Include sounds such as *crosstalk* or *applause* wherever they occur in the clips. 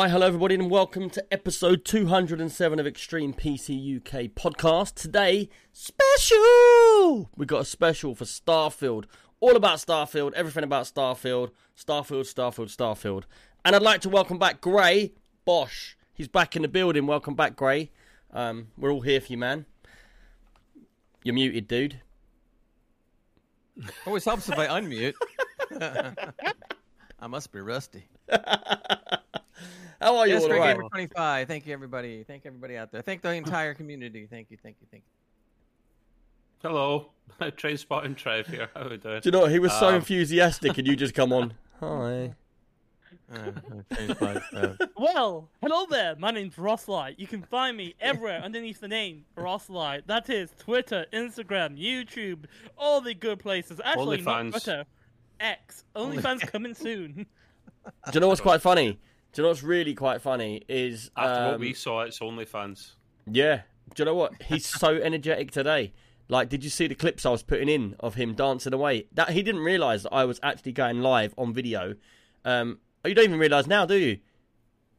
Why, hello, everybody, and welcome to episode 207 of Extreme PC UK podcast. Today, special! We got a special for Starfield. All about Starfield, everything about Starfield, Starfield, Starfield, Starfield. And I'd like to welcome back Gray Bosch. He's back in the building. Welcome back, Gray. Um, we're all here for you, man. You're muted, dude. Always helps if I unmute. *laughs* I must be rusty. *laughs* How are you Yes, Great right? Gamer 25. Thank you, everybody. Thank everybody out there. Thank the entire community. Thank you, thank you, thank you. Hello, *laughs* Train Spot and Trev here. How are we doing? Do you know what? He was so Um, enthusiastic, and you just come on. *laughs* Hi. Uh, change my, uh, Well, hello there. My name's Rosslight. You can find me everywhere underneath the name Rosslight. That is Twitter, Instagram, YouTube, all the good places. Actually, not OnlyFans. Twitter. X. OnlyFans coming soon. Do you know what's quite funny? Do you know what's really quite funny is After what um, we saw, it's OnlyFans. Yeah. Do you know what? He's so *laughs* energetic today. Like, did you see the clips I was putting in of him dancing away? That he didn't realise that I was actually going live on video. Um, you don't even realise now, do you?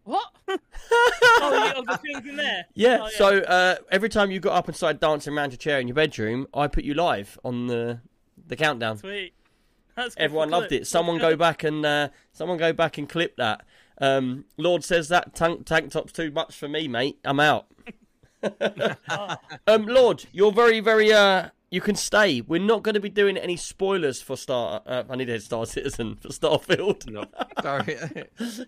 What? *laughs* oh, the things in there. *laughs* Yeah. Oh, So uh, every time you got up and started dancing around your chair in your bedroom, I put you live on the the countdown. Sweet. *laughs* That's good Everyone loved it. Someone go back and uh, someone go back and clip that. Um, Lord says that tank tank top's too much for me, mate. I'm out. *laughs* um, Lord, you're very very. Uh, you can stay. We're not going to be doing any spoilers for Star. Uh, I need to Star Citizen *laughs* for Starfield. No, sorry.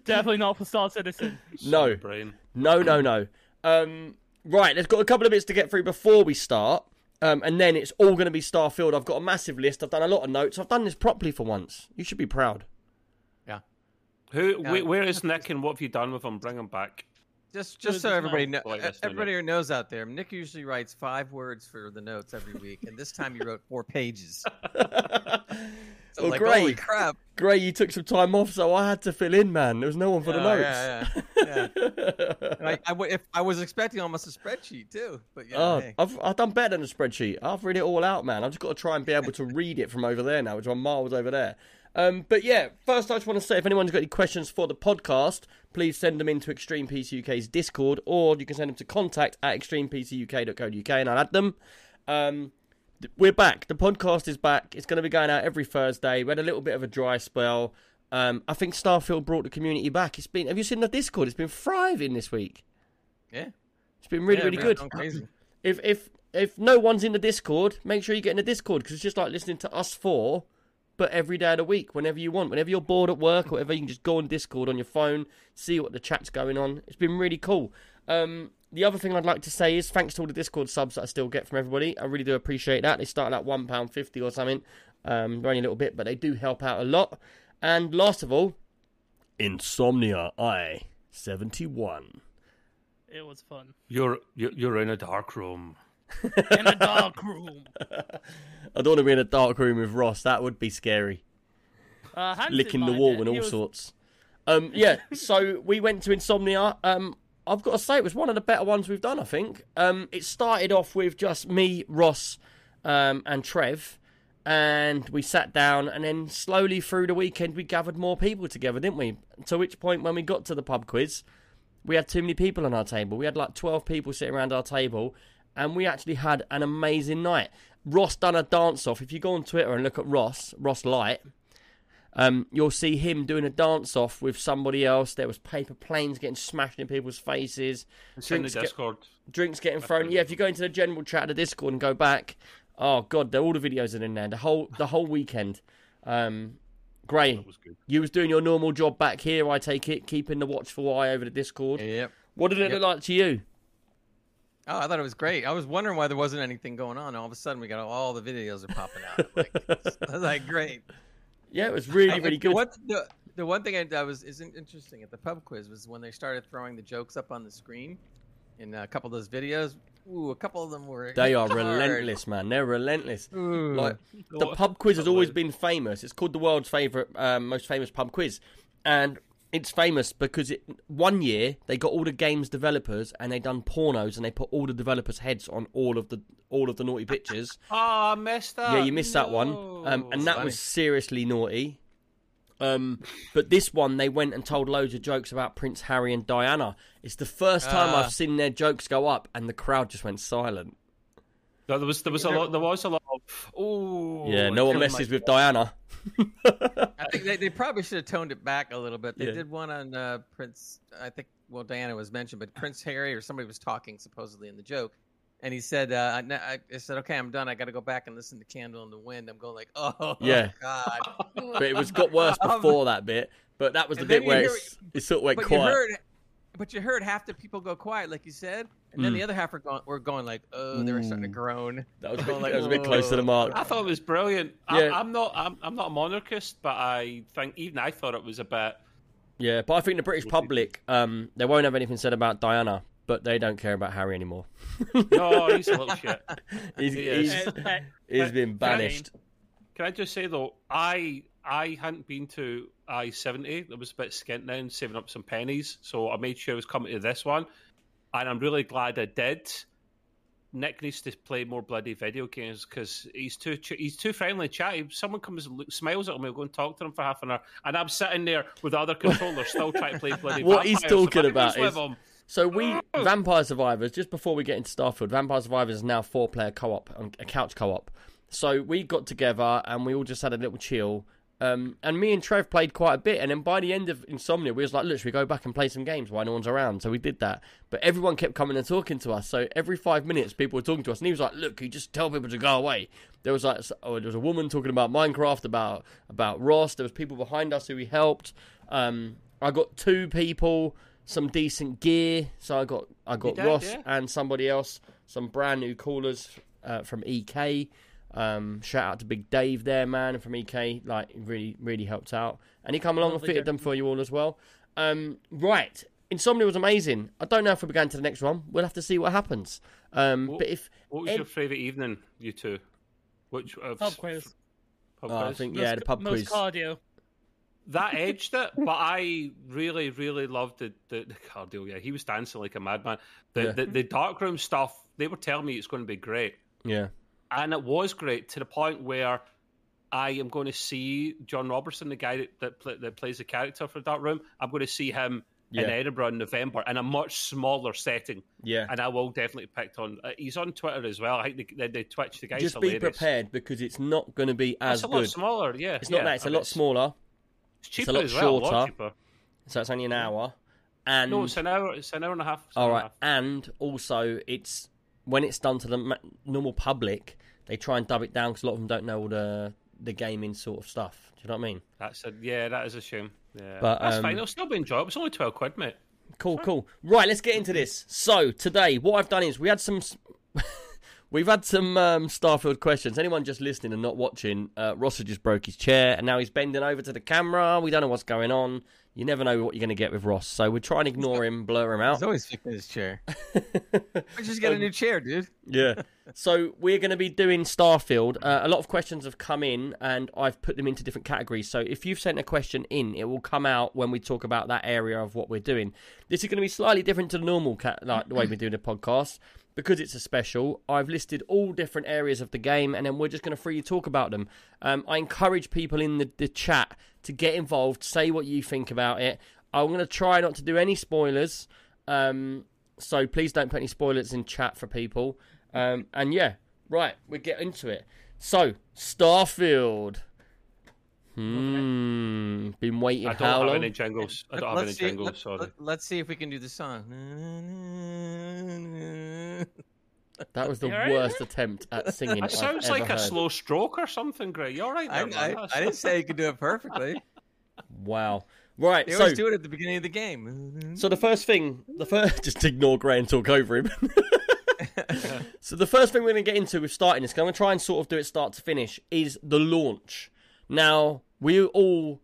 Definitely not for Star Citizen. No. brain. No, no, no. Um, right, there's got a couple of bits to get through before we start. Um, and then it's all going to be Starfield. I've got a massive list. I've done a lot of notes. I've done this properly for once. You should be proud. yeah. Who? Yeah. wh- where is Nick and what have you done with him? Bring him back. Just, just so to everybody know. know, Like this, everybody who knows out there, Nick usually writes five words for the notes every week, and this time he wrote four pages. *laughs* So Well, like, great. holy crap! Gray, you took some time off, so I had to fill in, man. There was no one for the notes. yeah, yeah, *laughs* yeah. I, I if I was expecting almost a spreadsheet too, but yeah, Oh, hey. I've I've done better than a spreadsheet. I've read it all out, man. I've just got to try and be able to read it from over there now, which I'm miles over there. Um, but yeah, first I just want to say if anyone's got any questions for the podcast, please send them into Extreme PC UK's Discord, or you can send them to contact at extremepcuk.co.uk and I'll add them. Um, we're back. The podcast is back. It's going to be going out every Thursday. We had a little bit of a dry spell. Um, I think Starfield brought the community back. It's been. Have you seen the Discord? It's been thriving this week. yeah, It's been really, Yeah, really man, good if if if no one's in the Discord, make sure you get in the Discord because it's just like listening to us four, but every day of the week, whenever you want, whenever you're bored at work or whatever, you can just go on Discord on your phone, see what the chat's going on. It's been really cool. Um, the other thing I'd like to say is thanks to all the Discord subs that I still get from everybody. I really do appreciate that. They start at one pound fifty or something. Um, they're only a little bit, but they do help out a lot. And last of all, Insomnia I seventy one. It was fun. You're you're, you're in a dark room. *laughs* In a dark room. *laughs* I don't want to be in a dark room with Ross. That would be scary. Uh, licking the wall it. and He all was- sorts. Um, yeah, so we went to Insomnia. Um, I've got to say, it was one of the better ones we've done. I think. Um, it started off with just me, Ross, um, and Trev, and we sat down, and then slowly through the weekend we gathered more people together, didn't we? To which point, when we got to the pub quiz, we had too many people on our table. We had like twelve people sitting around our table, and we actually had an amazing night. Ross done a dance off. If you go on Twitter and look at Ross, Ross Light, um, you'll see him doing a dance off with somebody else. There was paper planes getting smashed in people's faces, It's in the Drinks get- Discord. drinks getting thrown. Yeah, if you go into the general chat of the Discord and go back, oh god, all the videos are in there. The whole the whole weekend. Um, Gray, That was good. you was doing your normal job back here. I take it, keeping the watchful eye over the Discord. Yep. What did it Yep. look like to you? Oh, I thought it was great. I was wondering why there wasn't anything going on. All of a sudden, we got all the videos are popping out. Like, *laughs* I was like, great. Yeah, it was really really good. One, the, the one thing I, that was isn't interesting at the pub quiz was when they started throwing the jokes up on the screen in a couple of those videos. Ooh, a couple of them were. They are hard. relentless, man. They're relentless. Ooh. Like the pub quiz has always been famous. It's called the world's favorite, um, most famous pub quiz, and it's famous because it one year they got all the games developers and they done pornos and they put all the developers' heads on all of the all of the naughty pictures. Oh, *laughs* I missed that. yeah, you missed that one, um, and that Funny. was seriously naughty. Um, but this one, they went and told loads of jokes about Prince Harry and Diana. It's the first time Ah. I've seen their jokes go up, and the crowd just went silent. No, there was there was a lot. There was a lot of oh. yeah, no one messes my with Diana. *laughs* I think they, they probably should have toned it back a little bit. They Yeah. did one on uh, Prince. I think well, Diana was mentioned, but Prince Harry or somebody was talking supposedly in the joke, and he said, uh, I, I I said, okay, I'm done. I got to go back and listen to Candle in the Wind. I'm going like, *laughs* oh Yeah. God. *laughs* But it was got worse before that bit. But that was the And bit where hear it sort of went but you quiet. heard, but you heard half the people go quiet, like you said, and then Mm. the other half were going, were going like, oh, they were starting to groan. That was a Going bit, *laughs* like, that was a bit close to the mark. I thought it was brilliant. Yeah. I, I'm not. I'm, I'm not a monarchist, but I think even I thought it was a bit. Yeah, but I think the British public, um, they won't have anything said about Diana, but they don't care about Harry anymore. *laughs* No, he's a little shit. *laughs* he's, He is. he's, he's been Can I- banished. Can I just say though, I I hadn't been to I seventy. I was a bit skint then, saving up some pennies, so I made sure I was coming to this one, and I'm really glad I did. Nick needs to play more bloody video games because he's too ch- he's too friendly, and chatty. Someone comes and look, smiles at him, we'll go and talk to him for half an hour, and I'm sitting there with the other controllers still trying to play bloody. *laughs* What he's talking about is- So we Vampire Survivors. Just before we get into Starfield, Vampire Survivors is now four player co op, a couch co op. So we got together and we all just had a little chill. Um, and me and Trev played quite a bit, and then by the end of Insomnia, we was like, "Look, should we go back and play some games while no one's around?" So we did that. But everyone kept coming and talking to us. So every five minutes, people were talking to us, and he was like, "Look, you just tell people to go away." There was like, oh, there was a woman talking about Minecraft, about about Ross. There was people behind us who we helped. Um, I got two people some decent gear. So I got I got did, Ross yeah. and somebody else some brand new coolers uh, from EK. Um, shout out to Big Dave there, man, from EK. Like really really helped out, and he come along and fitted them for you all as well. Um, right, Insomnia was amazing. I don't know if we're going to the next one. We'll have to see what happens. Um, What- but if What was Ed- your favourite evening, you two? Which of Pub quiz. Pub Oh, I quiz? think Most- yeah, the pub most quiz. cardio. that *laughs* edged it, but I really, really loved the, the, the cardio. Yeah, he was dancing like a madman. The, Yeah. the the dark room stuff. They were telling me it's going to be great, Yeah, and it was great to the point where I am going to see John Robertson, the guy that that, pla that plays the character for Dark Room. I'm going to see him in Edinburgh in November in a much smaller setting, yeah. and I will definitely pick on. Uh, he's on Twitter as well. I think the, the, the Twitch the guy's Just be prepared because it's not going to be as It's a lot good. smaller. Yeah, It's not yeah, that. It's a and lot smaller. It's cheaper lot as well. A lot shorter. cheaper. So it's only an hour. And No, it's an hour. It's an hour and a half. It's All right, and half. and also it's when it's done to the normal public, they try and dub it down because a lot of them don't know all the the gaming sort of stuff. Do you know what I mean? That's a yeah. That is a shame. Yeah, But, that's um, fine. It'll still be enjoyable. It's only twelve quid, mate. Cool, cool. Right, let's get into this. So today, what I've done is we had some. *laughs* We've had some um, Starfield questions. Anyone just listening and not watching, uh, Ross had just broke his chair and now he's bending over to the camera. We don't know what's going on. You never know what you're going to get with Ross. So we're trying to ignore him, blur him out. He's always fixing his chair. *laughs* I just get a new chair, dude. Yeah. So we're going to be doing Starfield. Uh, a lot of questions have come in, and I've put them into different categories. So if you've sent a question in, it will come out when we talk about that area of what we're doing. This is going to be slightly different to the normal cat, like the way we do the podcast. Because it's a special, I've listed all different areas of the game, and then we're just going to freely talk about them. Um, I encourage people in the, the chat to get involved, say what you think about it. I'm going to try not to do any spoilers. Um, so please don't put any spoilers in chat for people. Um, and yeah, right, we get into it. So, Starfield. Hmm. Been waiting I don't how have long? any jingles. I don't have any Let's see, jingles. let, sorry. let, us see if we can do the song. That was the *laughs* You alright? worst attempt at singing. That I've sounds ever like a heard. slow stroke or something, Greg. You all right? I, there, man? I, I didn't say you could do it perfectly. Wow. Right. They So, always do it at the beginning of the game. so the first thing, the first, *laughs* just ignore Gray and talk over him. *laughs* so the first thing we're going to get into with starting this, 'cause I'm going to try and sort of do it start to finish, is the launch. Now we all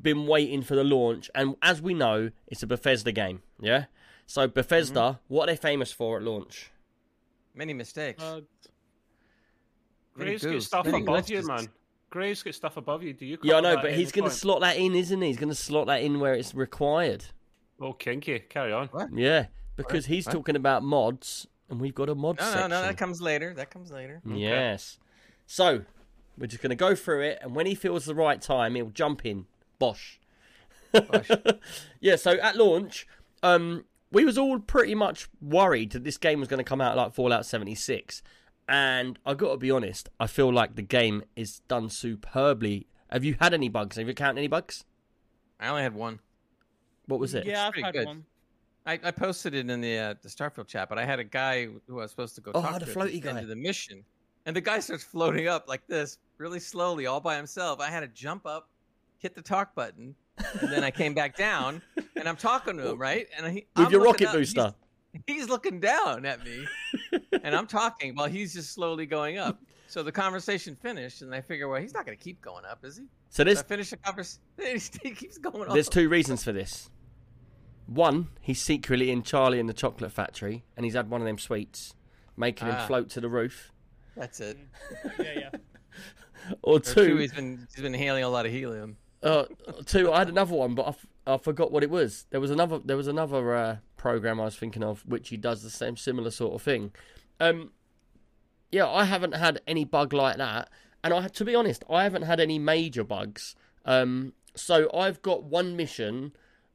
been waiting for the launch, and as we know, it's a Bethesda game. Yeah. So Bethesda, Mm-hmm. what are they famous for at launch? Many mistakes. Uh, Many Graves get stuff many above you, glitches. man. Graves get stuff above you. Do you? Yeah, I cover know, but he's going to point? slot that in, isn't he? He's going to slot that in where it's required. Oh, kinky. Carry on. What? Yeah, because he's What? talking about mods, and we've got a mod No, no, section. no. That comes later. That comes later. Yes. So we're just going to go through it, and when he feels the right time, he'll jump in. Bosh. Bosh. *laughs* yeah, so at launch, um, we was all pretty much worried that this game was going to come out like Fallout 76. And I got to be honest, I feel like the game is done superbly. Have you had any bugs? Have you counted any bugs? I only had one. What was it? Yeah, I've had good. one. I, I posted it in the uh, the Starfield chat, but I had a guy who I was supposed to go Oh, talk the to at floaty the end guy. of the mission, and the guy starts floating up like this, really slowly, all by himself. I had to jump up, hit the talk button, and then I came back down, and I'm talking to him, right? And he, With I'm your rocket up, booster. He's, looking down at me, *laughs* and I'm talking while he's just slowly going up. So the conversation finished, and I figure, well, he's not going to keep going up, is he? So So I there's finish the conversation. *laughs* He keeps going up. there's two reasons for this. One, he's secretly in Charlie and the Chocolate Factory, and he's had one of them sweets, making him Ah. float to the roof. That's it. Yeah, yeah. *laughs* Or Or two, two, he's been he's been inhaling a lot of helium. Uh, two. I had another one, but I, f- I forgot what it was. There was another. There was another uh, program I was thinking of, which he does the same similar sort of thing. Um, yeah, I haven't had any bug like that, and I to be honest, I haven't had any major bugs. Um, so I've got one mission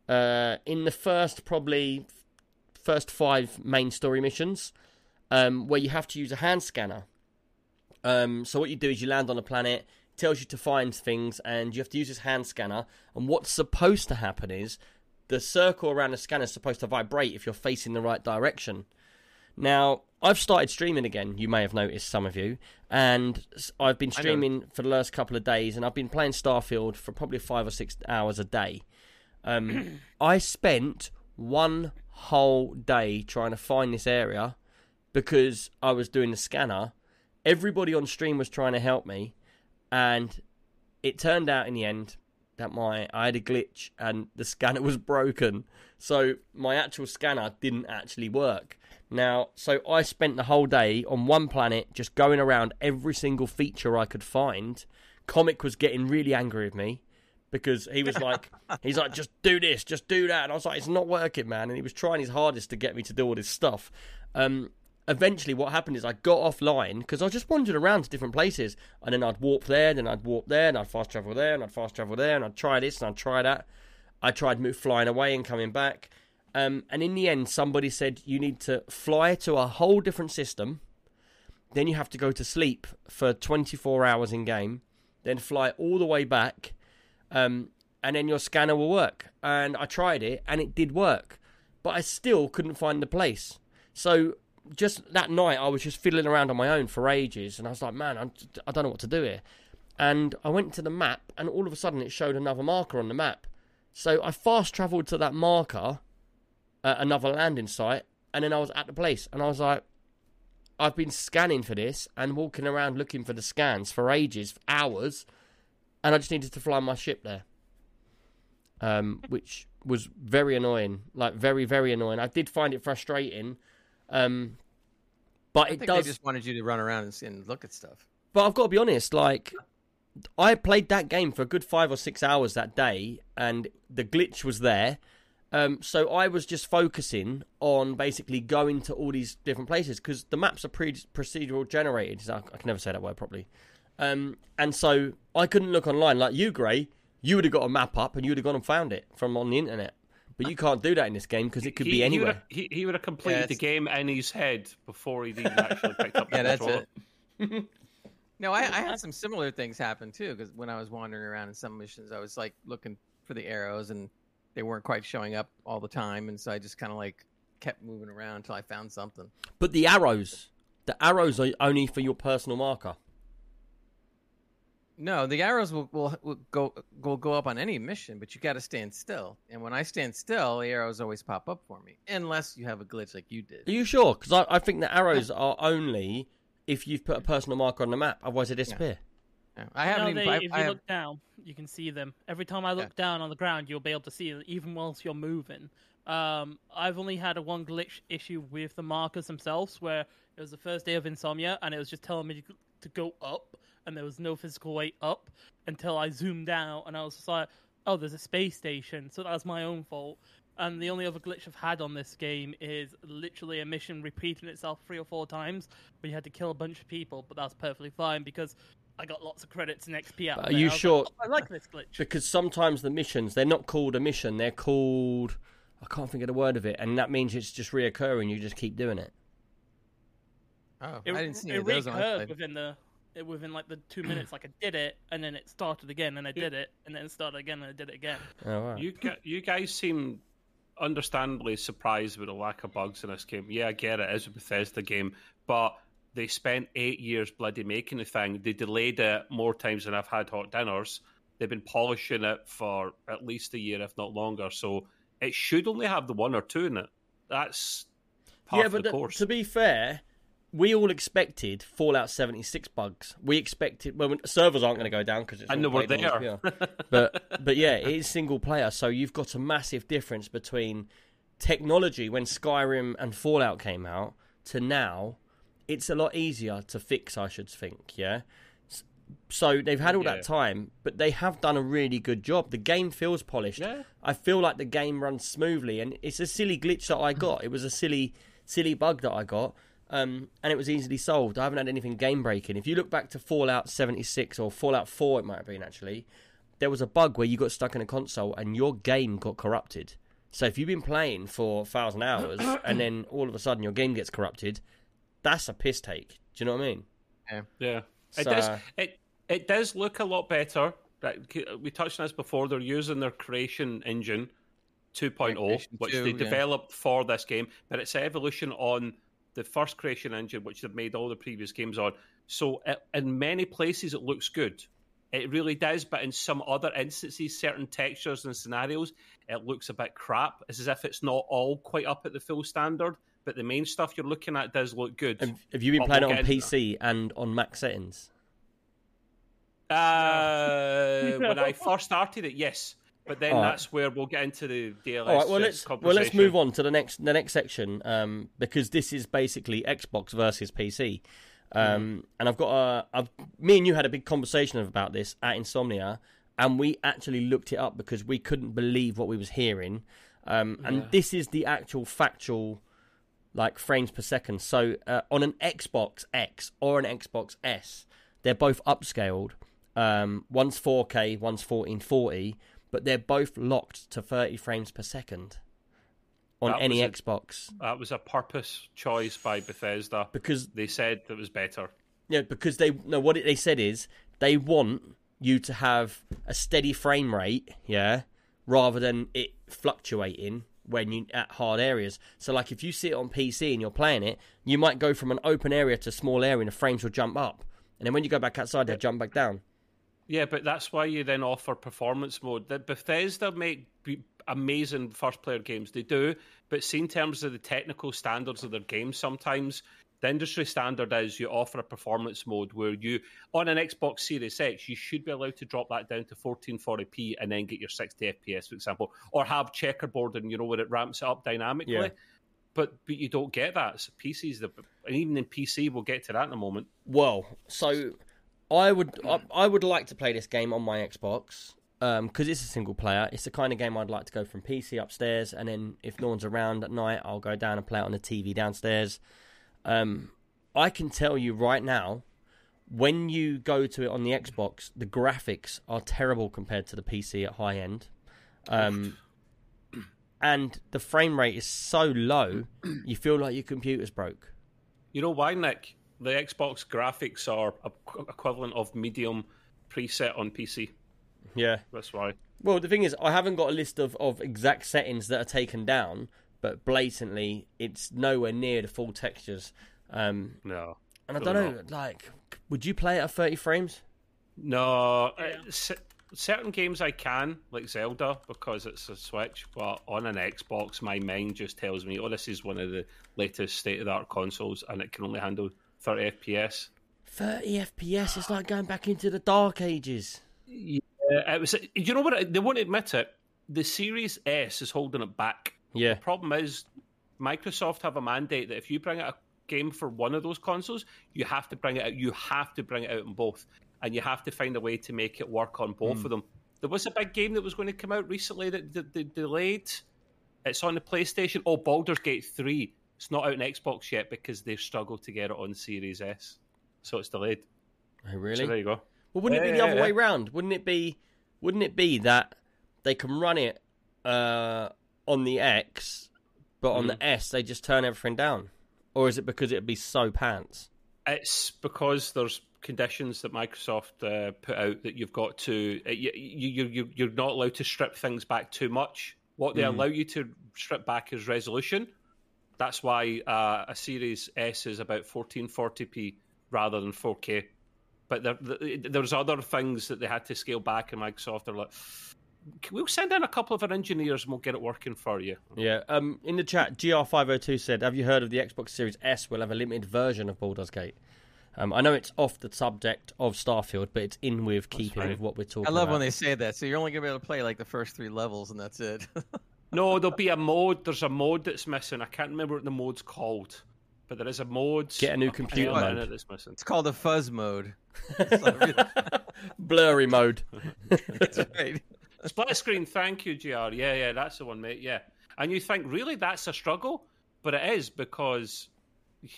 uh, in the first probably first five main story missions, um, where you have to use a hand scanner. Um, so what you do is you land on a planet, it tells you to find things, and you have to use this hand scanner. And what's supposed to happen is the circle around the scanner is supposed to vibrate if you're facing the right direction. Now, I've started streaming again. You may have noticed some of you, and I've been streaming for the last couple of days, and I've been playing Starfield for probably five or six hours a day. Um, *clears throat* I spent one whole day trying to find this area because I was doing the scanner. Everybody on stream was trying to help me, and it turned out in the end that my I had a glitch and the scanner *laughs* was broken. So my actual scanner didn't actually work. Now, so I spent the whole day on one planet just going around every single feature I could find. Comic was getting really angry with me because he was like, *laughs* he's like, just do this, just do that. And I was like, it's not working, man. And he was trying his hardest to get me to do all this stuff. Um, eventually, what happened is I got offline because I just wandered around to different places. And then I'd warp there, then I'd warp there, and I'd fast travel there, and I'd fast travel there, and I'd try this, and I'd try that. I tried move, flying away and coming back. Um, and in the end, somebody said you need to fly to a whole different system. Then you have to go to sleep for 24 hours in game. Then fly all the way back. Um, and then your scanner will work. And I tried it and it did work. But I still couldn't find the place. So just that night, I was just fiddling around on my own for ages. And I was like, man, I'm, I don't know what to do here. And I went to the map, and all of a sudden, it showed another marker on the map. So I fast travelled to that marker, uh, another landing site, and then I was at the place, and I was like, I've been scanning for this and walking around looking for the scans for ages, for hours, and I just needed to fly my ship there, um, which was very annoying, like very very annoying. I did find it frustrating, um, but it does. they just wanted you to run around and, and look at stuff. But I've got to be honest, like I played that game for a good five or six hours that day, and the glitch was there. Um, so I was just focusing on basically going to all these different places because the maps are pre- procedural generated. So I, I can never say that word properly. Um, and so I couldn't look online like you, Gray. You would have got a map up and you would have gone and found it from on the internet. But you can't do that in this game because it could he, be He would, anywhere. have, he, he would have completed Yeah, the game in his head before he'd even actually picked up *laughs* the Yeah, that's controller. it. *laughs* No, I, I had some similar things happen too. Because when I was wandering around in some missions, I was like looking for the arrows, and they weren't quite showing up all the time, and so I just kind of like kept moving around until I found something. But the arrows, the arrows are only for your personal marker. No, the arrows will, will, will go will go up on any mission, but you got to stand still. And when I stand still, the arrows always pop up for me, unless you have a glitch like you did. Are you sure? Because I, I think the arrows are only if you've put a personal marker on the map. Otherwise, they disappear. Yeah. I haven't Now even. they, I, if you I have, look down, you can see them. Every time I look down on the ground, you'll be able to see them, even whilst you're moving. Um, I've only had a one glitch issue with the markers themselves, where it was the first day of insomnia, and it was just telling me to, to go up, and there was no physical way up until I zoomed out, and I was just like, "Oh, there's a space station," so that's my own fault. And the only other glitch I've had on this game is literally a mission repeating itself three or four times, where you had to kill a bunch of people, but that's perfectly fine because I got lots of credits and XP out. Of are it. you I sure- Like, oh, I like this glitch. because sometimes the missions they're not called a mission; they're called I can't think of the word of it, and that means it's just reoccurring. You just keep doing it. Oh, It, I didn't see it it of those on recurred within the it- within like the two minutes. Like I did it, and then it started again, and I did it, and then it started again, and I did it again. Oh, right. You gu- you guys seem understandably surprised with the lack of bugs in this game. Yeah, I get it. It's a Bethesda game, but they spent eight years bloody making the thing. They delayed it more times than I've had hot dinners. They've been polishing it for at least a year, if not longer. So it should only have the one or two in it. That's part yeah, of but the th- course. to be fair, we all expected Fallout 76 bugs. We expected well, servers aren't going to go down because it's they were played on there. HBO. but but yeah, it is single player, so you've got a massive difference between technology when Skyrim and Fallout came out to now. It's a lot easier to fix, I should think. Yeah. So they've had all Yeah. that time, but they have done a really good job. The game feels polished. Yeah. I feel like the game runs smoothly, and it's a silly glitch that I got. It was a silly, silly bug that I got, um, and it was easily solved. I haven't had anything game breaking. If you look back to Fallout 76 or Fallout 4, it might have been actually, there was a bug where you got stuck in a console and your game got corrupted. So if you've been playing for a thousand hours *coughs* and then all of a sudden your game gets corrupted, that's a piss take. Do you know what I mean? Yeah, it So- does. It it does look a lot better. We touched on this before. They're using their creation engine 2.0, Creation which 2, they yeah. developed for this game, but it's an evolution on the first creation engine, which they've made all the previous games on. So it, in many places, it looks good. It really does, but in some other instances, certain textures and scenarios, it looks a bit crap. It's as if it's not all quite up at the full standard, but the main stuff you're looking at does look good. Have, have you been But playing we'll it on PC and on Mac settings? Uh, when I first started it, yes, but then All right. that's where we'll get into the DLSS. All right, well let's well let's move on to the next the next section um, because this is basically Xbox versus PC, um, and I've got a I've, me and you had a big conversation about this at Insomnia, and we actually looked it up because we couldn't believe what we was hearing, um, and this is the actual factual like frames per second. So uh, on an Xbox X or an Xbox S, they're both upscaled. Um, one's 4K, one's 1440, but they're both locked to 30 frames per second on That any a- Xbox That was a purpose choice by Bethesda. because They said it was better. yeah, because they no what they said is they want you to have a steady frame rate, yeah, rather than it fluctuating when you at hard areas. So like if you sit on PC and you're playing it, you might go from an open area to a small area and the frames will jump up. And then when you go back outside, they'll jump back down. Yeah, but that's why you then offer performance mode. That Bethesda make amazing first player games. They do, but see in terms of the technical standards of their games, sometimes the industry standard is you offer a performance mode where you on an Xbox Series X you should be allowed to drop that down to 1440p and then get your 60 FPS, for example, or have checkerboard and you know where it ramps it up dynamically. Yeah. But but you don't get that. So PCs, the, and even in PC, we'll get to that in a moment. Well, so I would I, I would like to play this game on my Xbox because it's a single player. It's the kind of game I'd like to go from PC upstairs, and then if no one's around at night, I'll go down and play it on the TV downstairs. Um, I can tell you right now, when you go to it on the Xbox, the graphics are terrible compared to the PC at high end. Um, and the frame rate is so low, you feel like your computer's broke. You know why, Nick? The Xbox graphics are equivalent of medium preset on PC. Yeah. That's why. Well, the thing is, I haven't got a list of, of exact settings that are taken down, but blatantly, it's nowhere near the full textures. Um, No. and I don't know, like, would you play it at 30 frames? No. uh, c- certain games I can, like Zelda, because it's a Switch, but on an Xbox, my mind just tells me, oh, this is one of the latest state of the art consoles, and it can only handle 30 FPS. 30 FPS, it's like going back into the dark ages. Uh, it was, you know what? They won't admit it. The Series S is holding it back. Yeah. The problem is, Microsoft have a mandate that if you bring out a game for one of those consoles, you have to bring it out. You have to bring it out on both, and you have to find a way to make it work on both of them. There was a big game that was going to come out recently that that they delayed. It's on the PlayStation. Oh, Baldur's Gate Three. It's not out on Xbox yet because they've struggled to get it on Series S, so it's delayed. Oh, really? So there you go. Well, wouldn't it be the yeah, other yeah. way round? Wouldn't it be? Wouldn't it be that they can run it uh, on the X, but on Mm. the S they just turn everything down? Or is it because it'd be so pants? It's because there's conditions that Microsoft uh, put out that you've got to uh, you, you you you're not allowed to strip things back too much. What they Mm. allow you to strip back is resolution. That's why uh, a Series S is about 1440p rather than 4K. But there, there- there's other things that they had to scale back, and Microsoft are like, "We'll send in a couple of our engineers and we'll get it working for you." Yeah. Um. In the chat, gr502 said, "Have you heard of the Xbox Series S? We'll have a limited version of Baldur's Gate." Um, I know it's off the subject of Starfield, but it's in with keeping fine. with what we're talking about. I love about. when they say that. So you're only gonna be able to play like the first three levels, and that's it. *laughs* No, there'll be a mode. There's a mode that's missing. I can't remember what the mode's called, but there is a mode. Get a new a computer element in mode. it that's missing. it's called a fuzz mode. *laughs* It's not really- Blurry mode. *laughs* That's right. Split screen. Thank you, Gr. Yeah, yeah, that's the one, mate. Yeah, and you think really that's a struggle, but it is because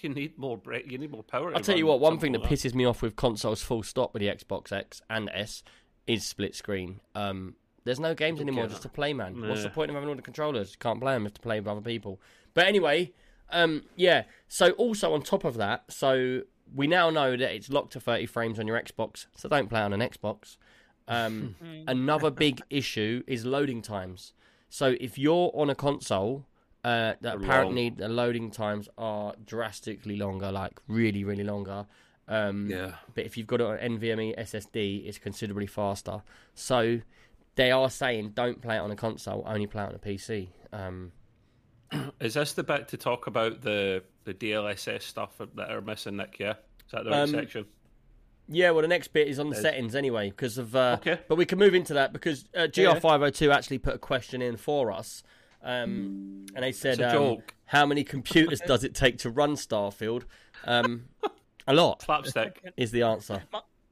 you need more. bre- You need more power. I'll tell you what. One thing that like pisses me off with consoles full stop with the Xbox X and S is split screen. Um, there's no games anymore just to play, man. What's the point of having all the controllers? You can't play them. You have to play with other people. But anyway, um, yeah. So also on top of that, so we now know that it's locked to 30 frames on your Xbox. So don't play on an Xbox. Um, *laughs* another big issue is loading times. So if you're on a console, uh, that They're apparently the loading times are drastically longer, like really, really longer. Um, Yeah. But if you've got an NVMe SSD, it's considerably faster. So they are saying don't play it on a console, only play it on a PC. Um, that. *clears throat* Is this the bit to talk about the the DLSS stuff that are missing, Nick? Yeah, is that the right Um, section? Yeah, well, the next bit is on the Is- settings anyway, because of. Uh, Okay. But we can move into that because uh, GR502 actually put a question in for us. Um, and they said, um, how many computers does it take to run Starfield? Um, a lot Slapstick. is the answer.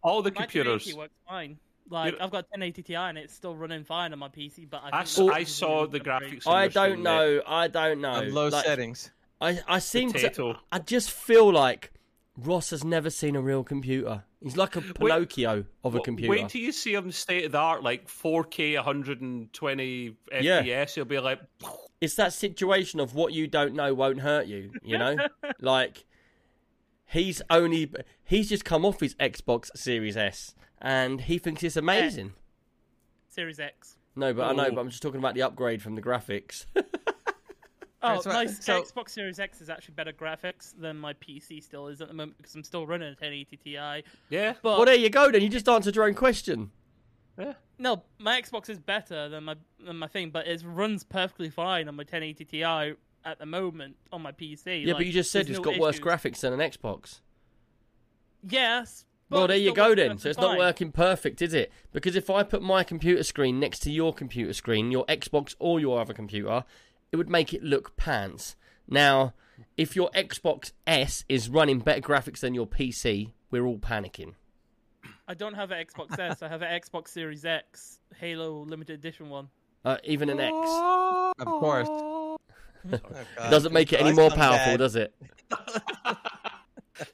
All the computers. 1080 works fine. Like You're- I've got 1080 Ti and it's still running fine on my PC. But I, I, think I saw the graphics. I don't screen, mate. know. I don't know. On low Like, settings. I, I seem to. I just feel like Ross has never seen a real computer. He's like a Pinocchio of a computer. Wait till you see him state of the art, like 4K, 120 Yeah. FPS. He'll be like, it's that situation of what you don't know won't hurt you. You know, *laughs* like he's only he's just come off his Xbox Series S and he thinks it's eh. amazing. Series X. No, but I know, but I'm just talking about the upgrade from the graphics. *laughs* Oh, Right, so- my so- Xbox Series X is actually better graphics than my PC still is at the moment because I'm still running a 1080 Ti. yeah. But well, there you go. Then you just answered your own question. Yeah. No, my Xbox is better than my than my thing, but it runs perfectly fine on my 1080 Ti at the moment on my PC. Yeah, Like, but you just said there's it's no got worse graphics than an Xbox. Yes. But Well, there you go then. So it's not working perfect, is it? Because if I put my computer screen next to your computer screen, your Xbox or your other computer, it would make it look pants. Now, if your Xbox S is running better graphics than your PC, we're all panicking. I don't have an Xbox S. I have an Xbox Series X Halo limited edition one. Uh, even an X. Of course. It doesn't make it any more powerful, does it? *laughs*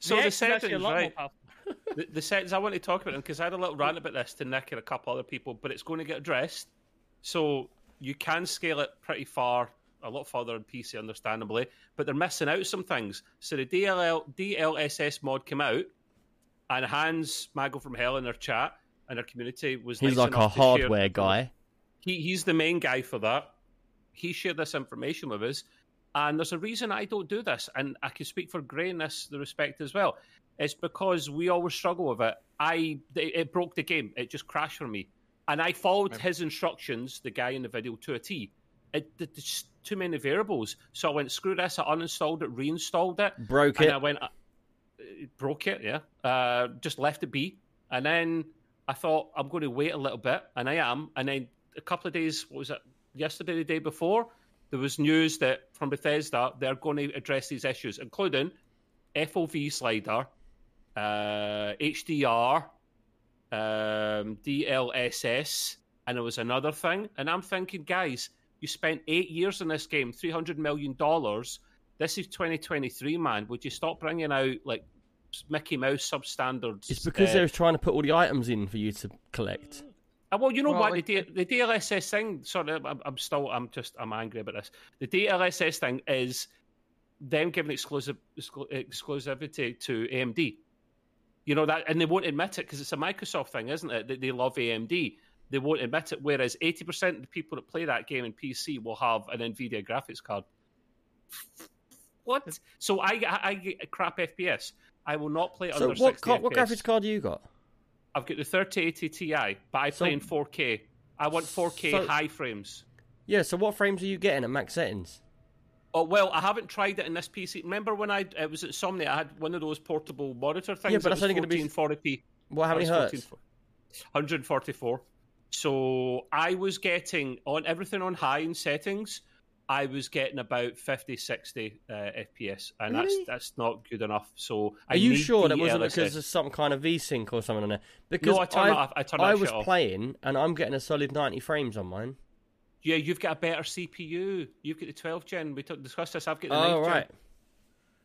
So the the X actually a settings, lot more right? The, the settings, I want to talk about them because I had a little rant about this to Nick and a couple other people, but it's going to get addressed. So you can scale it pretty far, a lot further on PC, understandably, but they're missing out some things. So the DLL, DLSS mod came out, and Hans Mago from Hell in their chat and their community was He's nice like a to share- hardware guy. he, he's the main guy for that. He shared this information with us, and there's a reason I don't do this, and I can speak for Gray in this the respect as well. It's because we always struggle with it. I it, it broke the game; it just crashed for me, and I followed his instructions, the guy in the video, to a T. It, there's too many variables, so I went screw this. I uninstalled it, reinstalled it, Broke and it. I went, uh, it broke it, yeah. Uh, just left it be, and then I thought I'm going to wait a little bit, and I am. And then a couple of days, what was it? Yesterday, the day before, there was news that from Bethesda they're going to address these issues, including FOV slider, uh, HDR, um, DLSS, and there was another thing. And I'm thinking, guys, you spent eight years in this game, three hundred million dollars. This is 2023, man. Would you stop bringing out like Mickey Mouse substandards. It's because uh, they were trying to put all the items in for you to collect. Uh, well, you know Well, what like- the, D- the DLSS thing. Sorry, I'm, I'm still, I'm just, I'm angry about this. The DLSS thing is them giving exclusive exclu- exclusivity to AMD. You know that, and they won't admit it because it's a Microsoft thing, isn't it? That they love AMD. They won't admit it. Whereas 80% of the people that play that game in PC will have an Nvidia graphics card. What? So I, I, I get a crap FPS. I will not play it So under what 60 ca- what graphics card do you got? I've got the 3080 Ti, but I So- play in 4K. I want 4K So- high frames. Yeah, so what frames are you getting at max settings? Oh well, I haven't tried it in this PC. Remember when I it was at Somnia? I had one of those portable monitor things. Yeah, but that that's was only gonna be- 1440p. What how many hertz? 144. So I was getting on everything on high in settings. I was getting about 50, 60 uh, FPS, and Really? that's that's not good enough. So I Are you sure that wasn't LSS. because of some kind of VSync or something on there? Because No, I turned I, off- I I was playing and I'm getting a solid 90 frames on mine. Yeah, you've got a better CPU. You've got the 12 gen. We t- discussed this. I've got the Oh 9th gen. right.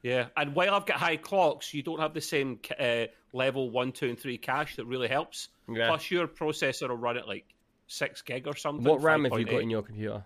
Yeah, and while I've got high clocks, you don't have the same uh, level one, two, and three cache that really helps. Yeah. Plus, your processor will run at like six gig or something. What RAM have you 5.8. got in your computer?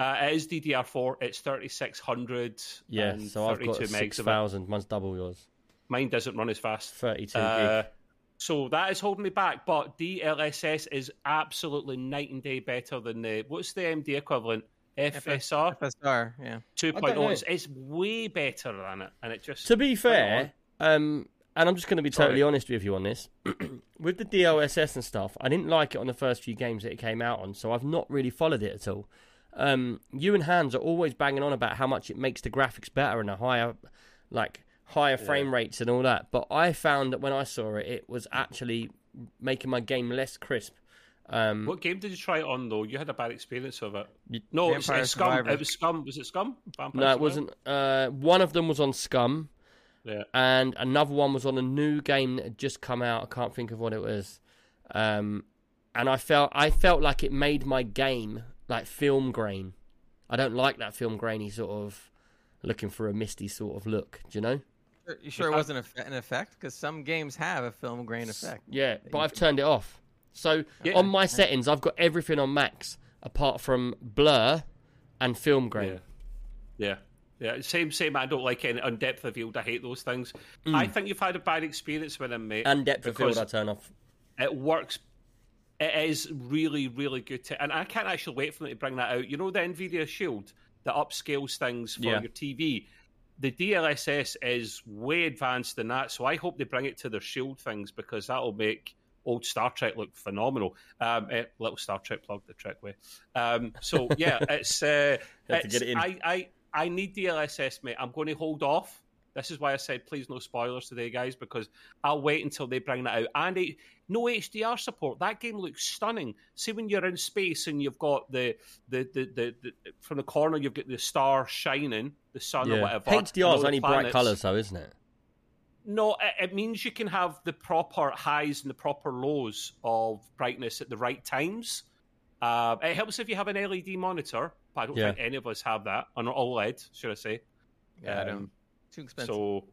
Uh, it is DDR4. It's 3600. Yeah, and so I've got megs of it. 6,000. Mine's double yours. Mine doesn't run as fast. 32 Uh, gig. So that is holding me back. But DLSS is absolutely night and day better than the what's the AMD equivalent? FSR FSR, yeah. 2.0. know. It's, it's way better than it, and it just To be fair, um, and I'm just going to be Sorry. totally honest with you on this. *clears throat* with the DLSS and stuff, I didn't like it on the first few games that it came out on, so I've not really followed it at all. Um, you and Hans are always banging on about how much it makes the graphics better and a higher, like higher frame rates and all that. But I found that when I saw it, it was actually making my game less crisp. Um, What game did you try it on though? You had a bad experience of it. You- no, it's, Vampire it's Scum. Survivors. It was Scum. Was it Scum? Vampire no, it Survivors? wasn't. Uh, one of them was on Scum. Yeah. and another one was on a new game that had just come out. I can't think of what it was. Um, and I felt I felt like it made my game like film grain. I don't like that film grainy sort of looking for a misty sort of look. Do you know? Sure- You sure it wasn't a- an effect? Because some games have a film grain effect. Yeah, but I've turned it off. So Yeah. on my settings, I've got everything on max apart from blur and film grain. Yeah. Yeah. Yeah. Same, same. I don't like any on depth of field. I hate those things. I think you've had a bad experience with them, mate. Mm. And depth of field, I turn off. It works. It is really, really good. To, and I can't actually wait for them to bring that out. You know the Nvidia Shield that upscales things for Yeah. your TV. The DLSS is way advanced than that, so I hope they bring it to their Shield things because that'll make old Star Trek look phenomenal. Um, eh, little Star Trek plug the trick way. Um, so yeah, *laughs* it's. Uh, it's- it. I, I I need DLSS, mate. I'm going to hold off. This is why I said please no spoilers today, guys, because I'll wait until they bring that out. And it, no HDR support. That game looks stunning. See when you're in space and you've got the the, the, the, the from the corner you've got the star shining, the sun or whatever. and all HDR's the only bright planets. colours, though, isn't it? No, it, it means you can have the proper highs and the proper lows of brightness at the right times. Uh, it helps if you have an LED monitor, but I don't Yeah. think any of us have that on OLED, should I say? Yeah, Um, Too expensive. So,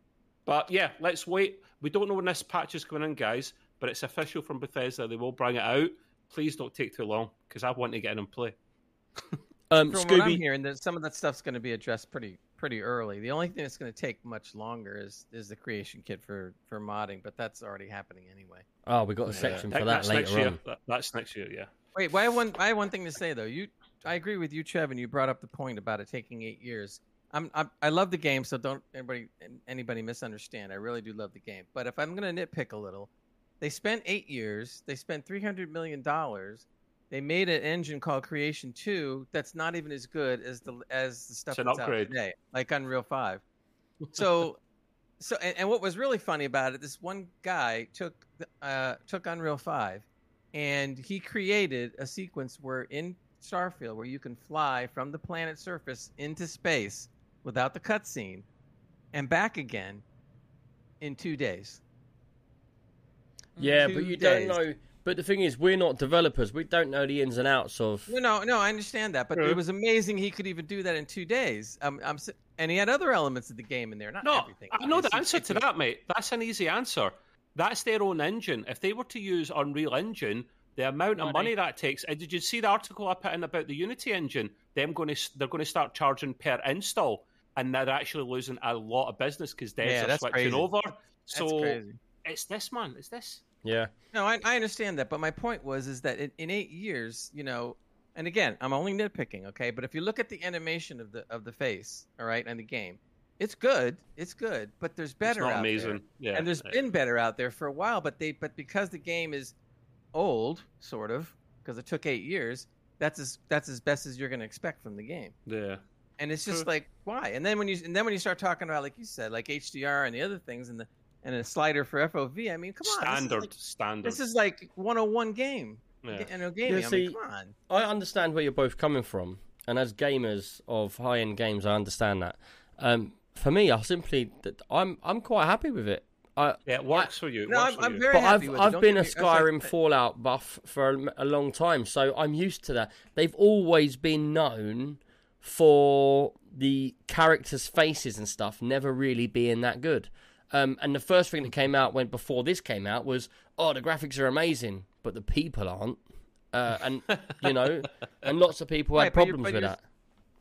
but yeah, let's wait. We don't know when this patch is coming in, guys, but it's official from Bethesda. They will bring it out. Please don't take too long because I want to get in and play. *laughs* Um, From what I'm hearing, that some of that stuff's going to be addressed pretty pretty early. The only thing that's going to take much longer is is the creation kit for for modding, but that's already happening anyway. oh, we got a section That- for that that's next later year. on. That- that's next year, yeah. Wait, well, I have one I have one thing to say though. You, I agree with you, Trev, and you brought up the point about it taking eight years. I'm, I'm I love the game, so don't anybody anybody misunderstand. I really do love the game, but if I'm going to nitpick a little, they spent eight years. They spent three hundred million dollars. They made an engine called Creation Two that's not even as good as the as the stuff that's upgrade. out today, like Unreal Five. *laughs* So, so and, and what was really funny about it, this one guy took uh, took Unreal Five, and he created a sequence where in Starfield where you can fly from the planet's surface into space without the cutscene, and back again in two days. Yeah, Two but you days. don't know. But the thing is, we're not developers. We don't know the ins and outs of. No, no, no. I understand that, but Yeah. it was amazing he could even do that in two days. Um, I'm, and he had other elements of the game in there. Not No, everything. I know the answer to that, mate. That's an easy answer. That's their own engine. If they were to use Unreal Engine, the amount of Money. money that takes. And did you see the article I put in about the Unity engine? Them going to they're going to start charging per install, and they're actually losing a lot of business because devs Yeah, are that's switching crazy. over. That's So crazy. it's this man. It's this. Yeah. No, I, I understand that, but my point was is that in, in eight years, you know, and again, I'm only nitpicking, okay? But if you look at the animation of the of the face, all right, and the game, it's good, it's good, but there's better it's not out amazing. there, Yeah, and there's yeah. been better out there for a while. But they, but because the game is old, sort of, because it took eight years, that's as that's as best as you're going to expect from the game. yeah. And it's just like why? And then when you and then when you start talking about like you said, like HDR and the other things and the and a slider for FOV, I mean, come on, this standard, like- standard. this is like 101 game. yeah. You know, gaming. Yeah, I mean, see- come on. I understand where you're both coming from, and as gamers of high end games, I understand that. Um, for me, I simply I'm I'm quite happy with it. I, yeah, it works for you. No, I'm, for I'm you. very but happy I've with it. I've Don't been get a me- that's like- Skyrim Fallout buff for a, a long time, so I'm used to that. They've always been known for the characters' faces and stuff never really being that good. Um, and the first thing that came out when before this came out was, oh, the graphics are amazing, but the people aren't. Uh, and you know, *laughs* and lots of people had Right, you're- problems with that.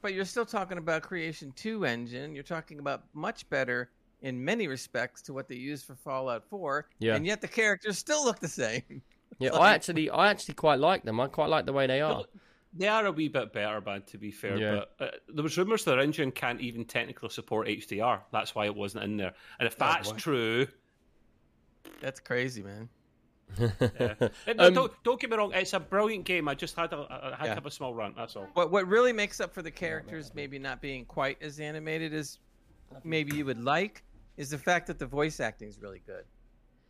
But you're still talking about Creation 2 engine. You're talking about much better in many respects to what they used for Fallout 4. Yeah. And yet the characters still look the same. Yeah, *laughs* like- I actually, I actually quite like them. I quite like the way they are. No, They are a wee bit better, man, to be fair. Yeah. But uh, there was rumours their engine can't even technically support HDR. That's why it wasn't in there. And if that's what? true, That's crazy, man. *laughs* yeah. *laughs* no, Um, don't, don't get me wrong, it's a brilliant game. I just had a, I had Yeah. to have a small rant. That's all. What what really makes up for the characters maybe not being quite as animated as maybe you would like is the fact that the voice acting is really good.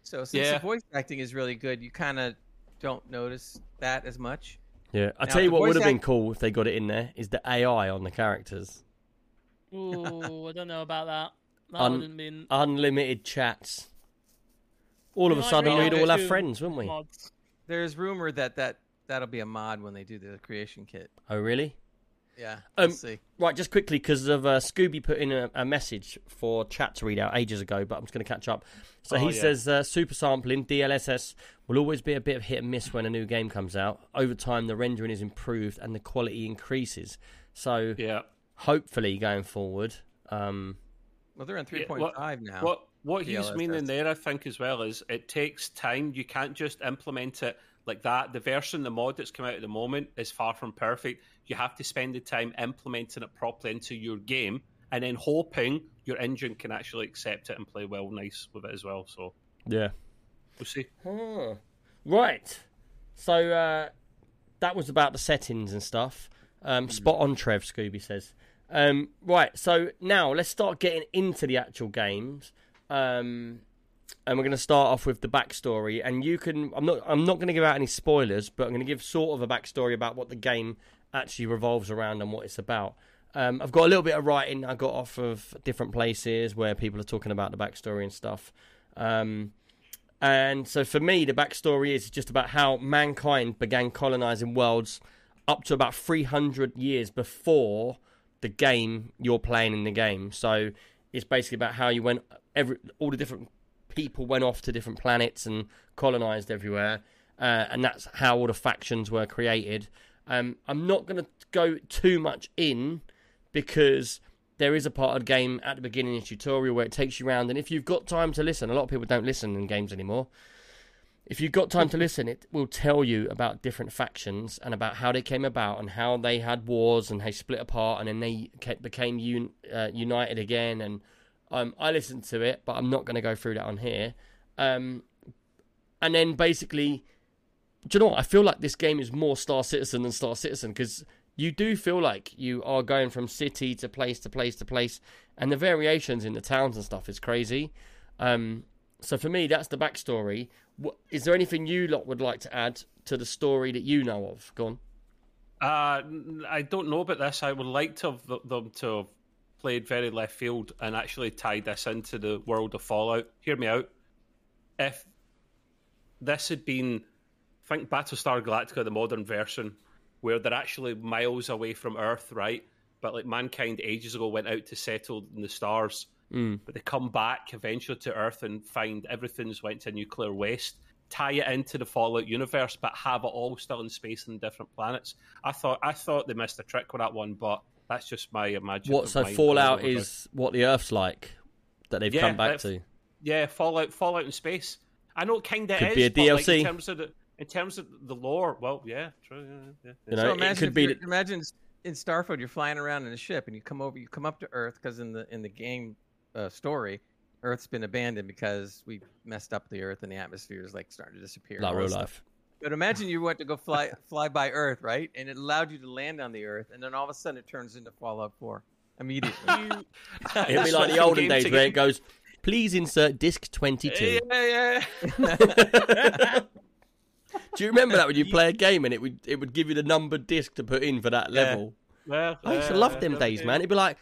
So since Yeah. the voice acting is really good, you kind of don't notice that as much. Yeah, I tell you what would have been cool if they got it in there is the AI on the characters, Ooh, I don't know about that. That Un- wouldn't been unlimited chats. All of a sudden, Real we'd all have friends, wouldn't we? mods. There's rumor that that that'll be a mod when they do the creation kit. Oh, really? Yeah, Um, see. Right, just quickly because of uh, Scooby put in a, a message for chat to read out ages ago, but I'm just going to catch up. So Oh, he yeah. says uh, super sampling DLSS will always be a bit of hit and miss when a new game comes out. Over time, the rendering is improved and the quality increases. So Yeah. hopefully, going forward, um, Well, they're on Yeah, 3.5 what- now. What what he's DLSS. meaning there, I think, as well, is it takes time. You can't just implement it like that. The version, the mod that's come out at the moment is far from perfect. You have to spend the time implementing it properly into your game, and then hoping your engine can actually accept it and play well, nice with it as well. So yeah. we'll see. Huh. Right. So uh, that was about the settings and stuff. Um, spot on, Trev. Scooby says. Um, right. So now let's start getting into the actual games. Um, and we're going to start off with the backstory. And you can. I'm not. I'm not going to give out any spoilers, but I'm going to give sort of a backstory about what the game actually revolves around and what it's about. Um, I've got a little bit of writing I got off of different places where people are talking about the backstory and stuff. Um, and so for me, the backstory is just about how mankind began colonizing worlds up to about 300 years before the game you're playing in the game. So it's basically about how you went, every all the different people went off to different planets and colonized everywhere. Uh, and that's how all the factions were created. Um, I'm not going to go too much in because there is a part of the game at the beginning of the tutorial where it takes you around, and if you've got time to listen, a lot of people don't listen in games anymore. If you've got time to listen, it will tell you about different factions and about how they came about and how they had wars and they split apart and then they ca- became un- uh, united again. And um, I listened to it, but I'm not going to go through that on here. Um, and then basically, do you know what? I feel like this game is more Star Citizen than Star Citizen because you do feel like you are going from city to place to place to place, and the variations in the towns and stuff is crazy. Um, so for me, that's the backstory. What, is there anything you lot would like to add to the story that you know of? Go on. Uh, I don't know about this. I would like to have them to have played very left field and actually tied this into the world of Fallout. Hear me out. If this had been, think Battlestar Galactica, the modern version, where they're actually miles away from Earth, right? but like mankind ages ago went out to settle in the stars, Mm. but they come back eventually to Earth and find everything's went to nuclear waste. Tie it into the Fallout universe, but have it all still in space and different planets. I thought I thought they missed a trick with that one, but that's just my imagination. What so Fallout is what the Earth's like that they've Yeah, come back to. Yeah, Fallout, Fallout in space. I know, kind of Could is, be a but, like, DLC. in terms of the in terms of the lore. Well, yeah, true. Yeah, yeah, yeah. You know, so it imagine could be you're- imagine in Starfield you're flying around in a ship and you come over you come up to Earth because in the in the game uh, story Earth's been abandoned because we messed up the Earth and the atmosphere is like starting to disappear. and like all real stuff. life. But imagine you went to go fly *laughs* fly by Earth, right? And it allowed you to land on the Earth, and then all of a sudden it turns into Fallout 4 immediately. *laughs* It'd be *laughs* like the olden days where it goes, please insert disc 22. Yeah, yeah. Do you remember that when you *laughs* play a game and it would it would give you the numbered disc to put in for that Yeah. level? Well, I used to love them days, yeah. man. It'd be like,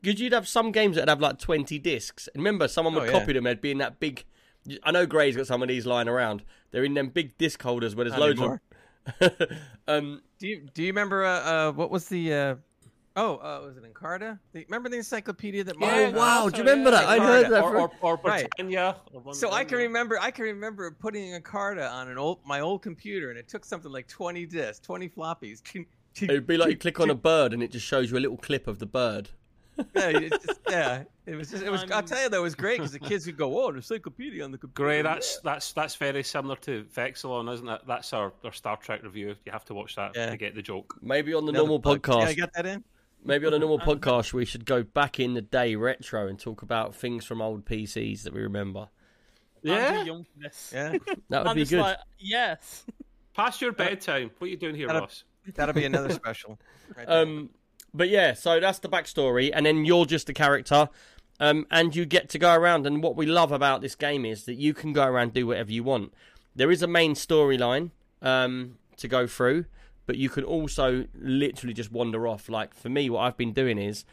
because you'd have some games that'd have like 20 discs. And remember, someone would Oh, yeah. copy them, they'd be in that big. I know Gray's got some of these lying around. They're in them big disc holders where there's Not loads anymore. of. *laughs* um, do you do you remember uh, uh what was the uh Oh, uh, was it Encarta? The, remember the encyclopedia that Oh, Mario got? wow, do you so, remember that? I heard that Or, for- or, or Right. Britannia. or So I can remember I can remember putting Encarta on an old my old computer and it took something like 20 discs, 20 floppies. it'd be like you click on a bird and it just shows you a little clip of the bird. yeah, it's just, yeah, it was just it was *laughs* I'll tell you that was great cuz the kids would go, "Oh, an encyclopedia on the computer." Gray, that's that's that's very similar to Vexilon, isn't it? That's our, our Star Trek review. You have to watch that Yeah. to get the joke. Maybe on the Another normal plug. podcast. Yeah, I got that in. Maybe on a normal *laughs* podcast, we should go back in the day retro and talk about things from old PCs that we remember. Yeah. too young for this. Yeah. *laughs* That would I'm be good. like, yes. Past your bedtime. What are you doing here, Gotta- Ross? That'll be *laughs* another special. Right. Um, but yeah, so that's the backstory, and then you're just a character, um, and you get to go around. And what we love about this game is that you can go around and do whatever you want. There is a main storyline um, to go through, but you can also literally just wander off. Like for me, what I've been doing is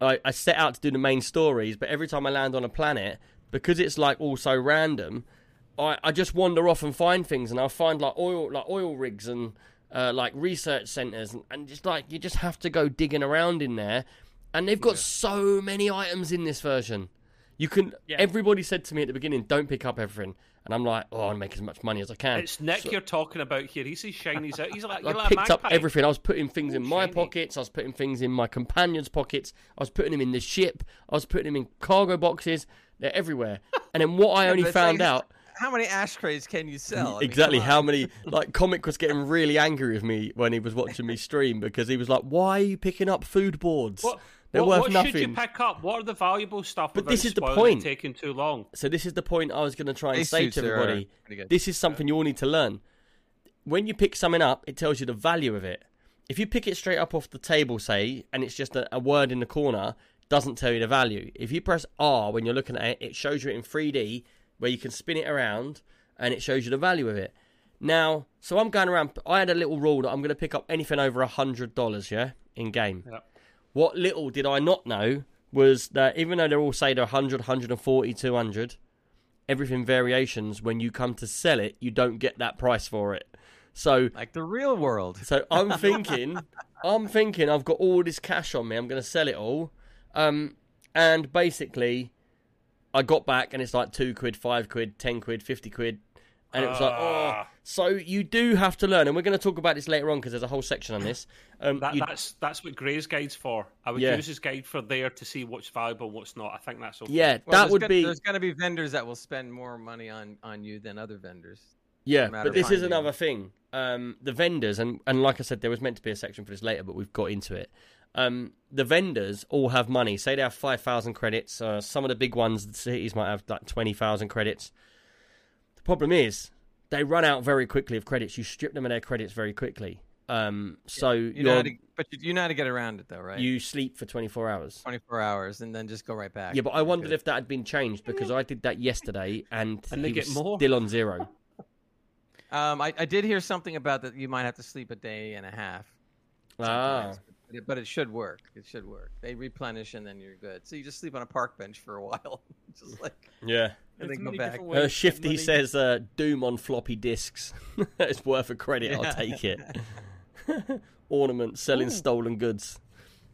I, I set out to do the main stories, but every time I land on a planet, because it's like also random, I, I just wander off and find things, and I'll find like oil like oil rigs and uh, like research centers, and, and just like you just have to go digging around in there, and they've got so many items in this version. You can. Yeah. Everybody said to me at the beginning, "Don't pick up everything," and I'm like, "Oh, I want to make as much money as I can." It's Nick you're talking about here. He sees shinies out. He's like, I you're like a picked up everything. I was putting things in my shiny. pockets. I was putting things in my companions' pockets. I was putting them in the ship. I was putting them in cargo boxes. They're everywhere. And then what I *laughs* only found out how many ashtrays can you sell? I exactly come how many *laughs* like comic was getting really angry with me when he was watching me stream because he was like, "Why are you picking up food boards? What, They're what, worth what should you pick up? What are the valuable stuff? But this is the point. it Taking too long. So this is the point I was going to try and These say to everybody. This is something you all need to learn. When you pick something up, it tells you the value of it. If you pick it straight up off the table, say, and it's just a, a word in the corner, doesn't tell you the value. If you press R when you're looking at it, it shows you it in 3D where you can spin it around and it shows you the value of it. Now, so I'm going around. I had a little rule that I'm going to pick up anything over a hundred dollars, yeah, in game. Yep. What little did I not know was that even though they're all say they're 100, 140, 200, everything variations. When you come to sell it, you don't get that price for it. So, like the real world. so I'm *laughs* thinking, I'm thinking, I've got all this cash on me. I'm going to sell it all, um, and basically, I got back and it's like two quid, five quid, ten quid, fifty quid, and it was like, oh. Ah. So you do have to learn, and we're going to talk about this later on because there's a whole section on this. Um, That, you- that's that's what Gray's guide's for. I would Yeah. use his guide for there to see what's valuable, what's not. I think that's okay. yeah, Well, that would gonna, be There's going to be vendors that will spend more money on on you than other vendors. Yeah, matter but this is finding. another thing. Um, the vendors, and, and like I said, there was meant to be a section for this later, but we've got into it. Um, the vendors all have money. Say they have 5,000 credits. Uh, some of the big ones, the cities might have like 20,000 credits. The problem is, they run out very quickly of credits. You strip them of their credits very quickly. Um, so You know how to, but you, you know how to get around it though, right? you sleep for 24 hours. 24 hours and then just go right back. Yeah, but I wondered if that had been changed because I did that yesterday and, And they he get was more? still on zero. *laughs* Um, I, I did hear something about that. You might have to sleep a day and a half. Ah, but it, but it should work. It should work. They replenish and then you're good. So you just sleep on a park bench for a *laughs* while, just like yeah. And then go back. Uh, to Shifty says uh, Doom on floppy disks. *laughs* it's worth a credit. I'll take it. *laughs* Ornament selling stolen goods.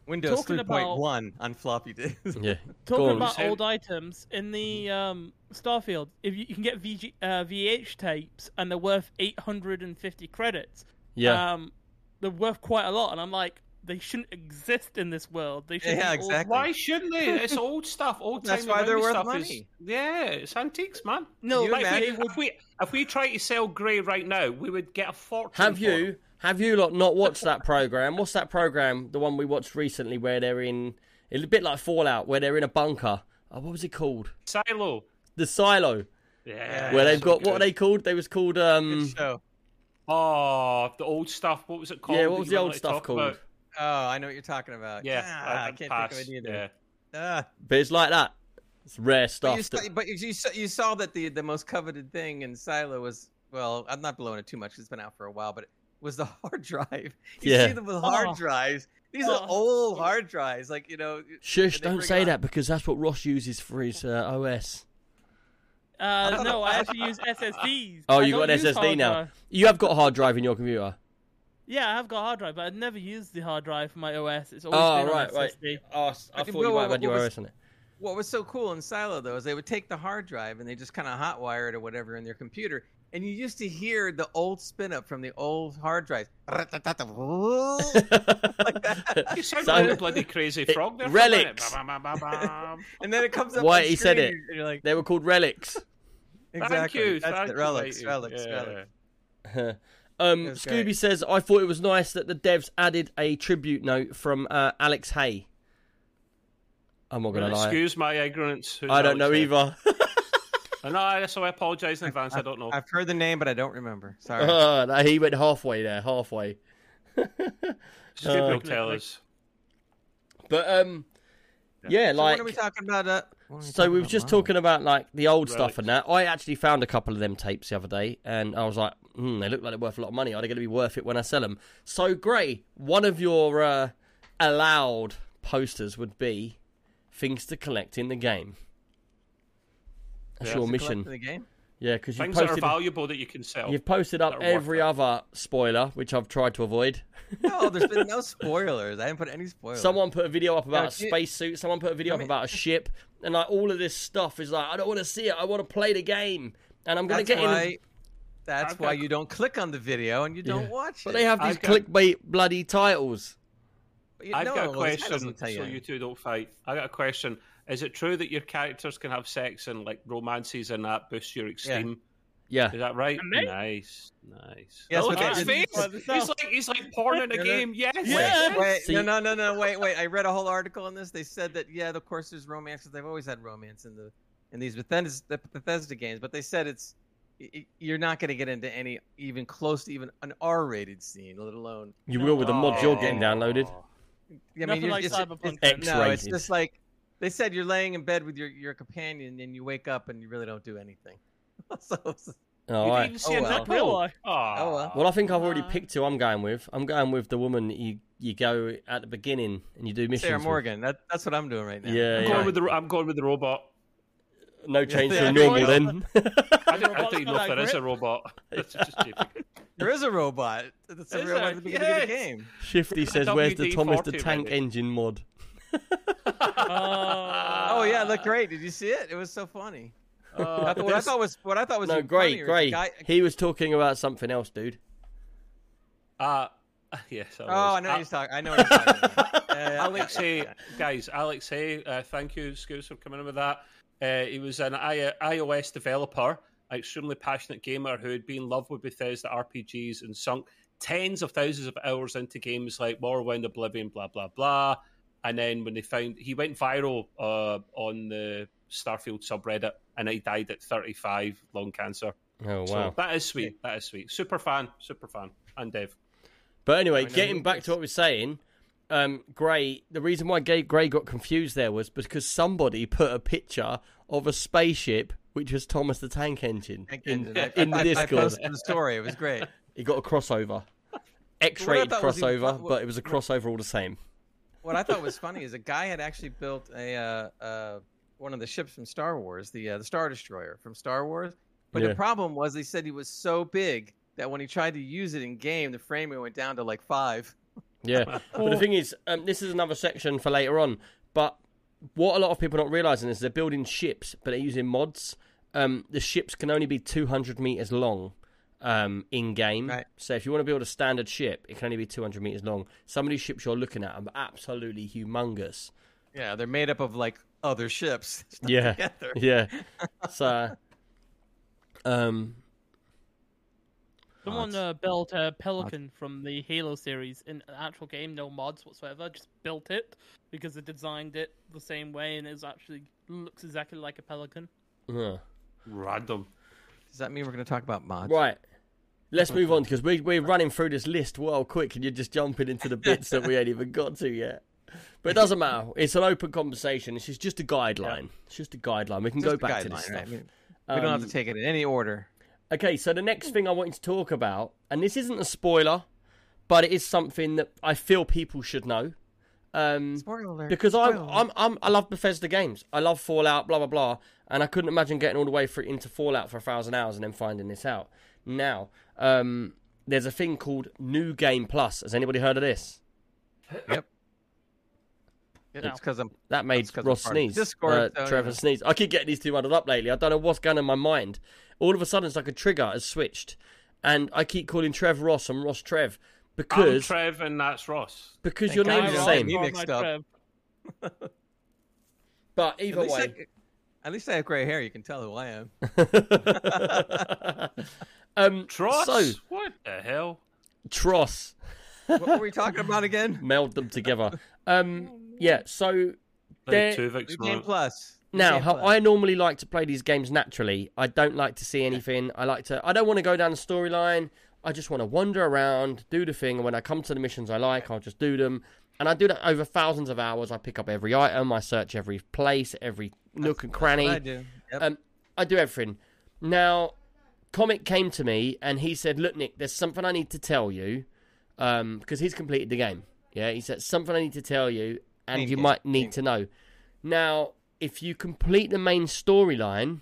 Windows Talking 3.1 on floppy disks. Yeah. *laughs* Talking on. about old items in the um, Starfield, if you, you can get VG, uh, VH tapes and they're worth 850 credits. Yeah. Um, they're worth quite a lot, and I'm like, they shouldn't exist in this world. They should. Yeah, be all- exactly. Why shouldn't they? *laughs* It's old stuff. Old That's timey why they're worth stuff money. Is, yeah, it's antiques, man. No, You Like, if, we, if we if we try to sell grey right now, we would get a fortune. Have for you it. have you lot not watched that program? What's that program? The one we watched recently where they're in it's a bit like Fallout, where they're in a bunker. Oh, what was it called? Silo? The silo. Yeah, Where they've so got what are they called? They was called um Good show. Oh, the old stuff. What was it called? Yeah, what was the old stuff called? about? Oh, I know what you're talking about. Yeah, Ah, I, can't pass. think of it either. Yeah. Ah. But it's like that. It's rare But, stuff. you saw, that- but you, you, saw, you saw that the, the most coveted thing in Silo was well, I'm not blowing it too much. It's been out for a while, but it was the *laughs* hard drive. You Yeah. see them with hard Oh. drives. These are Oh. old hard drives, like you know. Shush! Don't say out- that because that's what Ross uses for his uh, OS. Uh, no, I actually use SSDs. Oh, I you got an SSD now. drive. You have got a hard drive in your computer. Yeah, I have got a hard drive, but I've never used the hard drive for my OS. It's always Oh been right, on right. SSD. Oh, I Okay, thought you well, might have had what your was- OS on it. What was so cool in Silo though is they would take the hard drive and they just kind of hotwire it or whatever in their computer, and you used to hear the old spin up from the old hard drives. *laughs* like that. *laughs* You sound So- like a *laughs* bloody crazy frog there. Relics. And then it comes up. Why he said it. and You're like, They were called relics. exactly. Thank you. That's thank the relics, you. relics, Yeah. relics. Um, Scooby great. says, "I thought it was nice that the devs added a tribute note from uh, Alex Hay." I'm not gonna lie. Excuse my ignorance. Who's I don't know Alex either. Hay? *laughs* *laughs* No, so I apologise in advance. I don't know. I've heard the name, but I don't remember. Sorry. *laughs* Uh, no, he went halfway there, halfway. Scooby uh, tell us. But um, yeah, So like what are we talking about? Uh, we So we were just now? talking about like the old stuff and that. I actually found a couple of them tapes the other day, and I was like, hmm, they look like they're worth a lot of money. Are they going to be worth it when I sell them? So, Gray, one of your uh, allowed posters would be things to collect in the game. That's Yeah. your mission. in the game. Yeah, because you've Things that are posted, valuable that you can sell. you've posted up that are worth every other spoiler, which I've tried to avoid. No, there's been no *laughs* spoilers. I didn't put any spoilers. Someone put a video up about No, a spacesuit. Someone put a video I up mean- about a ship, and like all of this stuff is like, I don't want to see it. I want to play the game, and I'm gonna get why. in. That's I've why got- you don't click on the video and you don't Yeah. watch But it. But they have these I've got- clickbait bloody titles. I've no, got a well, question, doesn't so you two don't fight. I got a question. Is it true that your characters can have sex and like romances and that boosts your esteem? Yeah, Is that right? Nice, nice. Yes, look at his face. He's like he's like porn in a No, no. game. Yes. Yeah. Wait, See- no, no, no, no, wait, wait. I read a whole article on this. They said that yeah, of course, there's romance because they've always had romance in the in these Bethesda, the Bethesda games. But they said it's y- y- you're not going to get into any even close to even an R-rated scene, let alone. you will with the mods you're Oh. getting downloaded. I Nothing you're- like it's- Cyberpunk. it's- No, it's just like they said you're laying in bed with your your companion and you wake up and you really don't do anything. *laughs* so Oh, You right. didn't even see Oh, well. nipple. Real life. Oh, well. Well, I think I've already Uh, picked who I'm going with. I'm going with the woman you you go at the beginning and you do missions. Sarah with. Morgan. That, that's what I'm doing right now. Yeah, I'm yeah. going with the I'm going with the robot. No change Yeah, from normal then. I *laughs* don't, I robot's don't know got if that there is a robot. It's just. *laughs* There is a robot. That's a Is real one at the beginning of the game. Shifty says, "Where's the Thomas the Tank ready. Engine mod?" Uh, *laughs* Oh yeah, it looked great. Did you see it? It was so funny. I thought- what I thought was what I thought was No, great, great. guy- He was talking about something else, dude. Uh, yes. I Oh, was. I know Uh, he's talking. I know what he's talking about. Yeah, yeah. Alex A, guys, Alex A, uh, thank you, Scoots, for coming in with that. Uh, he was an I- iOS developer, an extremely passionate gamer who had been in love with Bethesda RPGs and sunk tens of thousands of hours into games like Morrowind, Oblivion, blah, blah, blah. And then when they found, he went viral uh, on the Starfield subreddit and he died at 35, lung cancer. Oh So wow! that is sweet. That is sweet. Super fan, super fan. And Dev. But anyway, I know who getting back to what we we're saying, um, Gray. The reason why Gay, Gray got confused there was because somebody put a picture of a spaceship, which was Thomas the Tank Engine, Tank in, engine. In the I, I posted the story. It was great. *laughs* He got a crossover, X-rated thought was even crossover, but it was a crossover all the same. What I thought was funny is a guy had actually built a uh, uh, one of the ships from Star Wars, the uh, the Star Destroyer from Star Wars. But Yeah. the problem was they said he was so big that when he tried to use it in game, the frame rate went down to like five. Yeah, *laughs* but the thing is, um, this is another section for later on. But what a lot of people are not realizing is they're building ships, but they're using mods. Um, the ships can only be 200 meters long um, in game. Right. So if you want to build a standard ship, it can only be 200 meters long. Some of these ships you're looking at are absolutely humongous. Yeah, they're made up of like other ships. *laughs* Yeah, together. yeah. *laughs* So, um, Someone uh, built a Pelican from the Halo series in an actual game, no mods whatsoever. Just built it because they designed it the same way, and it actually looks exactly like a Pelican. yeah. Random. Does that mean we're going to talk about mods? Right. Let's move on because we, we're running through this list well quick and you're just jumping into the bits that we ain't even got to yet. But it doesn't matter. It's an open conversation. This is just a guideline. It's just a guideline. We can Just go a back to guideline, this right? stuff. We, we don't have Um, to take it in any order. Okay, so the next thing I wanted to talk about, and this isn't a spoiler, but it is something that I feel people should know. Um, Spoiler alert. because I, Spoiler alert. I'm, I'm, I love Bethesda games. I love Fallout, blah blah blah, and I couldn't imagine getting all the way through into Fallout for a thousand hours and then finding this out. Now, um, there's a thing called New Game Plus. Has anybody heard of this? Yep. No. It's because I'm. That made Ross I'm sneeze. Discord, uh, so, Trevor know. sneeze. I keep getting these two muddled up lately. I don't know what's going on in my mind. All of a sudden, it's like a trigger has switched, and I keep calling Trev Ross and Ross Trev I'm because Trev and that's Ross. because Thank your God name's the same. me Oh, mixed my up. Trev. *laughs* But either least, way, I, at least I have gray hair. You can tell who I am. *laughs* um, Tross? So what the hell? Tross. what were we talking about again? *laughs* meld them together. Um, yeah. So There- Like two New Game. Plus. Now, how I normally like to play these games naturally. I don't like to see anything. I like to. I don't want to go down the storyline. I just want to wander around, do the thing, and when I come to the missions I like, I'll just do them. And I do that over thousands of hours. I pick up every item. I search every place, every nook and cranny. I do. Yep. Um, I do everything. Now, Comic came to me and he said, "Look, Nick, there's something I need to tell you, um, because he's completed the game. Yeah, he said something I need to tell you, and you game, might need to know. Now, if you complete the main storyline,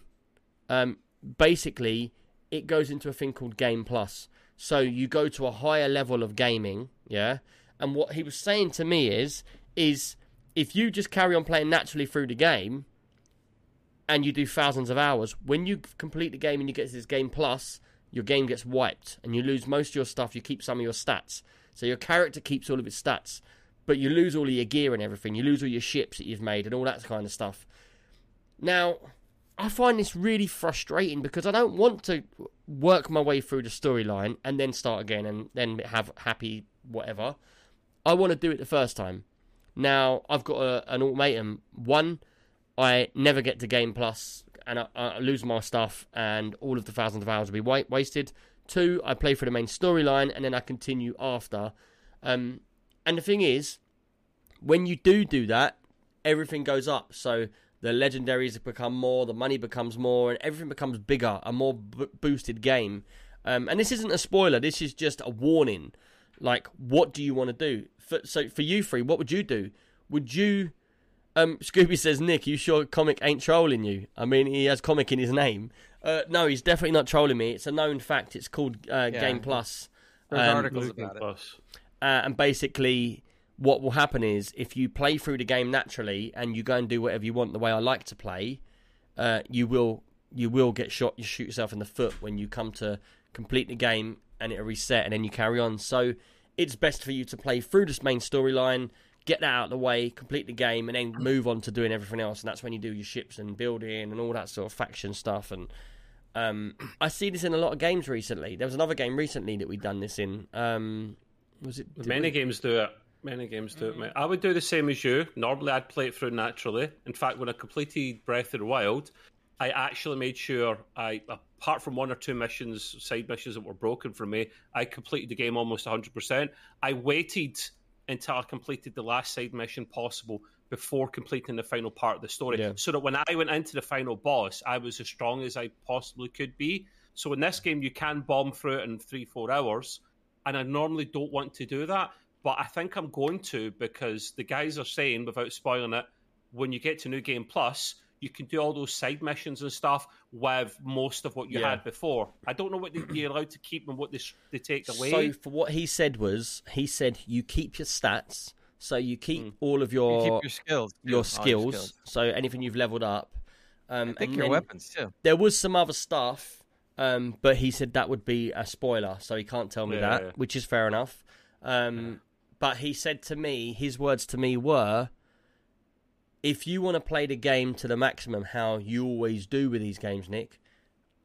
um, basically it goes into a thing called Game Plus. So you go to a higher level of gaming. Yeah, and what he was saying to me is, is if you just carry on playing naturally through the game, and you do thousands of hours, when you complete the game and you get to this game plus, your game gets wiped and you lose most of your stuff. You keep some of your stats. So your character keeps all of its stats, but you lose all of your gear and everything. You lose all your ships that you've made and all that kind of stuff. Now, I find this really frustrating because I don't want to work my way through the storyline and then start again and then have happy whatever. I want to do it the first time. Now, I've got a, an ultimatum. One, I never get to Game Plus and I, I lose my stuff, and all of the thousands of hours will be wa- wasted. Two, I play for the main storyline and then I continue after. Um, and the thing is, when you do do that, everything goes up. So the legendaries become more, the money becomes more, and everything becomes bigger, a more b- boosted game. Um, and this isn't a spoiler. This is just a warning. Like, what do you want to do? For, so for you three, what would you do? Would you? Um, Scooby says, Nick, you sure comic ain't trolling you? I mean, he has comic in his name. Uh, no, he's definitely not trolling me. It's a known fact. It's called uh, Yeah. Game Plus. There's um, articles Moving about it. plus. Uh, and basically, what will happen is if you play through the game naturally and you go and do whatever you want the way I like to play, uh, you will you will get shot. You shoot yourself in the foot when you come to complete the game and it'll reset and then you carry on. So it's best for you to play through this main storyline, get that out of the way, complete the game, and then move on to doing everything else. And that's when you do your ships and building and all that sort of faction stuff. And um, *clears throat* I see this in a lot of games recently. There was another game recently that we'd done this in. Um, was it? Many we- games do it. Many games do it, mm-hmm. mate. I would do the same as you. Normally, I'd play it through naturally. In fact, when I completed Breath of the Wild, I actually made sure I, apart from one or two missions, side missions that were broken for me, I completed the game almost 100%. I waited until I completed the last side mission possible before completing the final part of the story, Yeah. so that when I went into the final boss, I was as strong as I possibly could be. So in this game, you can bomb through it in three, four hours, and I normally don't want to do that, but I think I'm going to because the guys are saying, without spoiling it, when you get to New Game Plus, you can do all those side missions and stuff with most of what you Yeah. had before. I don't know what they, you're allowed to keep and what they, they take away. So for what he said was, he said you keep your stats, so you keep all of your You keep your skills. your all skills, so anything you've leveled up. Um, I think and your weapons too. There was some other stuff, um, but he said that would be a spoiler, so he can't tell me Yeah, that, yeah. which is fair enough. Um, But he said to me, his words to me were, "If you want to play the game to the maximum, how you always do with these games, Nick,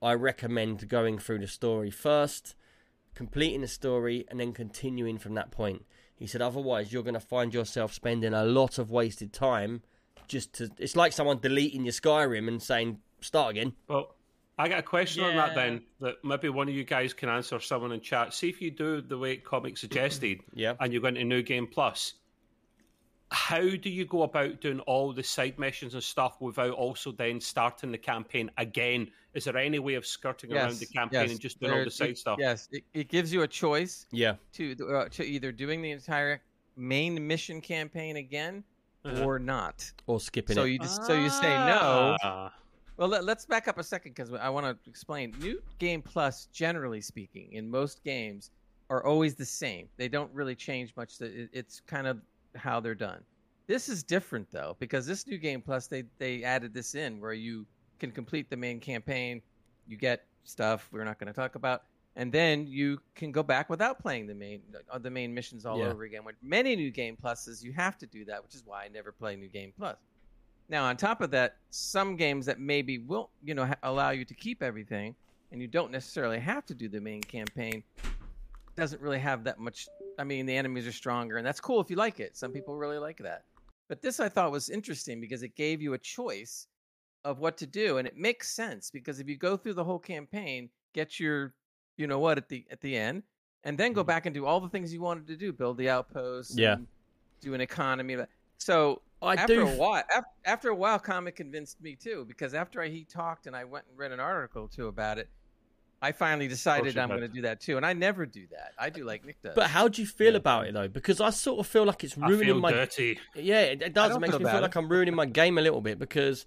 I recommend going through the story first, completing the story, and then continuing from that point." He said, "Otherwise, you're going to find yourself spending a lot of wasted time." Just to, it's like someone deleting your Skyrim and saying, "Start again." Well, I got a question on that then that maybe one of you guys can answer. Someone in chat. See if you do the way Comic suggested, *clears throat* Yeah. and you're going to New Game Plus. How do you go about doing all the side missions and stuff without also then starting the campaign again? Is there any way of skirting around the campaign yes. and just doing all the side it- stuff? Yes, it, it gives you a choice Yeah. to uh, to either doing the entire main mission campaign again Uh-huh. or not. Or skipping So it. you just so you say no. Well, let, us back up a second because I want to explain. New Game Plus, generally speaking, in most games, are always the same. They don't really change much. It- It's kind of how they're done. This is different though because this New Game Plus, they they added this in where you can complete the main campaign, you get stuff we're not going to talk about, and then you can go back without playing the main uh, the main missions all Yeah. over again. With many New Game Pluses, you have to do that, which is why I never play New Game Plus. Now, on top of that, some games that maybe will, you know, ha- allow you to keep everything, and you don't necessarily have to do the main campaign, doesn't really have that much. I mean, the enemies are stronger, and that's cool if you like it. Some people really like that. But this I thought was interesting because it gave you a choice of what to do, and it makes sense because if you go through the whole campaign, get your, you know what, at the at the end, and then go mm-hmm. back and do all the things you wanted to do, build the outposts, Yeah. and do an economy. So I after do. a while, af- after a while, comic convinced me too because after I, he talked and I went and read an article too about it, I finally decided I'm going to do that too. And I never do that. I do like Nick does. But how do you feel about it though? Because I sort of feel like it's I ruining feel my dirty. yeah. It, it does. It makes me feel bad. like I'm ruining my game a little bit because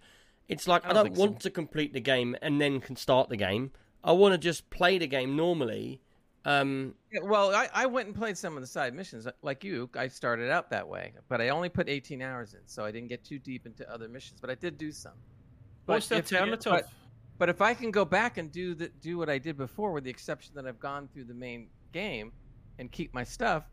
it's like I I don't, don't think so. want to complete the game and then can start the game. I want to just play the game normally. Um, Yeah, well, I, I went and played some of the side missions like you. I started out that way, but I only put 18 hours in, so I didn't get too deep into other missions. But I did do some. But What's the alternative? but- But if I can go back and do the do what I did before, with the exception that I've gone through the main game and keep my stuff,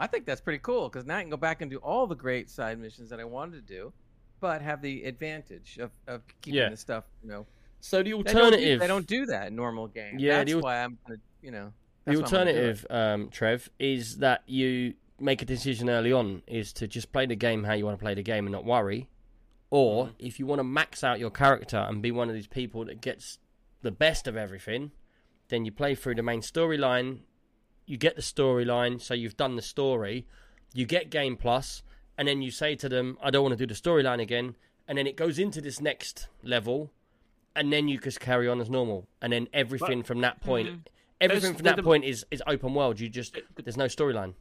I think that's pretty cool because now I can go back and do all the great side missions that I wanted to do, but have the advantage of, of keeping Yeah. the stuff. You know, so the they don't do- alternative, They don't do that in normal games. Yeah, that's al- why I'm gonna, you know, that's why I'm gonna do it. alternative, um, Trev, is that you make a decision early on is to just play the game how you want to play the game and not worry. Or Mm-hmm. if you want to max out your character and be one of these people that gets the best of everything, then you play through the main storyline. You get the storyline, so you've done the story. You get Game Plus, and then you say to them, "I don't want to do the storyline again." And then it goes into this next level, and then you just carry on as normal. And then everything from that point, everything There's- from that the- point is is open world. You just there's no storyline.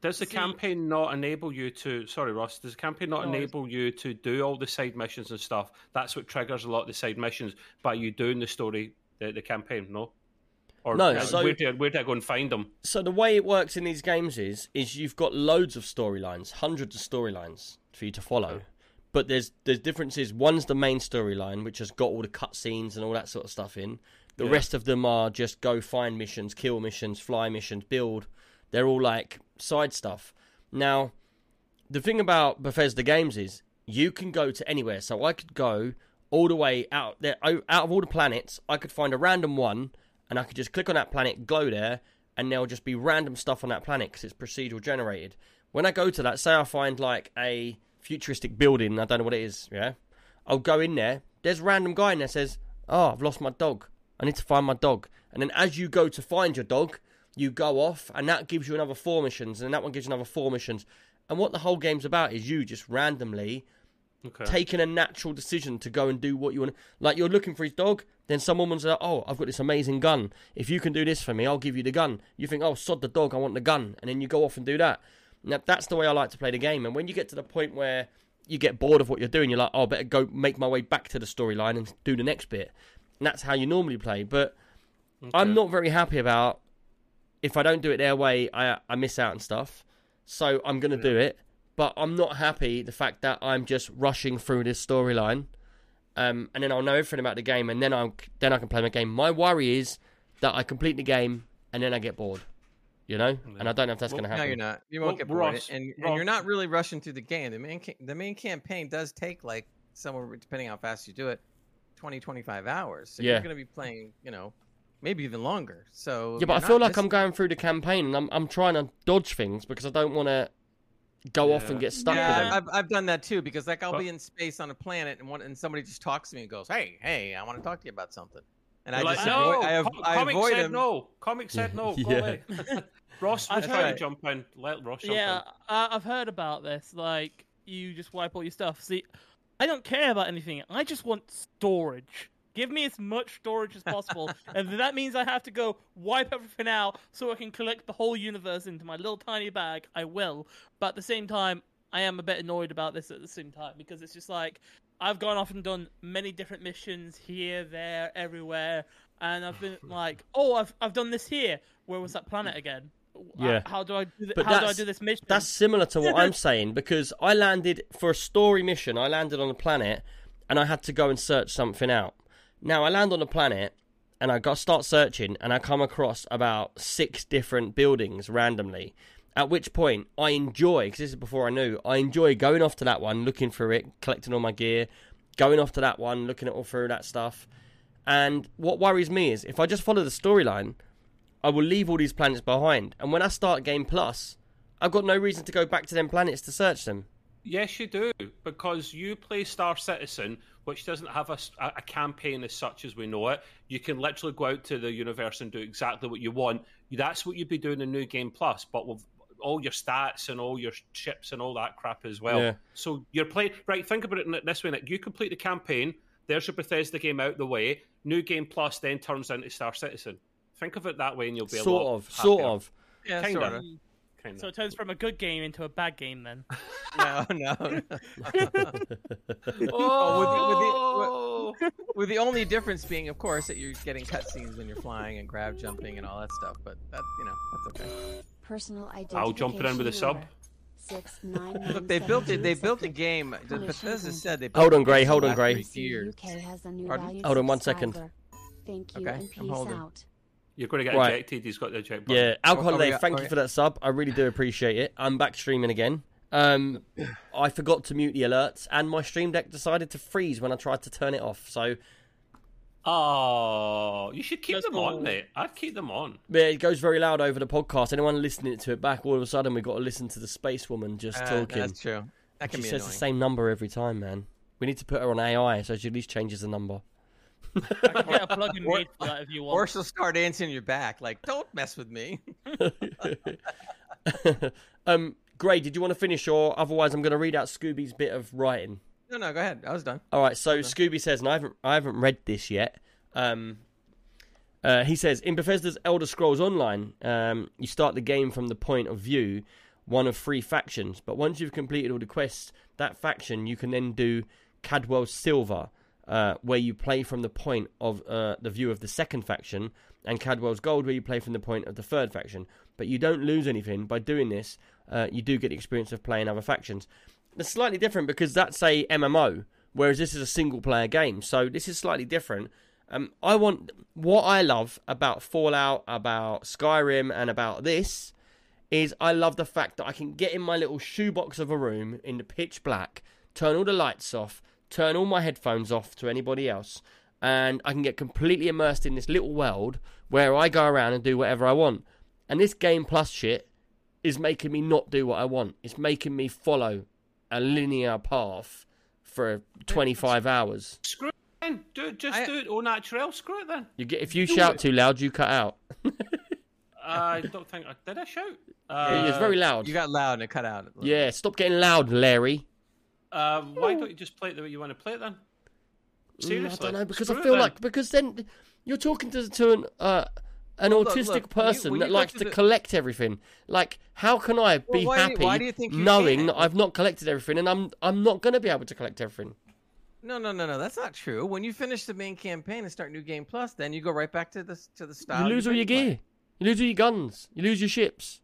Does the campaign not enable you to? Sorry, Ross. Does the campaign not No, enable you to do all the side missions and stuff? That's what triggers a lot of the side missions by you doing the story, the, the campaign. No. Or No, uh, so- where, do, I- where do I go and find them? So the way it works in these games is is you've got loads of storylines, hundreds of storylines for you to follow. But there's there's differences. One's the main storyline, which has got all the cutscenes and all that sort of stuff in. The Yeah. rest of them are just go find missions, kill missions, fly missions, build. They're all like side stuff. Now, the thing about Bethesda games is you can go to anywhere. So I could go all the way out there, out of all the planets. I could find a random one, and I could just click on that planet, go there, and there'll just be random stuff on that planet because it's procedural generated. When I go to that, say I find like a futuristic building, I don't know what it is. Yeah, I'll go in there. There's a random guy in there says, "Oh, I've lost my dog. I need to find my dog." And then as you go to find your dog, you go off, and that gives you another four missions, and that one gives you another four missions. And what the whole game's about is you just randomly Okay. taking a natural decision to go and do what you want. Like you're looking for his dog, then some woman's like, "Oh, I've got this amazing gun. If you can do this for me, I'll give you the gun." You think, "Oh, sod the dog, I want the gun," and then you go off and do that. Now that's the way I like to play the game. And when you get to the point where you get bored of what you're doing. You're like, oh, I better go make my way back to the storyline and do the next bit. And that's how you normally play. But I'm not very happy about if I don't do it their way, I I miss out and stuff. So I'm gonna do it, but I'm not happy the fact that I'm just rushing through this storyline, um, and then I'll know everything about the game, and then I will then I can play my game. My worry is that I complete the game and then I get bored, you know, and I don't know if that's Well, gonna happen. No, you're not. You won't Well, get bored, Ross- and, and Ross- you're not really rushing through the game. The main ca- the main campaign does take like somewhere depending on how fast you do it, 20, 25 hours. So Yeah. you're going to be playing, you know, maybe even longer. So Yeah, but I feel not like I'm going through the campaign and I'm I'm trying to dodge things because I don't want to go off and get stuck Yeah. with them. I've, I've done that too because like I'll But- be in space on a planet and one and somebody just talks to me and goes, "Hey, hey, I want to talk to you about something," and I You're just like, avoid, no, I, av- Com- I comic avoid said them. no. Comic said no. *laughs* Go Yeah. away. *laughs* Ross was That's trying right. to jump in. Let Ross jump Yeah, in. I, I've heard about this. Like, you just wipe all your stuff. See, I don't care about anything. I just want storage. Give me as much storage as possible, *laughs* and that means I have to go wipe everything out so I can collect the whole universe into my little tiny bag. I will, but at the same time, I am a bit annoyed about this at the same time because it's just like I've gone off and done many different missions here, there, everywhere, and I've been *laughs* like, oh, I've I've done this here. Where was that planet again? Yeah. How do I do? Th- how do I do this mission? That's similar to what *laughs* I'm saying because I landed for a story mission. I landed on a planet and I had to go and search something out. Now I land on a planet and I got start searching and I come across about six different buildings randomly. At which point I enjoy because this is before I knew I enjoy going off to that one, looking through it, collecting all my gear, going off to that one, looking at all through that stuff. And what worries me is if I just follow the storyline, I will leave all these planets behind. And when I start Game Plus, I've got no reason to go back to them planets to search them. Yes, you do, because you play Star Citizen, which doesn't have a campaign as such as we know it. You can literally go out to the universe and do exactly what you want. That's what you'd be doing in New Game Plus, but with all your stats and all your ships and all that crap as well. Yeah. So you're playing right. Think about it in this way: Nick. you complete the campaign. There's your Bethesda game out the way. New Game Plus then turns into Star Citizen. Think of it that way, and you'll be a Sort lot of, sort of. Yeah, Kinda. sort of. Kinda. So it turns from a good game into a bad game then. *laughs* No, no. *laughs* Oh, no. oh, With the only difference being, of course, that you're getting cutscenes when you're flying and grav jumping and all that stuff. But that, you know, that's okay. Personal identification. I'll jump it in with a sub. number. Six nine nine Look, they built it. They seven built two the game. The Commission Bethesda said they. Hold on, Gray, hold on, Gray. three years. UK has a new Pardon? valued Hold on one second. Thank you Okay, and I'm peace holding. out. You're going to get Right. ejected. He's got the eject button. Yeah, Alcohol Oh, oh, Day, yeah, thank oh, you yeah. for that sub. I really do appreciate it. I'm back streaming again. Um, I forgot to mute the alerts, and my Stream Deck decided to freeze when I tried to turn it off. So Oh, you should keep That's them on, cool. mate. I'd keep them on. yeah, it goes very loud over the podcast. Anyone listening to it back, all of a sudden we've got to listen to the Space Woman just Uh, talking. That's true. That can she be says annoying. the same number every time, man. We need to put her on AI so she at least changes the number. I get a plug-in Or- for that if you Or want. she'll start answering your back, like, "Don't mess with me." *laughs* um, Gray, did you want to finish, or otherwise I'm going to read out Scooby's bit of writing. No, no, go ahead. I was done. All right, so Scooby says, and I haven't, I haven't read this yet. Um, uh, he says in Bethesda's Elder Scrolls Online, um, you start the game from the point of view one of three factions, but once you've completed all the quests, that faction you can then do Cadwell Silver, uh, where you play from the point of uh, the view of the second faction, and Cadwell's Gold, where you play from the point of the third faction. But you don't lose anything by doing this. Uh, you do get the experience of playing other factions. It's slightly different because that's a MMO, whereas this is a single player game. So this is slightly different. Um, I want what I love about Fallout, about Skyrim, and about this is I love the fact that I can get in my little shoebox of a room in the pitch black, turn all the lights off, turn all my headphones off to anybody else, and I can get completely immersed in this little world where I go around and do whatever I want. And this game plus shit is making me not do what I want. It's making me follow a linear path for 25 hours. Screw it then. Do it, just I- do it all natural. Screw it then. You get if you Do shout it. too loud, you cut out. I don't think I did. I shout. it's Uh, very loud. You got loud and it cut out. Yeah, stop getting loud, Larry. Uh, why don't you just play it the way you want to play it then? Mm, Seriously, I don't know because Screw I it feel then. like because then you're talking to to an uh, an Well, look, autistic look, you- person that you go likes to to the- collect everything. Like, how can I be why do you- happy why do you think you knowing can? that I've not collected everything and I'm I'm not going to be able to collect everything? No, no, no, no. That's not true. When you finish the main campaign and start New Game Plus, then you go right back to the to the style. you lose all your gear. You lose all your guns. You lose your ships.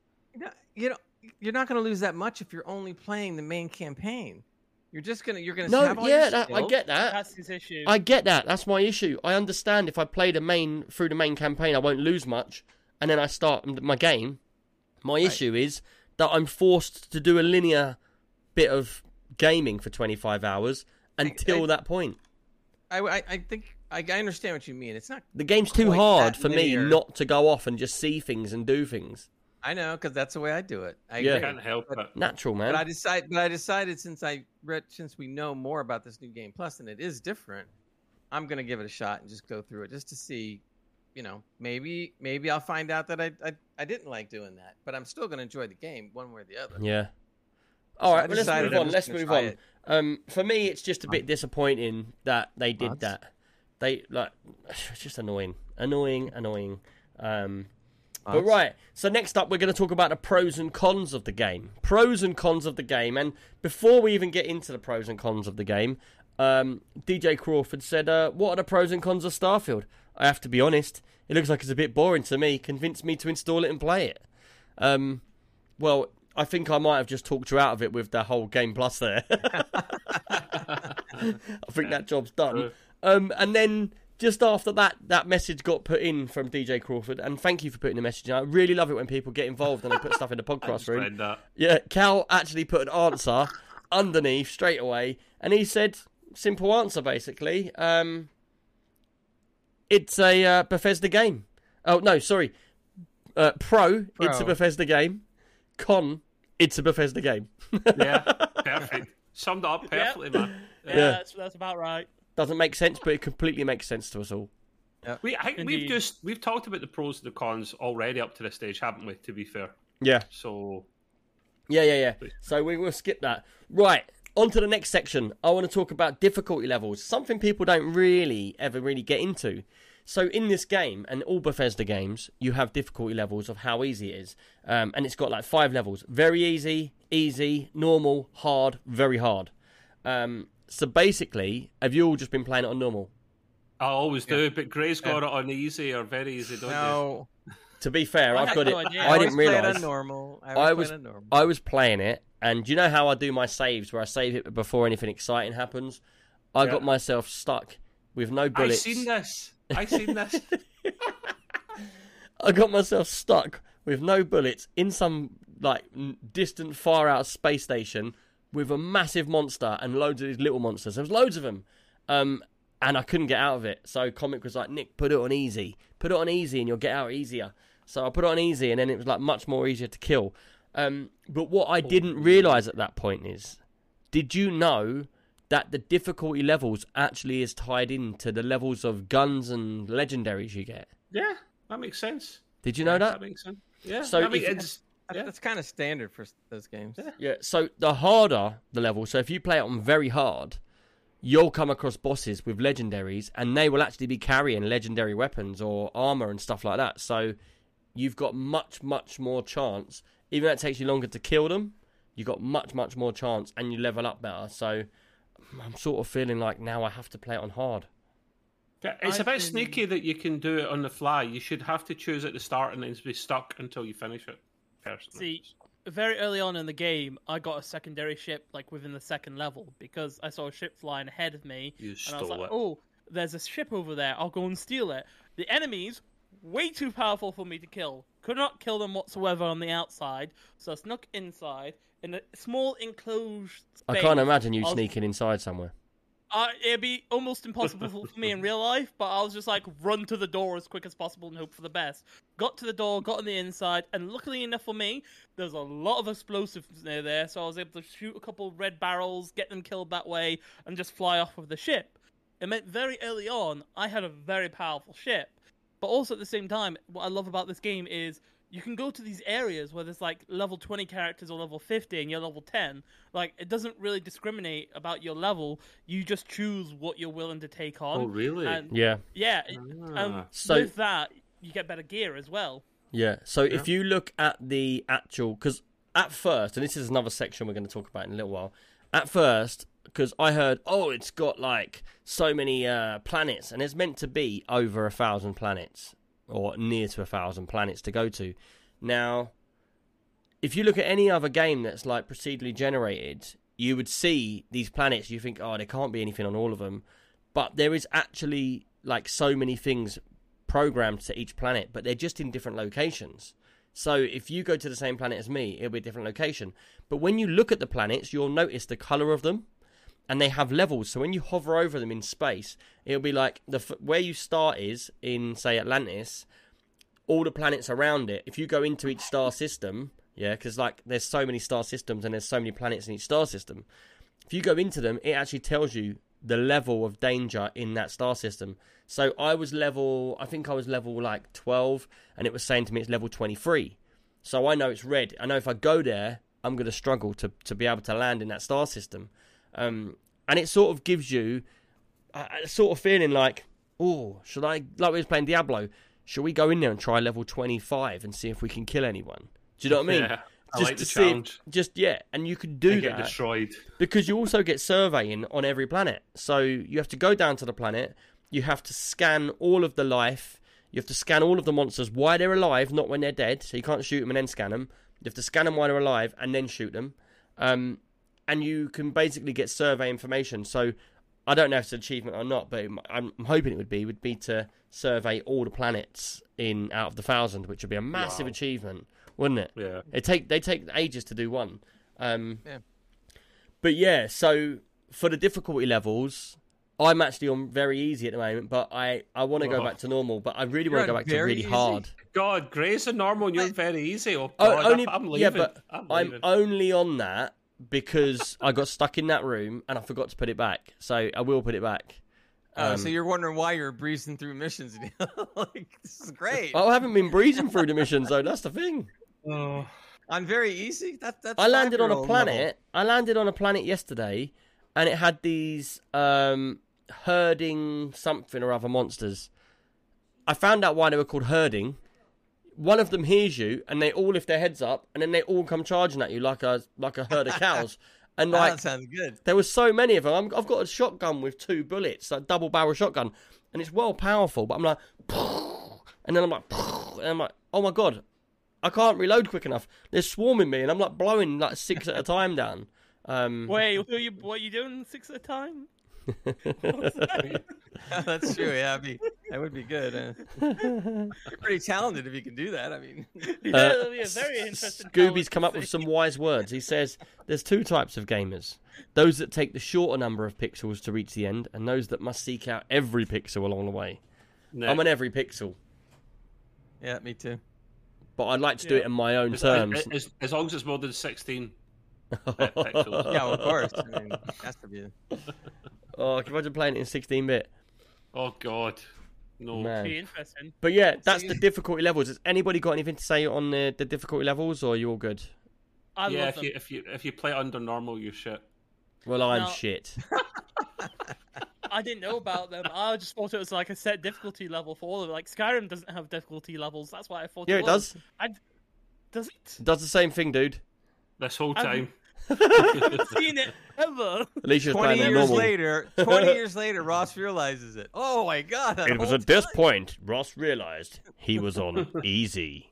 You know, you're not going to lose that much if you're only playing the main campaign. You're just gonna you're gonna No, yeah, that, I get that. That's his issue. I get that. That's my issue. I understand if I play the main through the main campaign, I won't lose much, and then I start my game. My issue is that I'm forced to do a linear bit of gaming for 25 hours until I- that point. I, I, I think I, I understand what you mean. It's not. The game's too hard for linear. me not to go off and just see things and do things. I know because that's the way I do it. I Yeah. agree. Can't help it. Natural, man. But I decide, but I decided since I read, since we know more about this new game plus and it is different, I'm gonna give it a shot and just go through it just to see, you know, maybe maybe I'll find out that I I, I didn't like doing that, but I'm still gonna enjoy the game one way or the other. Yeah. All So right, well, let's move on. Let's move on. Um, for me, it's just a bit disappointing that they did Odds? that. They like, *sighs* it's just annoying, annoying, annoying. Um, but right, so next up, we're going to talk about the pros and cons of the game. Pros and cons of the game, and before we even get into the pros and cons of the game, um, DJ Crawford said, uh, "What are the pros and cons of Starfield?" I have to be honest; it looks like it's a bit boring to me. Convince me to install it and play it. Um, well, I think I might have just talked you out of it with the whole Game Plus there. *laughs* I think that job's done. Um, and then just after that, that message got put in from DJ Crawford, and thank you for putting the message in. I really love it when people get involved and they put stuff in the *laughs* podcast room. read that. Yeah, Cal actually put an answer underneath straight away, and he said, "Simple answer, basically. Um, it's a uh, Bethesda game. Oh no, sorry, uh, pro, It's a Bethesda game. Con, it's a Bethesda game. *laughs* Yeah, perfect. Summed up perfectly, man. yeah, yeah. That's, that's about right. Doesn't make sense, but it completely makes sense to us all. We, I think we've just we've talked about the pros and the cons already up to this stage, haven't we? To be fair, Yeah, so yeah, yeah, yeah. So we will skip that. Right. On to the next section. I want to talk about difficulty levels, something people don't really ever really get into. So in this game and all Bethesda games, you have difficulty levels of how easy it is, um, and it's got like five levels: very easy, easy, normal, hard, very hard. Um, so basically, have you all just been playing it on normal? I always do. But Gray's got it on easy or very easy, don't No, *laughs* To be fair, I I've had got it. idea. I always didn't play it realize. on normal. I, I was play on normal. I was playing it, and you know how I do my saves? Where I save it before anything exciting happens. I Yeah. got myself stuck with no bullets. I bullets. seen this. I've seen this. *laughs* I got myself stuck with no bullets in some like distant, far out space station with a massive monster and loads of these little monsters. There was loads of them, um, and I couldn't get out of it. So Comic was like, "Nick, put it on easy. Put it on easy, and you'll get out easier." So I put it on easy, and then it was like much more easier to kill. Um, but what I didn't realize at that point is, did you know that the difficulty levels actually is tied into the levels of guns and legendaries you get? yeah, that makes sense. Did you know that? That makes sense. Yeah. So I mean, if- it's That's, yeah. that's kind of standard for those games. Yeah, so the harder the level, so if you play it on very hard, you'll come across bosses with legendaries and they will actually be carrying legendary weapons or armor and stuff like that. So you've got much, much more chance. Even though it takes you longer to kill them, you've got much, much more chance and you level up better. So mm, I'm sort of feeling like now I have to play it on hard. Yeah, It's I a bit think- sneaky that you can do it on the fly. You should have to choose at the start and then be stuck until you finish it. Personally, See, very early on in the game, I got a secondary ship like within the second level because I saw a ship flying ahead of me, You and I was like, it. "Oh, there's a ship over there. I'll go and steal it." The enemies way too powerful for me to kill. Could not kill them whatsoever on the outside, so I snuck inside in a small enclosed. I can't imagine you I was- sneaking inside somewhere. Uh, it'd be almost impossible for for me in *laughs* real life, but I was just like run to the door as quick as possible and hope for the best. Got to the door, got on the inside, and luckily enough for me, there's a lot of explosives near there, so I was able to shoot a couple red barrels, get them killed that way, and just fly off with the ship. It meant very early on I had a very powerful ship, but also at the same time, what I love about this game is you can go to these areas where there's like level 20 characters or level 50 and you're level 10 like it doesn't really discriminate about your level you just choose what you're willing to take on Oh, really? and Yeah. yeah it- Ah. um, So- with that you get better gear as well. Yeah. So if you look at the actual, because at first, and this is another section we're going to talk about in a little while. At first, because I heard, oh, it's got like so many uh, planets, and it's meant to be over a thousand planets or near to a thousand planets to go to. Now, if you look at any other game that's like procedurally generated, you would see these planets. You think, oh, there can't be anything on all of them, but there is actually like so many things programmed to each planet, but they're just in different locations. So if you go to the same planet as me, it'll be a different location. But when you look at the planets, you'll notice the color of them, and they have levels. So when you hover over them in space, it'll be like the where you start is in say Atlantis. All the planets around it. If you go into each star system, yeah, because like there's so many star systems and there's so many planets in each star system. If you go into them, it actually tells you the level of danger in that star system. So I was level, I think I was level like 12, and it was saying to me it's level 23. So I know it's red. I know if I go there, I'm going to struggle to, to be able to land in that star system. Um, and it sort of gives you a, a sort of feeling like, oh, should I, like we was playing Diablo, should we go in there and try level 25 and see if we can kill anyone? Do you know what I mean? Yeah, I just like to the see just yeah, and you could do that destroyed. because you also get surveying on every planet. So you have to go down to the planet, you have to scan all of the life, you have to scan all of the monsters while they're alive, not when they're dead. So you can't shoot them and then scan them. You have to scan them while they're alive and then shoot them. Um, and you can basically get survey information. So I don't know if it's an achievement or not, but I'm I'm hoping it would be would be to survey all the planets in out of the thousand, which would be a massive Wow. achievement, wouldn't it? Yeah. It take they take ages to do one. Um, Yeah. But yeah, so for the difficulty levels, I'm actually on very easy at the moment, but I, I want to go back to normal, but I really want to go back to really easy? hard. God, Gray's a normal and you're very easy. Oh, Oh, God, only, I'm leaving. yeah, but I'm I'm, only on that because I got stuck in that room and I forgot to put it back. So I will put it back. Oh, Um, so you're wondering why you're breezing through missions? *laughs* like this is great. I haven't been breezing through the missions though. That's the thing. Oh, On very easy. That that's. I landed on a planet. I landed on a planet yesterday, and it had these um, herding something or other monsters. I found out why they were called herding. One of them hears you, and they all lift their heads up, and then they all come charging at you like a like a herd of *laughs* cows. And like that sounds good. there was so many of them. I'm, I've got a shotgun with two bullets, like double barrel shotgun, and it's well powerful. But I'm like, *laughs* and then I'm like, *laughs* and I'm like, oh my god, I can't reload quick enough. They're swarming me, and I'm like blowing like six at a time down. Um, Wait, who are you, what are you doing six at a time? that's true. Yeah, I mean, that would be good. Uh, *laughs* you're pretty talented if you can do that. I mean, *laughs* Yeah, Uh, that'll be a very interesting. Scooby's talent come up with some wise words. He says there's two types of gamers: those that take the shorter number of pixels to reach the end, and those that must seek out every pixel along the way. no. I'm an every pixel, yeah, me too. but I'd like to do it in my own as, terms. as, as, as long as it's more than 16 *laughs* pixels. Yeah, of course. I mean, has to be. oh, can you imagine playing it in 16-bit? Oh, God. No. Man. Be interesting. But yeah, that's the difficulty levels. Has anybody got anything to say on the, the difficulty levels, or are you all good? I yeah, love if them. you, if, you, if you play under normal, you're shit. Well, I'm No. shit. *laughs* *laughs* I didn't know about them. I just thought it was like a set difficulty level for all of it. Like Skyrim doesn't have difficulty levels. That's why I thought. Yeah, it, it does. I... Does it? It does the same thing, dude. This whole I've- time. I've seen it ever. Alicia's Twenty years normal. later, twenty years later, Ross realizes it. Oh my god! It was whole at this point Ross realized he was on *laughs* easy.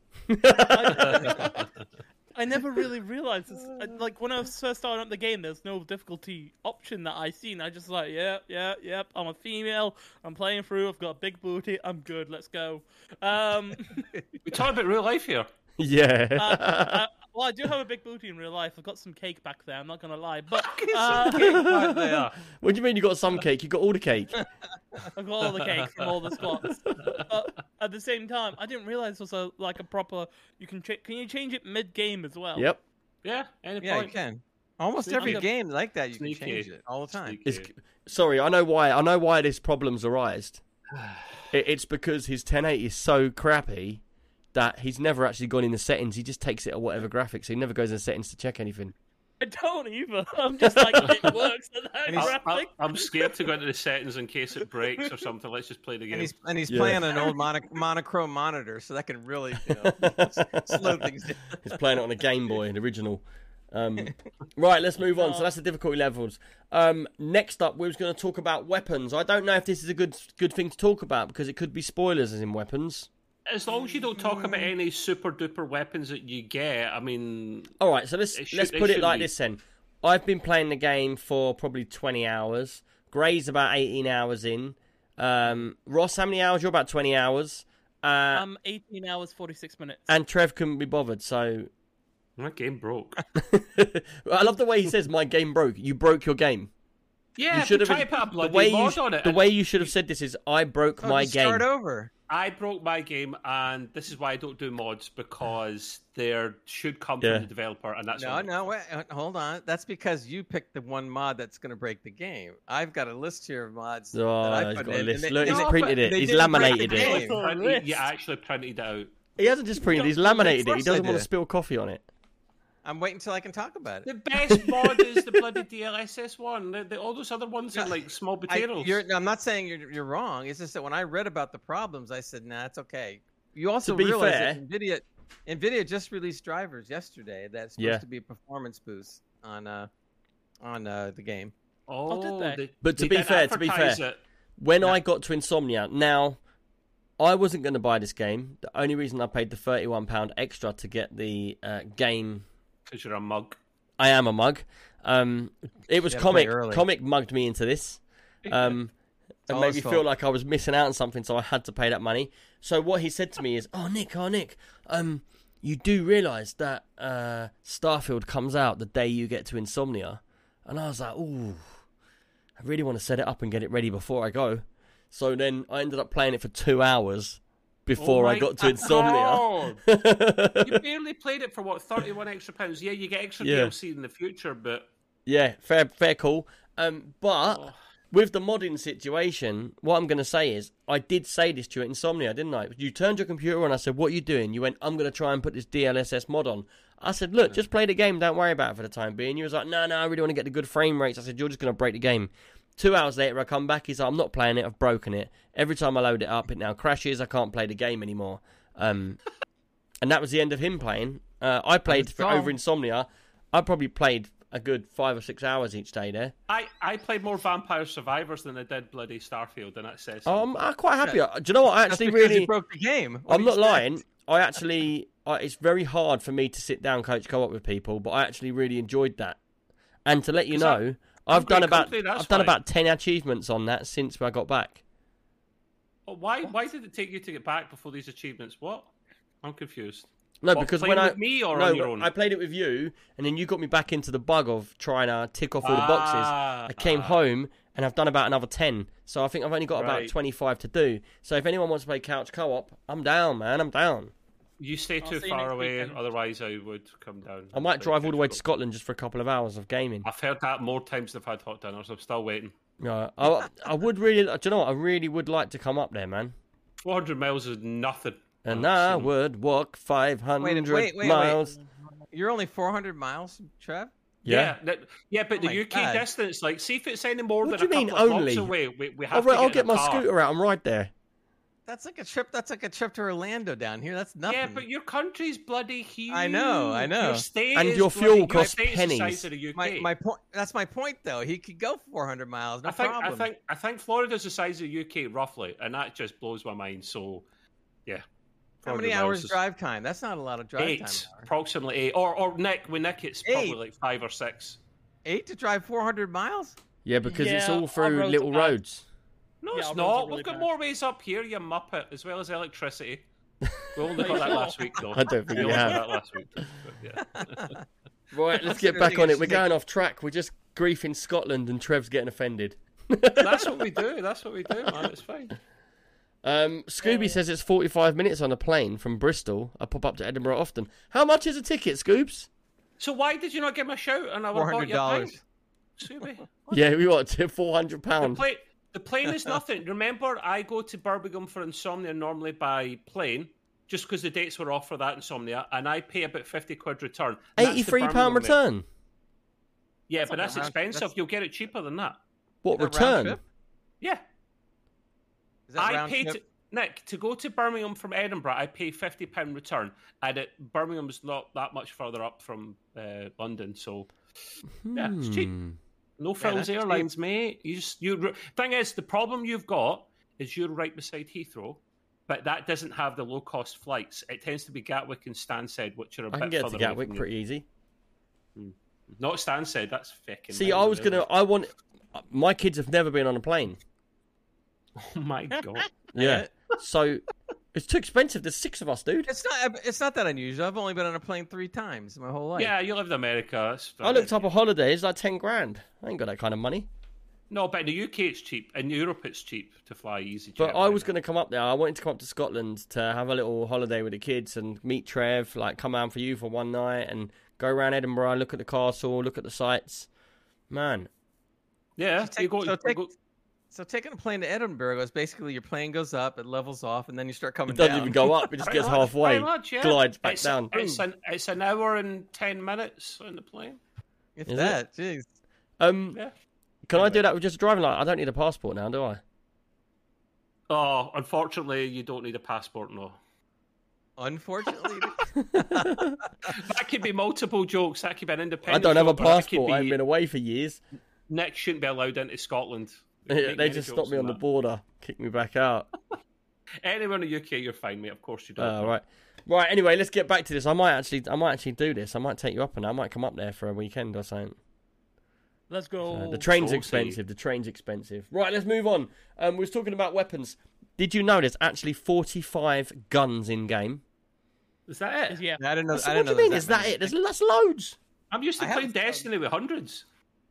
I never really realized this. Like when I was first starting up the game, there's no difficulty option that I seen. I just like, yeah, yeah, yep. I'm a female. I'm playing through. I've got a big booty. I'm good. Let's go. Um, *laughs* We're talking about real life here. *laughs* yeah. uh, well, I do have a big booty in real life. I've got some cake back there. I'm not gonna lie, but *laughs* uh, Right there. *laughs* what do you mean you got some cake? You got all the cake. *laughs* I've got all the cake from all the squats. But at the same time, I didn't realize it was a, like a proper. You can ch- can you change it mid game as well? Yep. Yeah, any Yeah, you can. Almost Sneaky. every game like that, you Sneaky. can change it all the time. It's, sorry, I know why. I know why this problem's arised. *sighs* It, it's because his 1080 is so crappy that he's never actually gone in the settings. He just takes it at whatever graphics. He never goes in the settings to check anything. I don't either. *laughs* I'm just like it *laughs* works at that And he's- I, am scared to go into the settings in case it breaks or something. Let's just play the And game. he's and he's Yeah. playing an old mono, monochrome monitor, so that can really you know, *laughs* slow things down. He's playing it on a Game Boy, an original. Um, right, let's move on. So that's the difficulty levels. Um, next up, we are going to talk about weapons. I don't know if this is a good good thing to talk about because it could be spoilers as in weapons. As long as you don't talk about any super duper weapons that you get, I mean, All right, so let's should- let's put it should like be. this then. I've been playing the game for probably twenty hours. Gray's about eighteen hours in. Um, Ross, how many hours? You're about twenty hours. Uh, Um, 18 hours 46 minutes. and Trev couldn't be bothered, so *laughs* my game broke. I love the way he says, "My game broke." You broke your game. Yeah, you should try to have put a the bloody way you mod on it. the way you should have said this is, "I broke Oh, my just game." Start over. I broke my game, and this is why I don't do mods because there should come Yeah. from the developer, and that's No, no, wait, hold on. That's because you picked the one mod that's going to break the game. I've got a list here of mods. Oh, that I he's put got a in, list. and Look, he's no, printed it. He's didn't break the laminated it. game. You actually printed it out. He hasn't just printed; he's laminated it. He doesn't want to spill coffee on it. I'm waiting until I can talk about it. The best mod is the bloody DLSS one. The, the, all those other ones are like small I, potatoes. you're, I'm not saying you're, you're wrong. It's just that when I read about the problems, I said, "Nah, it's okay." You also To be realize fair- that Nvidia, Nvidia just released drivers yesterday that's supposed Yeah. to be a performance boost on uh, on uh, the game. oh, did they? But to they be fair, to be fair, it. When No. I got to Insomnia, now I wasn't going to buy this game. The only reason I paid the thirty-one pound extra to get the uh, game, because you're a mug. I am a mug. Um, it was gotta comic. early. Comic mugged me into this. Um, and all made his me feel fault. like I was missing out on something, so I had to pay that money. So what he said to me is, "Oh Nick, oh Nick, um, you do realise that uh, Starfield comes out the day you get to Insomnia," and I was like, "Ooh, I really want to set it up and get it ready before I go." So then I ended up playing it for two hours before Oh I got to Insomnia. *laughs* you barely played it for what thirty-one extra pounds. Yeah, you get extra Yeah. DLC in the future, but Yeah, fair, fair call. Um, but Oh. with the modding situation, what I'm going to say is, I did say this to you Insomnia, didn't I? You turned your computer on. I said, "What are you doing?" You went, "I'm going to try and put this DLSS mod on." I said, "Look, just play the game. Don't worry about it for the time being." You was like, "No, no, I really want to get the good frame rates." I said, "You're just going to break the game." Two hours later, I come back. He's like, "I'm not playing it. I've broken it. Every time I load it up, it now crashes. I can't play the game anymore." Um, *laughs* and that was the end of him playing. Uh, I played for over Insomnia. I probably played a good five or six hours each day there. I, I played more Vampire Survivors than I did bloody Starfield, and that says Oh. I'm, I'm quite happy. Do you know what? I actually really. broke the game. What I'm not lying. I actually. I, it's very hard for me to sit down coach co-op with people, but I actually really enjoyed that. And to let you 'Cause I- know, I've done about I've done about ten achievements on that since I got back. Oh, why why did it take you to get back before these achievements? What? I'm confused. No, What, because when I with me or no, on your own? I played it with you, and then you got me back into the bug of trying to tick off all the boxes. Ah, I came ah. home and I've done about another 10. So I think I've only got about 25 to do. So if anyone wants to play couch co op, I'm down, man. I'm down. You stay I'll too see far away, weekend. otherwise I would come down. I might drive all the way to Scotland just for a couple of hours of gaming. I've heard that more times than I've had hot dinners. I'm still waiting. Yeah, I, I would really, do you know what? I really would like to come up there, man. 400 miles is nothing. And I've I would walk 500 Wait, wait, wait, miles. You're only 400 miles, Trev. Yeah. Yeah, that- yeah, but Oh the UK God. distance, like, see if it's any more What than do you a mean, couple of only? blocks away, we, we All have right, to I'll get, get my car. scooter out and ride there. That's like a trip. That's like a trip to Orlando down here. That's nothing. Yeah, but your country's bloody huge. I know, I know. Your state And is your bloody- fuel your costs the pennies. size of the UK. my my point. That's my point, though. He could go 400 miles. No I think problem. I think I think Florida's the size of the UK roughly, and that just blows my mind. So, yeah. How many hours is drive time? That's not a lot of drive time. Eight, approximately eight. Or or Nick with Nick, it's probably like five or six. Eight to drive 400 miles. Yeah, because it's all through roads little are bad. roads. No, Yeah, it's not. really We've got bad. more ways up here, you muppet, as well as electricity. We only got that *laughs* last week, though. I don't think we we have. that last week. But, yeah. *laughs* Right, let's get back on it. We're just going off track. We're just griefing Scotland and Trev's getting offended. That's what we do. That's what we do, man. It's fine. Um, Scooby says it's 45 minutes on a plane from Bristol. I pop up to Edinburgh often. How much is a ticket, Scoobs? So why did you not give me a shout and I would have bought you a $400. pint? Scooby. *laughs* Yeah, we want to 400 The pounds. plane, the plane is nothing. Remember, I go to Birmingham for Insomnia normally by plane, just because the dates were off for that Insomnia, and I pay about 50 quid return. And that's the 83 pound Birmingham rate. return. Yeah, That's but that's expensive. that's- You'll get it cheaper than that. What return? Yeah, Is that I round paid trip? Nick to go to Birmingham from Edinburgh. I pay fifty pound return, and it Birmingham's not that much further up from uh, London, so yeah, it's cheap. Hmm. No Yeah, frills cheap. airlines, mate. You just you. Thing is, the problem you've got is you're right beside Heathrow, but that doesn't have the low cost flights. It tends to be Gatwick and Stansted, which are a I bit can get further to Gatwick you. pretty easy. Not Stansted. That's fucking. See, I was gonna. I want. My kids have never been on a plane. *laughs* Oh my god. Yeah. *laughs* so it's too expensive. There's six of us, dude. It's not. It's not that unusual. I've only been on a plane three times in my whole life. Yeah, you lived in America. That's I looked up a holiday. It's like ten grand. I ain't got that kind of money. No, but in the UK it's cheap. In Europe it's cheap to fly easy. But I was going to come up there. I wanted to come up to Scotland to have a little holiday with the kids and meet Trev. Like come out for you for one night and go around Edinburgh, look at the castle, look at the sights. Man, Yeah, So take- you go. so you take- go- So taking a plane to Edinburgh is basically your plane goes up, it levels off, and then you start coming back. it doesn't down. even go up. It just Pretty gets much, halfway, pretty much, yeah. glides back it's, down. It's an it's an hour and ten minutes on the plane. If Is that, jeez. Um, Yeah. can I do that with just a driving license? I don't need a passport now, do I? Oh, unfortunately, you don't need a passport. No, Unfortunately, *laughs* that could be multiple jokes. That could be an independent. I don't have a joke, or that could passport. I haven't been away for years. Nick shouldn't be allowed into Scotland. They just jokes stopped me on the border, kicked me back out. *laughs* Anywhere in the UK, you're fine, mate. Of course you don't. Oh, right. Right, anyway, let's get back to this. I might actually I might actually do this. I might take you up and I might come up there for a weekend or something. Let's go. Uh, the train's saucy. expensive. The train's expensive. Right, let's move on. Um, we was talking about weapons. Did you know there's actually 45 guns in game? Is that it? Yeah. I don't know. So I what didn't do you mean? there's Is that many. it? There's that's loads. I'm used to I playing a phone. Destiny with hundreds.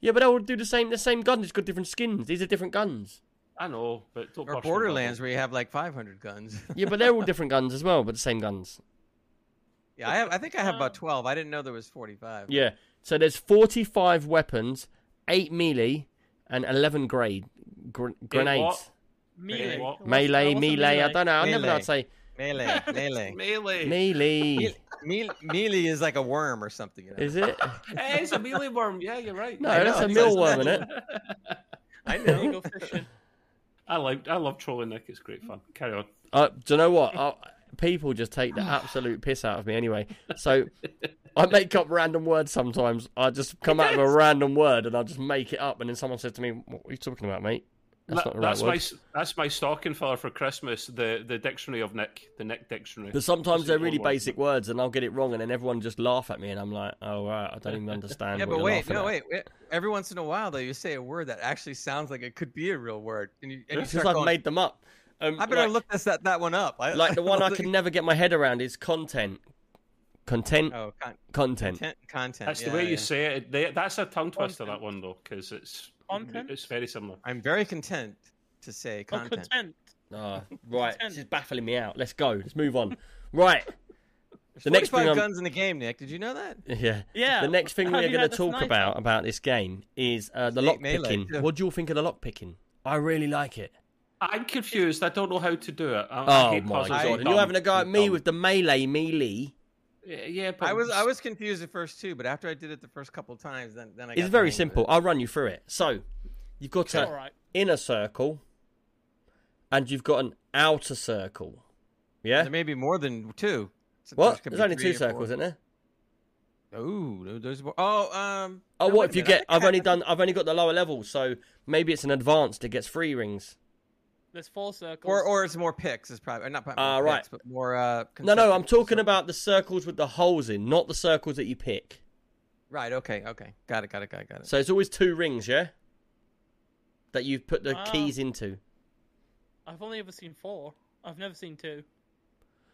Yeah, but they all do the same. The same gun. It's got different skins. These are different guns. I know, but don't Or Borderlands, where you have like 500 guns. *laughs* Yeah, but they're all *laughs* different guns as well, but the same guns. yeah, I have. I think I have about uh. 12. I didn't know there was 45. Yeah. So there's 45 weapons, eight melee, and 11 grade gr- grenades. what? Melee. Melee, what's melee. I don't know. I never know how Melee. to say *laughs* Melee, melee. Melee. melee. Melee, melee is like a worm or something. You know? Is it? hey, It is a melee worm. Yeah, you're right. No, I that's a it says mealworm, that. isn't it? *laughs* I There you know. go fishing. *laughs* I like. I love trolling Nick. It's great fun. Carry on. Uh, do you know what? Uh, people just take the absolute piss out of me anyway. So I make up random words sometimes. I just come out with a random word and I just make it up, and then someone says to me, "What are you talking about, mate?" That's That- not the right that's word. my that's my stocking filler for Christmas. The the dictionary of Nick, the Nick dictionary. But sometimes That's they're really word. basic words, and I'll get it wrong, and then everyone just laugh at me, and I'm like, "Oh right, I don't even understand." Yeah, what but you're wait, no, at. wait, wait. Every once in a while, though, you say a word that actually sounds like it could be a real word, and you, and you It's start just I've going, made them up. Um, I better like, look this that, that one up. I, like the one I *laughs* can never get my head around is content, content, Oh, con- content. content, content. That's yeah, the way you say it. They, that's a tongue twister. Content. That one though, because it's Content? it's very similar. I'm very content to say Oh, content. content. Ah, *laughs* right, Content. this is baffling me out. Let's go. Let's move on. Right. There's The next 45 thing I'm- guns in the game, Nick. Did you know that? *laughs* Yeah. Yeah. The next thing we're going to talk sniper? about about this game is uh, the lock picking. too. What do you all think of the lock picking? I really like it. I'm confused. I don't know how to do it. I, I Oh hate my god! And you're having a go at me dumb. with the melee melee. Yeah, yeah, but I was I was confused at first too, but after I did it the first couple times, then then I got It's very simple. it. I'll run you through it. So, you've got All an right. inner circle, and you've got an outer circle. Yeah. There may be more than two. So What? could There's only two circles, isn't there? Ooh, there's more. Oh, um. Oh, no, what if you get? I I've only *laughs* done. I've only got the lower level, so maybe it's an advanced. It gets three rings. There's four circles. Or or it's more picks. Is probably not. probably Ah, more right. picks, but more. Uh, No, no, I'm talking circles. about the circles with the holes in, not the circles that you pick. Right. Okay. Okay. Got it. Got it. Got it. Got it. So it's always two rings, yeah. That you've put the Ah. keys into, I've only ever seen four. I've never seen two.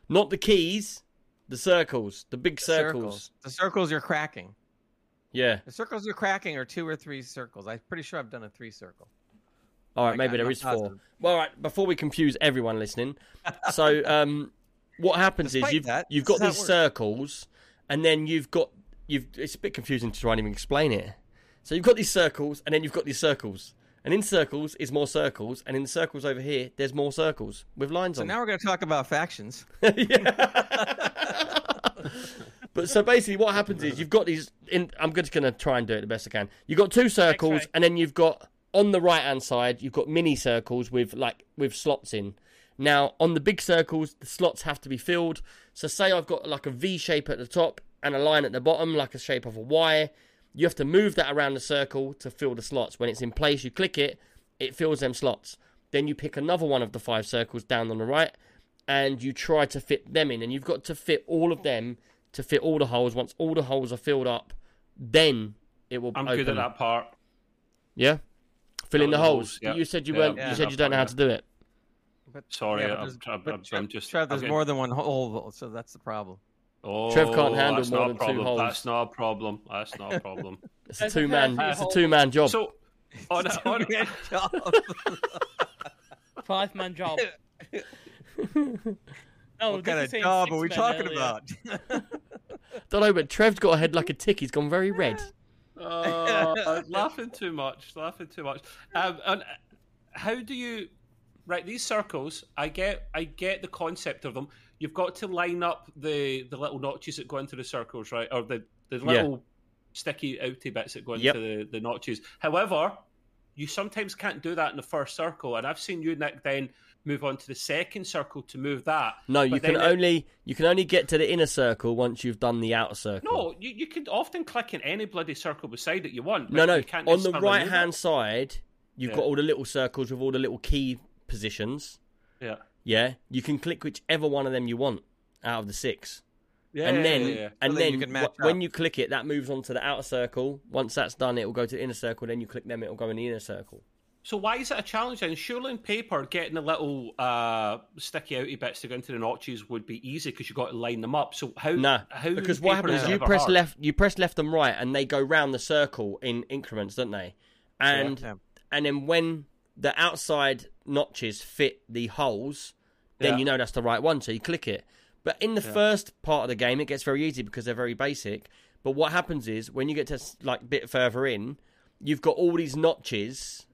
not the keys, the circles, the big The circles. The circles you're cracking. Yeah. The circles you're cracking are two or three circles. I'm pretty sure I've done a three circle. All right, Like, maybe I'm there not is four. positive. Well, all right. Before we confuse everyone listening, so um, what happens is you've that, you've got these how circles, and then you've got you've. It's a bit confusing to try and even explain it. So you've got these circles, and then you've got these circles, and in circles is more circles, and in the circles over here, there's more circles with lines So on. So now we're going to talk about factions. *laughs* But so basically, what happens is you've got these. In, I'm just going to try and do it the best I can. You've got two circles, X-ray. and then you've got on the right hand side, you've got mini circles with like with slots in. Now, on the big circles, the slots have to be filled. So, say I've got like a V shape at the top and a line at the bottom, like a shape of a Y. You have to move that around the circle to fill the slots. When it's in place, you click it, it fills them slots. Then you pick another one of the five circles down on the right, and you try to fit them in. And you've got to fit all of them to fit all the holes. Once all the holes are filled up, then it will I'm open. good at that part. Yeah, fill in the the holes. holes, yeah. You said you Yeah, weren't. yeah. you said you don't know how to do it. But, Sorry, yeah, but I'm- there's- I'm- but I'm- Trev- just- Trev, there's I'm more than one hole, so that's the problem. Oh, Trev can't handle that's more not than a two problem. holes. That's not a problem. That's not a problem. *laughs* It's a two man. It's a two man job. so, *laughs* on, a- on, Man, *laughs* job. Five man job. No, what kind of job are we talking earlier. about? Don't know, but Trev's got a head like a tick. He's gone very red. Oh, *laughs* laughing too much. Laughing too much. Um, and how do you? Right, these circles. I get. I get the concept of them. You've got to line up the the little notches that go into the circles, right? Or the the little sticky outy bits that go into Yep. the, the notches. However, you sometimes can't do that in the first circle, and I've seen you, Nick, then move on to the second circle to move that. No, you But can it- only you can only get to the inner circle once you've done the outer circle. No, you, you can often click in any bloody circle beside it you want. no, no. You can't On the right hand side, you've Yeah. got all the little circles with all the little key positions. Yeah. Yeah, you can click whichever one of them you want out of the six. Yeah, and then yeah, yeah. and then then you wh- when you click it, that moves on to the outer circle. Once that's done, it will go to the inner circle. Then you click them, it will go in the inner circle. So why is it a challenge then? Surely in paper, getting the little uh, sticky outy bits to go into the notches would be easy because you've got to line them up. So how? Nah, how because what happens is is you press hard? left, you press left and right, and they go round the circle in increments, don't they? And Yeah. and then when the outside notches fit the holes, then Yeah. you know that's the right one, so you click it. But in the first part of the game, it gets very easy because they're very basic. But what happens is when you get to like a bit further in, you've got all these notches,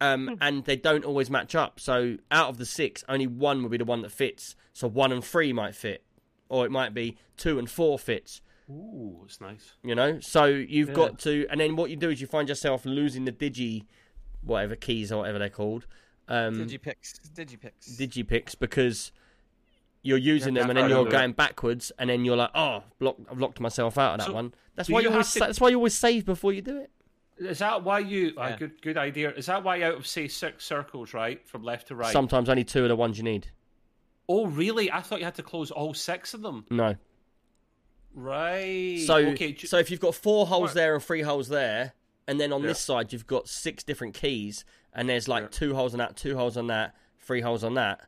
um, and they don't always match up. So out of the six, only one will be the one that fits. So one and three might fit, or it might be two and four fits. Ooh, it's nice. You know, so you've Yeah. got to, and then what you do is you find yourself losing the digi, whatever keys or whatever they're called, um, Digipicks. Digipix. digipicks because you're using Yeah, them and then you're do it. going backwards, and then you're like, oh, block, I've locked myself out of that So, one. That's why you you always, have to- that's why you always save before you do it. Is that why you? ah, Yeah. good, good idea. Is that why out of say six circles, right, from left to right? Sometimes only two of the ones you need. Oh, really? I thought you had to close all six of them. No. Right. So, okay. so if you've got four holes there and three holes there, and then on Yeah. this side you've got six different keys, and there's like Yeah. two holes on that, two holes on that, three holes on that,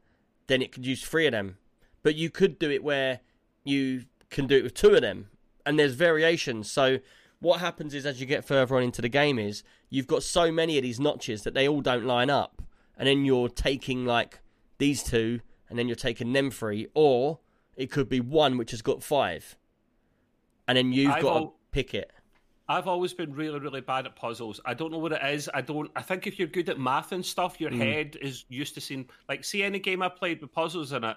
then it could use three of them. But you could do it where you can do it with two of them, and there's variations. So what happens is as you get further on into the game is you've got so many of these notches that they all don't line up, and then you're taking like these two, and then you're taking them three, or it could be one which has got five, and then you've I've got to pick it. I've always been really, really bad at puzzles. I don't know what it is. I don't. I think if you're good at math and stuff, your mm. head is used to seeing. Like, see any game I played with puzzles in it.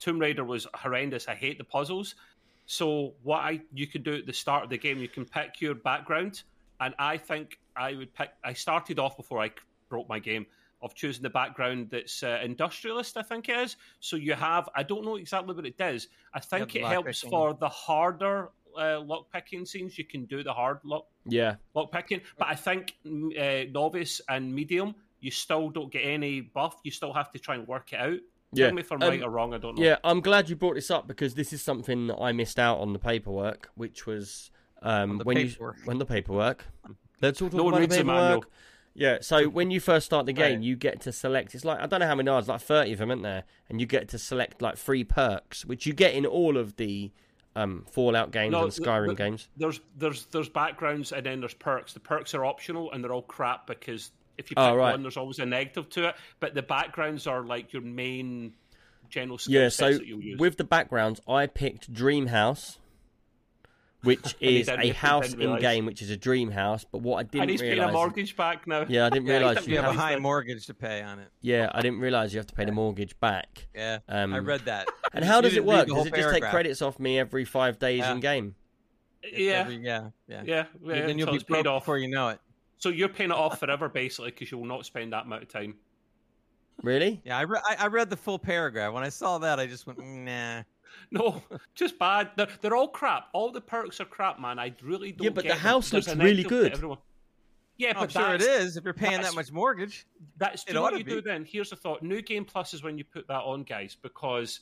Tomb Raider was horrendous. I hate the puzzles. So what I you can do at the start of the game, you can pick your background, and I think I would pick. I started off before I broke my game of choosing the background that's uh, industrialist. I think it is. So you have. I don't know exactly what it does. I think Yeah, it helps picking. for the harder uh, lock picking scenes. You can do the hard lock Yeah, lock picking. But I think uh, novice and medium, you still don't get any buff. You still have to try and work it out. Yeah. Tell me if I'm Um, right or wrong. I don't know. yeah. I'm glad you brought this up because this is something that I missed out on the paperwork, which was um, when paperwork. you when the paperwork. Let's all talk No about the paperwork. Yeah, so when you first start the game, Right. you get to select. It's like I don't know how many are, it's like thirty of them, isn't there? And you get to select like three perks, which you get in all of the um, Fallout games No, and Skyrim games. There's there's there's backgrounds and then there's perks. The perks are optional and they're all crap because if you pick Oh, right. one, there's always a negative to it. But the backgrounds are like your main general skill Yeah, sets so that you'll use. with the backgrounds, I picked Dream House, which *laughs* is a house in realise. game, which is a dream house. But what I didn't and he's paying a mortgage back now. yeah, I didn't *laughs* Yeah, realize you you have a have, high *laughs* mortgage to pay on it. yeah, I didn't realize you have to pay the mortgage back. Yeah, Um, I read that. And how does it work? Does it just take credits off me every five days Yeah. in game? Yeah, every- yeah, yeah. yeah, yeah. then you'll until be paid off. before you know it. So you're paying it off forever, basically, because you'll not spend that amount of time. Really? Yeah, I, re- I I read the full paragraph. When I saw that, I just went, "Mm, nah. No, just bad. They're, they're all crap. All the perks are crap, man. I really don't. Yeah, but get the them. house There's looks an really good. everyone. Yeah, I'm but sure it is. if you're paying that much mortgage. That's do It you know ought what you do then. Here's the thought: New Game Plus is when you put that on, guys, because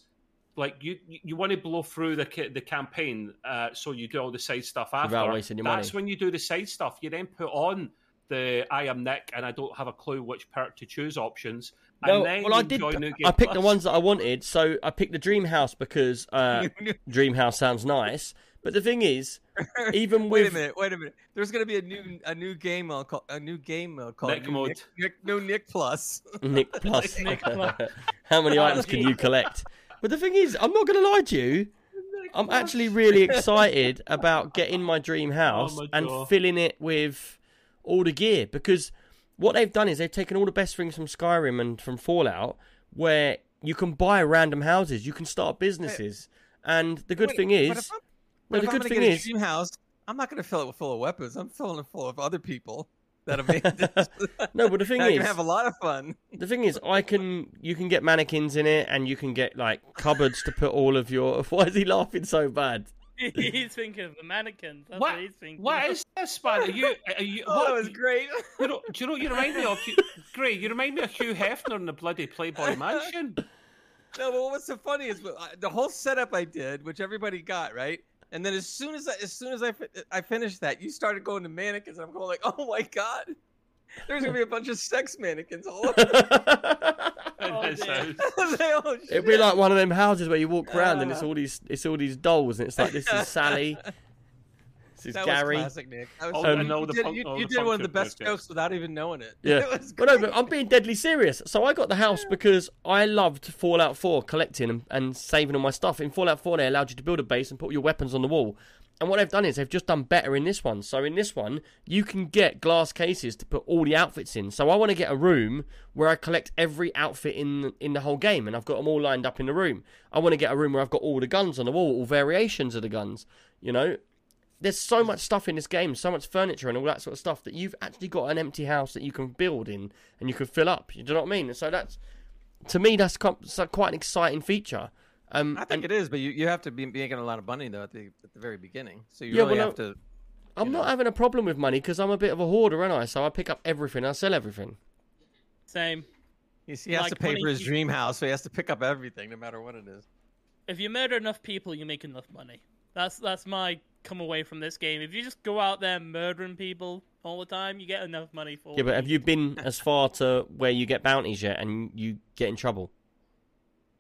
like you you want to blow through the the campaign, uh, so you do all the side stuff after. Without wasting your That's money. when you do the side stuff. You then put on the I am Nick and I don't have a clue which perk to choose options. No, then well, I did. I picked the ones that I wanted. So I picked the Dream House because uh, *laughs* Dream House sounds nice. But the thing is, *laughs* even wait with a minute, wait a minute. There's gonna be a new a new game mode called a new game mode called Nick New mode. Nick, Nick, no Nick Plus. *laughs* Nick Plus, Nick Plus. how many items can you collect? But the thing is, I'm not going to lie to you. I'm actually really excited about getting my dream house Oh my and filling it with all the gear because what they've done is they've taken all the best things from Skyrim and from Fallout, where you can buy random houses, you can start businesses, and the good Wait, thing is, no, the good thing get a is, dream house, I'm not gonna fill it with full of weapons. I'm filling it full of other people that have made *laughs* this. no, but the thing *laughs* I is, can have a lot of fun. The thing is, I can you can get mannequins in it, and you can get like cupboards to put all of your. *laughs* Why is he laughing so bad? *laughs* he's thinking of the mannequins. That's What? what, he's thinking. What of. is this, man? Are you? Are you *laughs* Oh, what? that was great. You know, do you know you remind me of? You, Gray, you remind me of Hugh Hefner in the bloody Playboy Mansion. *laughs* No, but what's so funny is uh, the whole setup I did, which everybody got right, and then as soon as I, as soon as I fi- I finished that, you started going to mannequins, and I'm going like, oh my god, there's gonna be a bunch of sex mannequins all over. In Oh, *laughs* his dear. house. I was like, oh, It'd be like one of them houses where you walk around and it's Ah. all these it's all these dolls, and it's like this is Sally, *laughs* this is that Gary. was classic, Nick. That was, Oh, and you, did, punk- you, all you did one of the best jokes. jokes without even knowing it. Yeah, *laughs* it was but no, but I'm being deadly serious. So I got the house because I loved Fallout 4, collecting and, and saving all my stuff. In Fallout 4, they allowed you to build a base and put your weapons on the wall. And what they've done is they've just done better in this one. So in this one, you can get glass cases to put all the outfits in. So I want to get a room where I collect every outfit in in the whole game, and I've got them all lined up in the room. I want to get a room where I've got all the guns on the wall, all variations of the guns. You know, there's so much stuff in this game, so much furniture and all that sort of stuff that you've actually got an empty house that you can build in and you can fill up. You know what I mean? So that's to me that's quite an exciting feature. Um, I think and it is, but you, you have to be making a lot of money though at the at the very beginning. So you Yeah, really well, have to. I'm you not having a problem with money because I'm a bit of a hoarder, aren't I? So I pick up everything, I sell everything. Same. He, he has like to pay for 20 his dream house, so he has to pick up everything, no matter what it is. If you murder enough people, you make enough money. That's that's my come away from this game. If you just go out there murdering people all the time, you get enough money for. Yeah, but have you been *laughs* as far to where you get bounties yet and you get in trouble?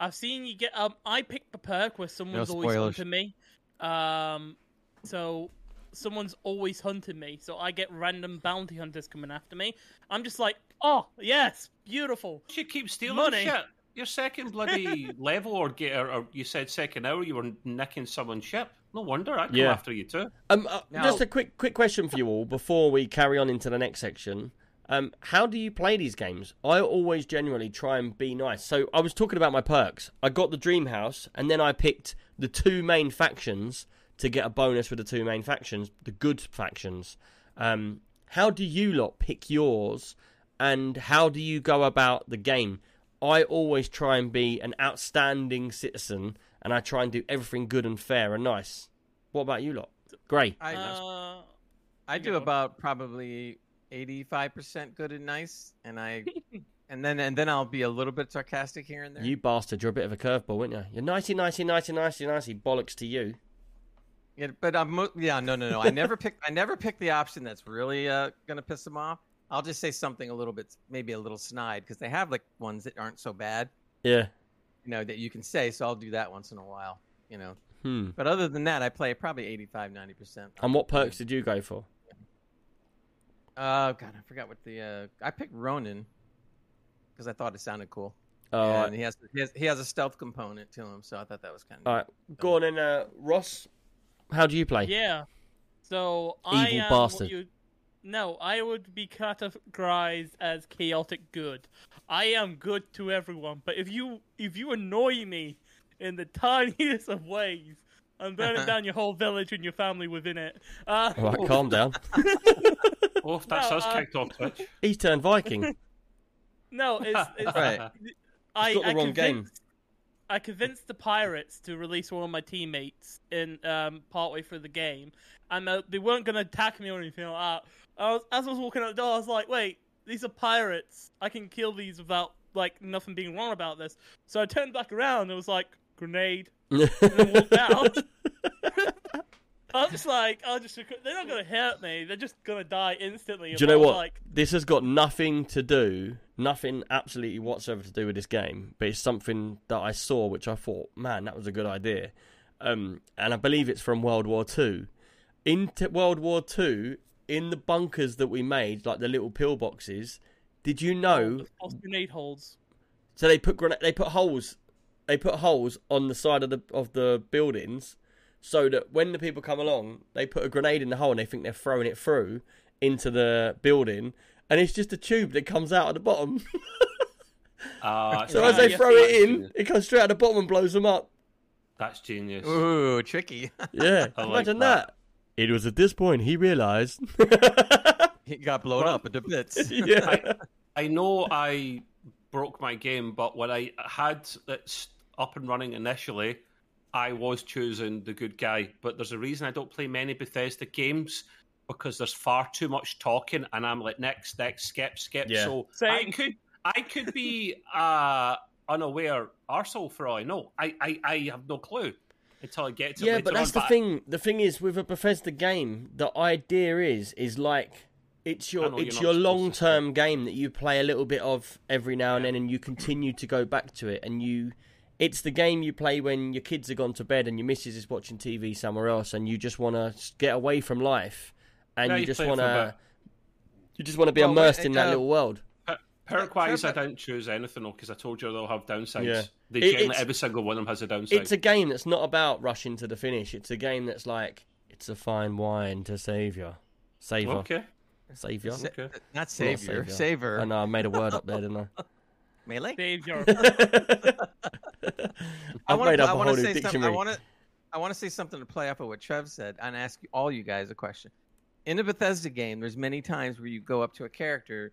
I've seen you get. Um, I picked the perk where someone's always hunting me. Um, so someone's always hunting me. So I get random bounty hunters coming after me. I'm just like, oh yes, beautiful. You keep stealing Money. shit. Your second bloody *laughs* level, or get, or, or you said second hour, you were nicking someone's ship. No wonder I'd Yeah. after you too. Um, uh, Now- just a quick quick question for you all before we carry on into the next section. Um, how do you play these games? I always generally try and be nice. So I was talking about my perks. I got the dream house, and then I picked the two main factions to get a bonus with the two main factions, the good factions. Um, how do you lot pick yours, and how do you go about the game? I always try and be an outstanding citizen, and I try and do everything good and fair and nice. What about you lot? Great. I Uh, I do about probably eighty five percent good and nice, and I *laughs* and then and then I'll be a little bit sarcastic here and there. You bastard, you're a bit of a curveball, aren't you? You're nicey, nicey, nicey, nicey, nicey. Bollocks to you. Yeah, but I'm mo- yeah no no no. I never pick I never pick the option that's really uh, gonna piss them off. I'll just say something a little bit maybe a little snide because they have like ones that aren't so bad, Yeah. You know, that you can say. So I'll do that once in a while, you know. Hmm. But other than that, I play probably 85 90 percent. And what perks did you go for? Oh god, I forgot what the uh, I picked Ronin because I thought it sounded cool. Oh, and right. he has, he has he has a stealth component to him, so I thought that was kind of All right. Go on then, uh, Ross. How do you play? yeah. So I Evil am bastard. What you, no, I would be categorized as chaotic good. I am good to everyone, but if you if you annoy me in the *laughs* tiniest of ways, I'm burning down your whole village and your family within it. Uh, All right, calm down. *laughs* Oh, that's No, us uh, kicked off Twitch. *laughs* He's turned Viking. no, it's, it's Right. I, got the I wrong game. convinced, I convinced the pirates to release one of my teammates in um, partway through the game, and uh, they weren't going to attack me or anything like that. I was, as I was walking out the door, I was like, "Wait, these are pirates. I can kill these without like nothing being wrong about this." So I turned back around and it was like grenade, and then walked *laughs* out. I was just like, I just they're not going to hurt me. They're just going to die instantly. Do you know And I was what? Like, This has got nothing to do, nothing absolutely whatsoever to do with this game, but it's something that I saw which I thought, man, that was a good idea. Um, and I believe it's from World War Two. In t- World War Two, in the bunkers that we made, like the little pillboxes, did you know? false grenade holes. So they put grana- they put holes, they put holes on the side of the of the buildings, so that when the people come along, they put a grenade in the hole and they think they're throwing it through into the building, and it's just a tube that comes out at the bottom. Uh, *laughs* so Yeah, as they yeah. throw it in, it comes straight at the bottom and blows them up. That's genius. Ooh, tricky. *laughs* Yeah, I like imagine that. that. It was at this point he realised. *laughs* he got blown Well- up into bits. *laughs* yeah. I know I broke my game, but when I had it up and running initially, I was choosing the good guy. But there's a reason I don't play many Bethesda games because there's far too much talking, and I'm like next, next, skip, skip. Yeah. So Same. I could, I could be uh, unaware arsehole for all I know. I, I, I have no clue until I get to Yeah, but that's on, the thing. The thing is, with a Bethesda game, the idea is is like it's your it's your long term game that you play a little bit of every now and Yeah. then, and you continue to go back to it, and you. It's the game you play when your kids are gone to bed and your missus is watching TV somewhere else, and you just want to get away from life, and Yeah, you you just want to. You just want to be Well, immersed wait, in that uh, little world. Perk wise, I don't choose anything because I told you they'll have downsides. Yeah. They It- generally, every single one of them has a downside. It's a game that's not about rushing to the finish. It's a game that's like it's a fine wine to saviour, savor, okay. saviour. Sa- Okay. Not savior, saviour. saver. I know I made a word up there, didn't I? *laughs* Melee. Save your. *laughs* I? I want made to. up I a want whole to new say something. I want to. I want to say something to play off of what Trev said and ask all you guys a question. In a Bethesda game, there's many times where you go up to a character,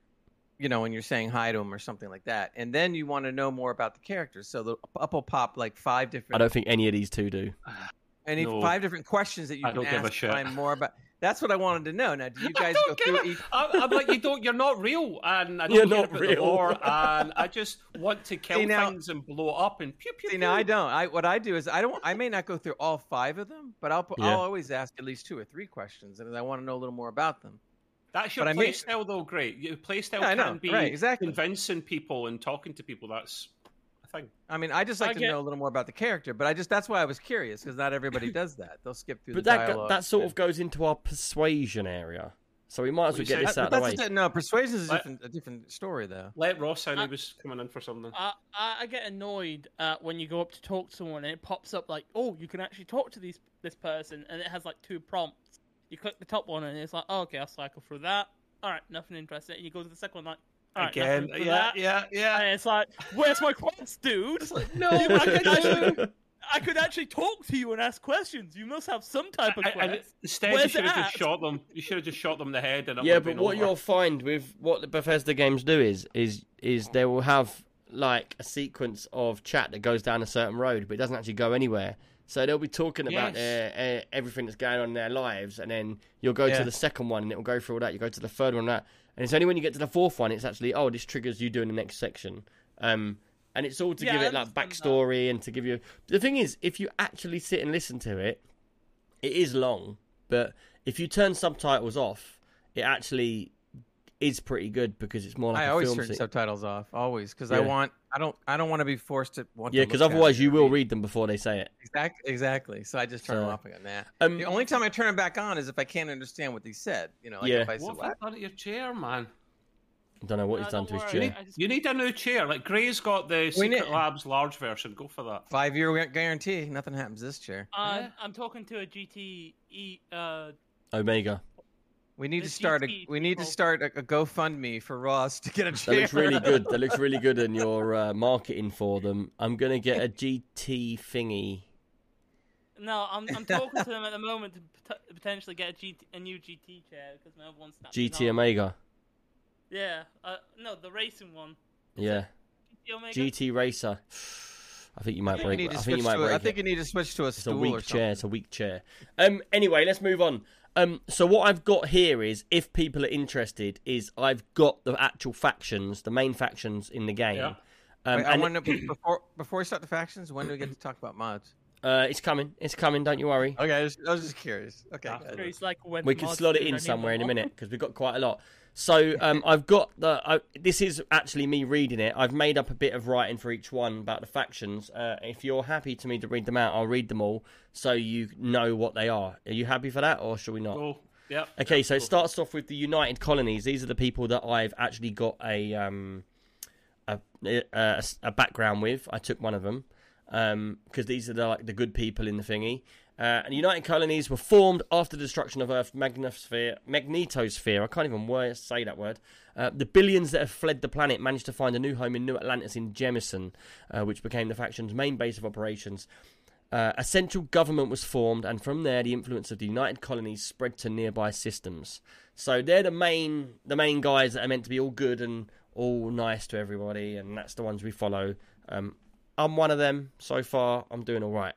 you know, and you're saying hi to him or something like that, and then you want to know more about the character. So the up will pop like five different. I don't think any of these two do. *sighs* any No. five different questions that you I can don't give ask to find more about. That's what I wanted to know. Now, do you guys go through each? I'm, I'm like, you don't, you're not real, and I *laughs* don't You're care not about real. the war, *laughs* and I just want to kill See, now- things and blow up and pew pew. See, pew. now I don't. I what I do is I don't. I may not go through all five of them, but I'll Yeah. I'll always ask at least two or three questions, and I want to know a little more about them. That's your but I play mean- style, though. Great, your play style Yeah, I know, can be right, exactly. convincing people and talking to people. That's a thing. I mean, I just like I to get- know a little more about the character, but I just that's why I was curious because not everybody does that. They'll skip through But the that go- dialogue. that sort of goes into our persuasion area, so we might as well get you this? Out of the way. a, no persuasion is a different, a different story though. Let Ross sound he was coming in for something. I, I I get annoyed uh, when you go up to talk to someone and it pops up like, oh, you can actually talk to these this person, and it has like two prompts. You click the top one and it's like, oh, okay, I'll cycle through that. All right, nothing interesting. And you go to the second one like, all right, Again, nothing yeah, that. yeah, yeah. And it's like, where's my quest, dude? no, *laughs* I could, actually, I could actually talk to you and ask questions. You must have some type of I- quest. and instead, you should have just shot them. You should have just shot them in the head. And yeah, but what over. you'll find with what the Bethesda games do is is is they will have like a sequence of chat that goes down a certain road, but it doesn't actually go anywhere. So they'll be talking about Yes. their, uh, everything that's going on in their lives, and then you'll go Yeah. to the second one, and it will go through all that. You go to the third one, and that, and it's only when you get to the fourth one, it's actually oh, this triggers you doing the next section. Um, and it's all to Yeah, give it like understand that. backstory and to give you. The thing is, if you actually sit and listen to it, it is long, but if you turn subtitles off, it actually is pretty good because it's more like I a always film turn scene. subtitles off, always, because I want. I don't. I don't want to be forced to want. Yeah, because otherwise you will read. read them before they say it. Exactly. Exactly. So I just turn them off again. Nah. Um, The only time I turn it back on is if I can't understand what they said. You know, like Yeah. if I said, What what? have you done to your chair, man? I don't know what No, he's done to his worry. chair. You need a new chair. Like Gray's got the We Secret need- Labs large version. Go for that. Five year guarantee. Nothing happens to this chair. Uh, Yeah. I'm talking to a GTE. Uh, Omega. We need The to start a. We need to start a, a GoFundMe for Ross to get a chair. That chair. looks really good. That looks really good in *laughs* your uh, marketing for them. I'm gonna get a GT thingy. No, I'm I'm talking to them at the moment to pot- potentially get a, GT, a new GT chair because my other one's snapping GT off. Omega. Yeah, uh, no, the racing one. Yeah. GT Omega. GT Racer. I think you might break. you I think you might break. I think you need to switch to a It's a stool or weak something. chair. It's a weak chair. Um. Anyway, let's move on. Um. So what I've got here is, if people are interested, is I've got the actual factions, the main factions in the game. Yeah. Um, Wait, I and wonder before before we start the factions, when do we get to talk about mods? Uh, it's coming. It's coming. Don't you worry. Okay, I was, I was just curious. Okay. It's like when we can mods slot it in I need somewhere in a minute because we've got quite a lot. *laughs* So um, I've got the. I, this is actually me reading it. I've made up a bit of writing for each one about the factions. Uh, if you're happy to me to read them out, I'll read them all so you know what they are. Are you happy for that, or should we not? Oh, yeah. Okay, so it starts off with the United Colonies. These are the people that I've actually got a um, a, a, a background with. I took one of them because these are the, like the good people in the thingy. Uh, and United Colonies were formed after the destruction of Earth's magnosphere, magnetosphere. I can't even say that word. Uh, the billions that have fled the planet managed to find a new home in New Atlantis in Jemison, uh, which became the faction's main base of operations. Uh, a central government was formed, and from there, the influence of the United Colonies spread to nearby systems. So they're the main, the main guys that are meant to be all good and all nice to everybody, and that's the ones we follow. Um, I'm one of them so far. I'm doing all right.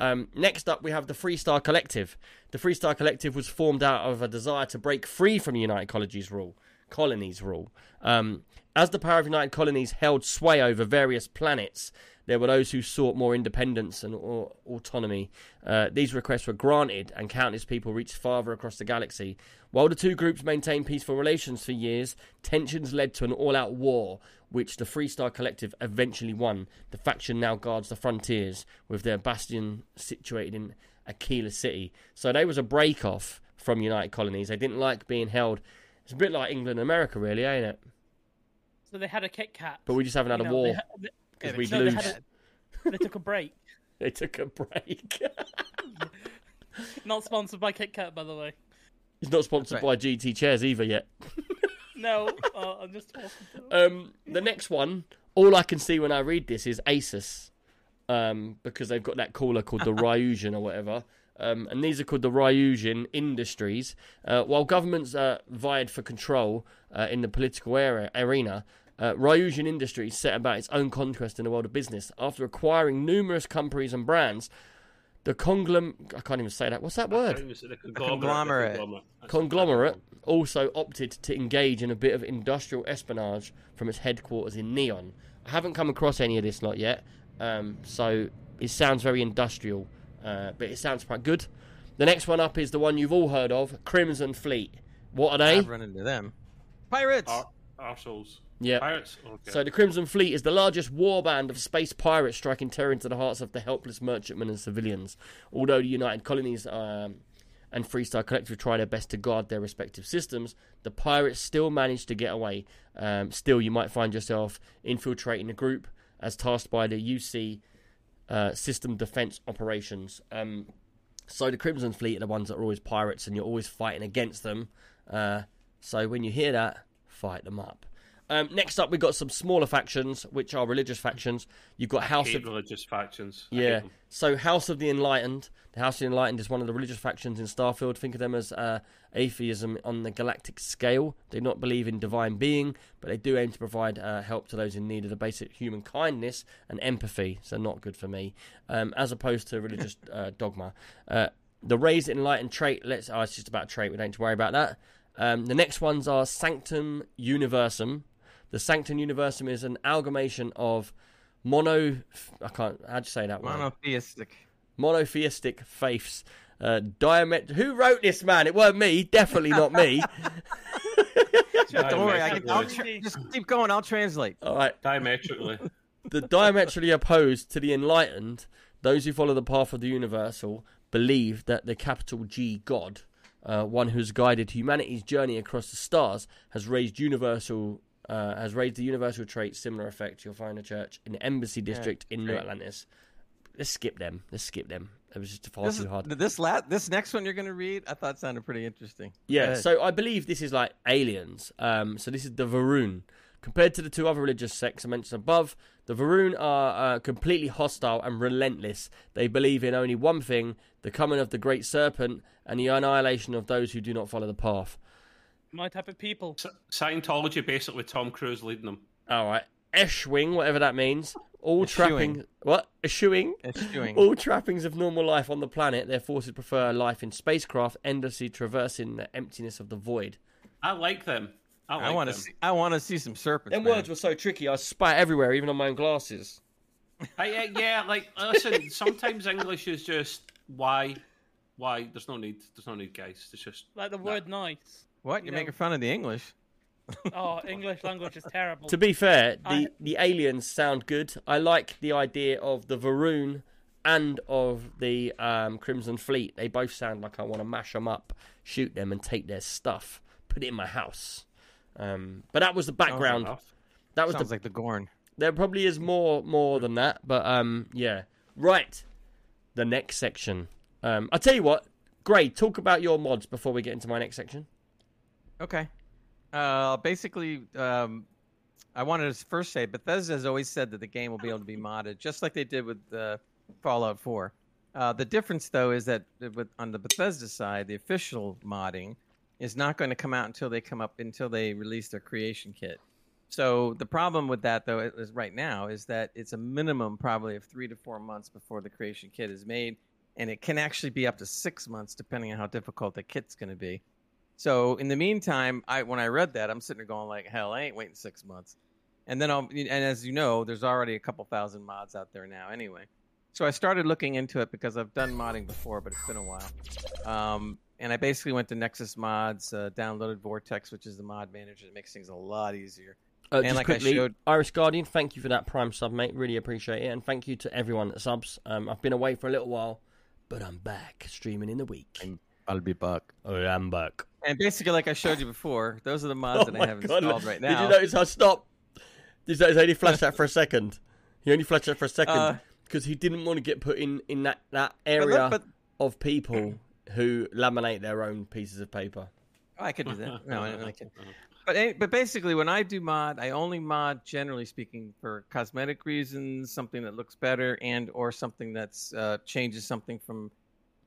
Um, next up, we have the Freestar Collective. The Freestar Collective was formed out of a desire to break free from the United Colleges rule. Colonies rule. Um, as the power of United Colonies held sway over various planets, there were those who sought more independence and au- autonomy. Uh, these requests were granted, and countless people reached farther across the galaxy. While the two groups maintained peaceful relations for years, tensions led to an all-out war, which the Freestar Collective eventually won. The faction now guards the frontiers, with their bastion situated in Aquila City. So they was a break-off from United Colonies. They didn't like being held. It's a bit like England and America, really, ain't it? So they had a Kit Kat. But we just haven't had you a know, war They, ha- they, because Yeah, we'd no, they lose. had a- they took a break. *laughs* *laughs* They took a break. *laughs* Not sponsored by Kit Kat, by the way. It's not sponsored That's by GT chairs either yet. No, uh, I'm just talking. Um, the next one, all I can see when I read this is Asus, um, because they've got that cooler called the Ryujin or whatever. Um, and these are called the Ryujin Industries. Uh, while governments uh, vied for control uh, in the political area, arena, uh, Ryujin Industries set about its own conquest in the world of business. After acquiring numerous companies and brands, the conglom I can't even say that. What's that word? The conglomerate. That's Conglomerate also opted to engage in a bit of industrial espionage from its headquarters in Neon. I haven't come across any of this lot yet, um, so it sounds very industrial, uh, but it sounds quite good. The next one up is the one you've all heard of, Crimson Fleet. What are they? I've run into them. Pirates. Ar- arseholes. Yeah. Pirates? Okay. So the Crimson Fleet is the largest war band of space pirates striking terror into the hearts of the helpless merchantmen and civilians. Although the United Colonies um, and Freestar Collective try their best to guard their respective systems, the pirates still manage to get away. Um, still, you might find yourself infiltrating the group as tasked by the UC uh, System Defense Operations. Um, so the Crimson Fleet are the ones that are always pirates, and you're always fighting against them. Uh, so when you hear that, fight them up. Um, next up, we've got some smaller factions, which are religious factions. You've got House hate of religious factions. I yeah. So House of the Enlightened. The House of the Enlightened is one of the religious factions in Starfield. Think of them as uh, atheism on the galactic scale. They do not believe in divine being, but they do aim to provide uh, help to those in need of the basic human kindness and empathy. So not good for me, um, as opposed to religious *laughs* uh, dogma. Uh, the raised enlightened trait. Let's. Oh, it's just about trait. We don't need to worry about that. Um, the next ones are Sanctum Universum. The Sanctum Universum is an amalgamation of mono. I can't. How'd you say that? Monotheistic. monotheistic faiths. Uh, diamet- Who wrote this, man? It weren't me. Definitely not me. *laughs* Don't worry, I can, I'll Diametrically. tra- just keep going. I'll translate. All right. Diametrically. The diametrically opposed to the enlightened, those who follow the path of the universal believe that the capital G God, uh, one who has guided humanity's journey across the stars, has raised universal. Uh, has raised the universal trait similar effect you'll find a church in the embassy district in New. Atlantis. Let's skip them. Let's skip them. It was just far This, too is- hard. this la- this next one you're going to read, I thought sounded pretty interesting. Yeah, so I believe this is like aliens. Um, so this is the Va'ruun. Compared to the two other religious sects I mentioned above, the Va'ruun are uh, completely hostile and relentless. They believe in only one thing the coming of the great serpent and the annihilation of those who do not follow the path. My type of people. S- Scientology, basically, Tom Cruise leading them. All right. Eschwing, whatever that means. All Eschewing. trapping. What? Eschewing? Eschewing. All trappings of normal life on the planet. Their forces prefer life in spacecraft, endlessly traversing the emptiness of the void. I like them. I, like I want to see. I want to see some serpents. Them man. words were so tricky, I spat everywhere, even on my own glasses. I, uh, yeah, like listen. Sometimes English is just why, why. There's no need. There's no need, guys. It's just Like the word nice. What? You You're know- making fun of the English? *laughs* Oh, English language is terrible. To be fair, the, I- the aliens sound good. I like the idea of the Va'ruun and of the um, Crimson Fleet. They both sound like I want to mash them up, shoot them, and take their stuff, put it in my house. Um, but that was the background. That was Sounds the like the Gorn. There probably is more more than that, but um, yeah. Right, the next section. Um, I'll tell you what. Great. Talk about your mods before we get into my next section. Okay. Uh, basically, um, I wanted to first say Bethesda has always said that the game will be able to be modded, just like they did with uh, Fallout 4. Uh, the difference, though, is that with, on the Bethesda side, the official modding is not going to come out until they come up until they release their creation kit. So the problem with that, though, is right now is that it's a minimum probably of three to four months before the creation kit is made, and it can actually be up to six months depending on how difficult the kit's going to be. So in the meantime, I when I read that, I'm sitting there going like, hell, I ain't waiting six months. And then I'll, and as you know, there's already a couple thousand mods out there now anyway. So I started looking into it because I've done modding before, but it's been a while. Um, and I basically went to Nexus Mods, uh, downloaded Vortex, which is the mod manager that makes things a lot easier. Uh, And just like I showed- Irish Guardian, thank you for that Prime sub, mate. Really appreciate it, and thank you to everyone that subs. Um, I've been away for a little while, but I'm back streaming in the week. I'm- I'll be back. Oh, I'm back. And basically, like I showed you before, those are the mods *laughs* Oh that I have God, installed right now. Did you notice how stop? Did you notice how he flashed that for a second? He only flashed that for a second Uh, because he didn't want to get put in in that that But area look, but of people who laminate their own pieces of paper. I could do that. *laughs* No, I, I can. *laughs* But but basically, when I do mod, I only mod generally speaking for cosmetic reasons, something that looks better, and or something that's uh, changes something from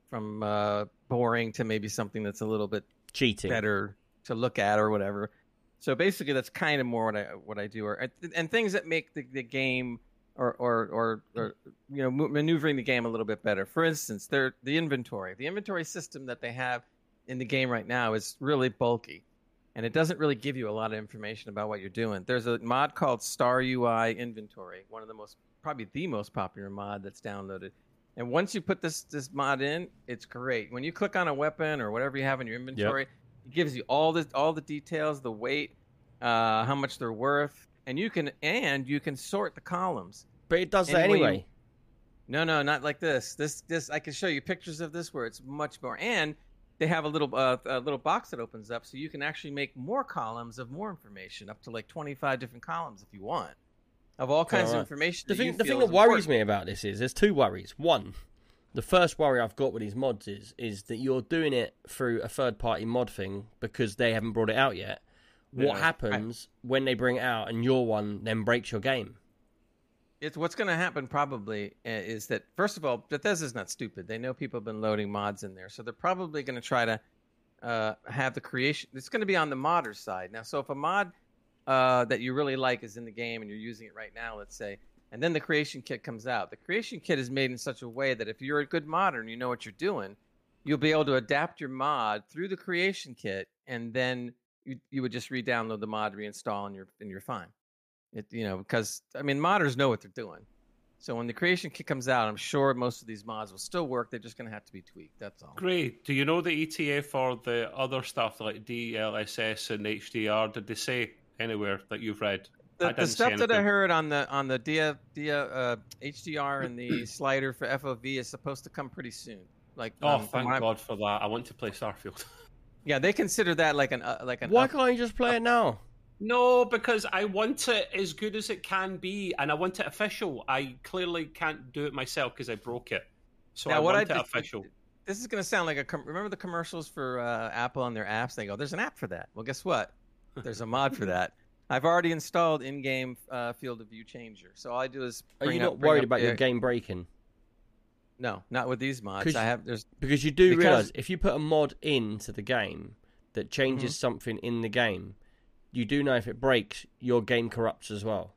from uh, boring to maybe something that's a little bit Cheating. better to look at or whatever. So basically, that's kind of more what I what I do, or and things that make the, the game or, or or or you know maneuvering the game a little bit better. For instance, they're, the inventory, the inventory system that they have in the game right now is really bulky, and it doesn't really give you a lot of information about what you're doing. There's a mod called Star UI Inventory, one of the most probably the most popular mod that's downloaded. And once you put this this mod in, it's great. When you click on a weapon or whatever you have in your inventory, it gives you all the all the details, the weight, uh, how much they're worth, and you can and you can sort the columns. But it does that Any way you- anyway. No, no, not like this. This this I can show you pictures of this where it's much more and they have a little uh, a little box that opens up so you can actually make more columns of more information up to like 25 different columns if you want of all kinds of information The thing, the thing that worries important. me about this is there's two worries. One, the first worry I've got with these mods is is that you're doing it through a third party mod thing because they haven't brought it out yet. What Yeah. happens when they bring it out and your one then breaks your game? It's what's going to happen probably uh, is that first of all, Bethesda's not stupid. They know people have been loading mods in there, so they're probably going to try to uh, have the creation. It's going to be on the modder side now. So if a mod uh, that you really like is in the game and you're using it right now, let's say, and then the creation kit comes out, the creation kit is made in such a way that if you're a good modder and you know what you're doing, you'll be able to adapt your mod through the creation kit, and then you you would just re-download the mod, reinstall, and you're and you're fine. It you know because I mean modders know what they're doing. So when the creation kit comes out, I'm sure most of these mods will still work. They're just going to have to be tweaked. That's all. Great. Do you know the ETA for the other stuff like DLSS and HDR? Did they say anywhere that you've read? The, the stuff that I heard on the on the dia, dia, uh, HDR and the *clears throat* slider for FOV is supposed to come pretty soon. Like Oh, um, thank what I'm- God for that. I want to play Starfield. *laughs* Yeah, they consider that like an uh, like an. Why up- can't you just play it now? no, because I want it as good as it can be, and I want it official. I clearly can't do it myself because I broke it. So Now, I what want I it did- official. This is going to sound like a. Com- remember the commercials for uh, Apple and their apps? They go, "There's an app for that." Well, guess what? There's a mod for that. I've already installed in-game uh, field of view changer, so all I do is. Are you up- not worried about your game breaking? No, not with these mods. I have there's Because you do Because- realize if you put a mod into the game that changes Mm-hmm. something in the game, you do know if it breaks, your game corrupts as well.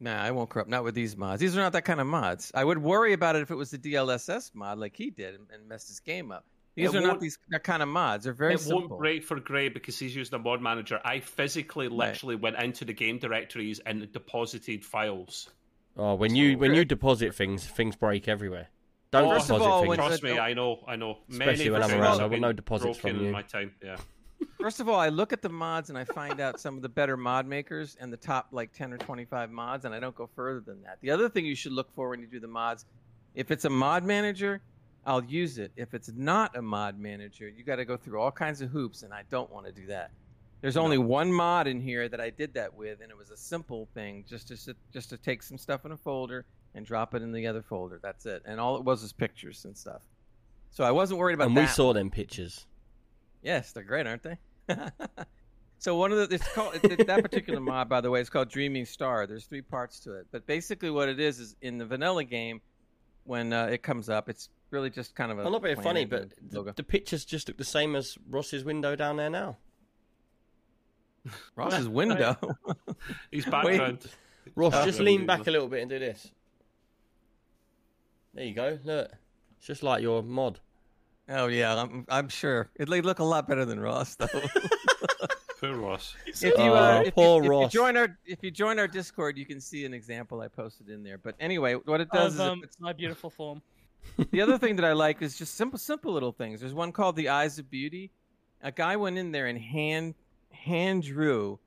Nah, I won't corrupt. Not with these mods. These are not that kind of mods. I would worry about it if it was the DLSS mod, like he did, and, and messed his game up. These It are not these that kind of mods. They're very it simple. won't break for Gray because he's using a mod manager. I physically, literally went into the game directories and deposited files. Oh, when you when you deposit things, things break everywhere. Don't First deposit all, things. Trust me, I know, I know. Especially Many when I'm around, I want been no deposits broken from in you. my time. Yeah. *laughs* First of all, I look at the mods and I find out some of the better mod makers and the top like 10 or 25 mods, and I don't go further than that. The other thing you should look for when you do the mods, if it's a mod manager, I'll use it. If it's not a mod manager, you got to go through all kinds of hoops, and I don't want to do that. There's only one mod in here that I did that with, and it was a simple thing, just to just to take some stuff in a folder and drop it in the other folder. That's it, and all it was was pictures and stuff. So I wasn't worried about and that. we saw them pictures. Yes, they're great, aren't they? *laughs* so one of the it's called it, that particular mod, by the way, is called Dreaming Star. There's three parts to it, but basically what it is is in the vanilla game, when uh, it comes up, it's really just kind of a. I'm not being funny, but the, the pictures just look the same as Ross's window down there now. Ross's window. *laughs* He's background. Ross, just lean back a little bit and do this. There you go. Look, it's just like your mod. oh yeah, I'm I'm sure it they look a lot better than Ross though. *laughs* Poor Ross. if you, Oh, uh, if, poor you, if you join our if you join our Discord, you can see an example I posted in there. But anyway, what it does Of, is it um, puts- my beautiful form. The other thing that I like is just simple, simple little things. There's one called the Eyes of Beauty. A guy went in there and hand hand drew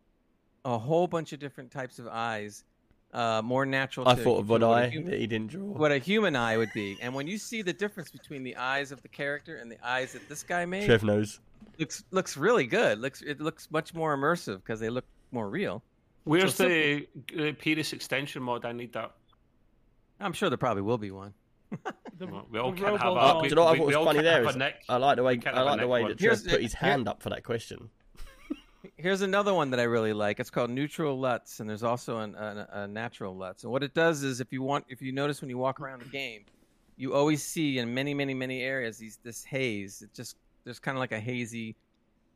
a whole bunch of different types of eyes, uh, more natural. I to- thought of to what a eye human- that he didn't draw. what a human eye would be. And when you see the difference between the eyes of the character and the eyes that this guy made, Trev knows. looks looks really good. Looks it looks much more immersive because they look more real. Where's So the uh, Pierce extension mod? I need that. I'm sure there probably will be one. The, Well, we all the can't have Robo a- Oh, mod. do you know what I thought was funny can't there? have Is a neck. I like the way can't I like the way that Trev put his hand up for that question. *laughs* Here's another one that I really like. It's called Neutral LUTs, and there's also an, a, a natural LUTs. And what it does is, if you want, if you notice when you walk around the game, you always see in many, many, many areas these this haze. It just there's kind of like a hazy,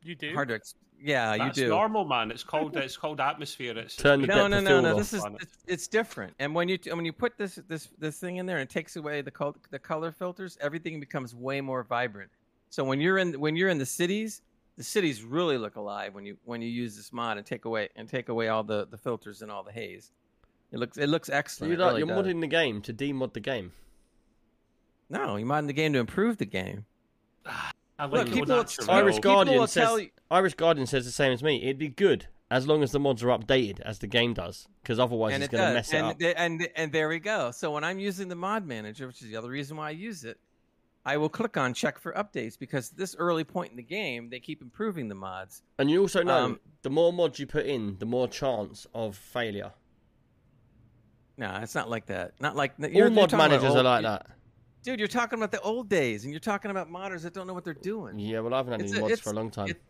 You do. hard to. Ex- Yeah, That's you do. That's normal, man. It's called it's called atmosphere. It's Turn the it's- No, depth no, of no, no. This is it's, it's different. And when you when you put this this this thing in there and it takes away the col- the color filters, everything becomes way more vibrant. So when you're in when you're in the cities, the cities really look alive when you when you use this mod and take away and take away all the, the filters and all the haze. It looks it looks So excellent. you're, It like, really you're modding the game to demod the game. No, you're modding the game to improve the game. *sighs* *sighs* I Look, people- the it's- natural. Irish people Guardian says tell you- Irish Guardian says the same as me. It'd be good as long as the mods are updated as the game does, because otherwise and it's it going to does. mess it up. th- and and there we go. So when I'm using the mod manager, which is the other reason why I use it, I will click on check for updates because this early point in the game, they keep improving the mods. And you also know Um, the more mods you put in, the more chance of failure. No, it's not like that. Not like All you're, you're mod talking about managers are old- like that. Dude, you're talking about the old days, and you're talking about modders that don't know what they're doing. Yeah, well, I haven't had It's any a- mods for a long time. it-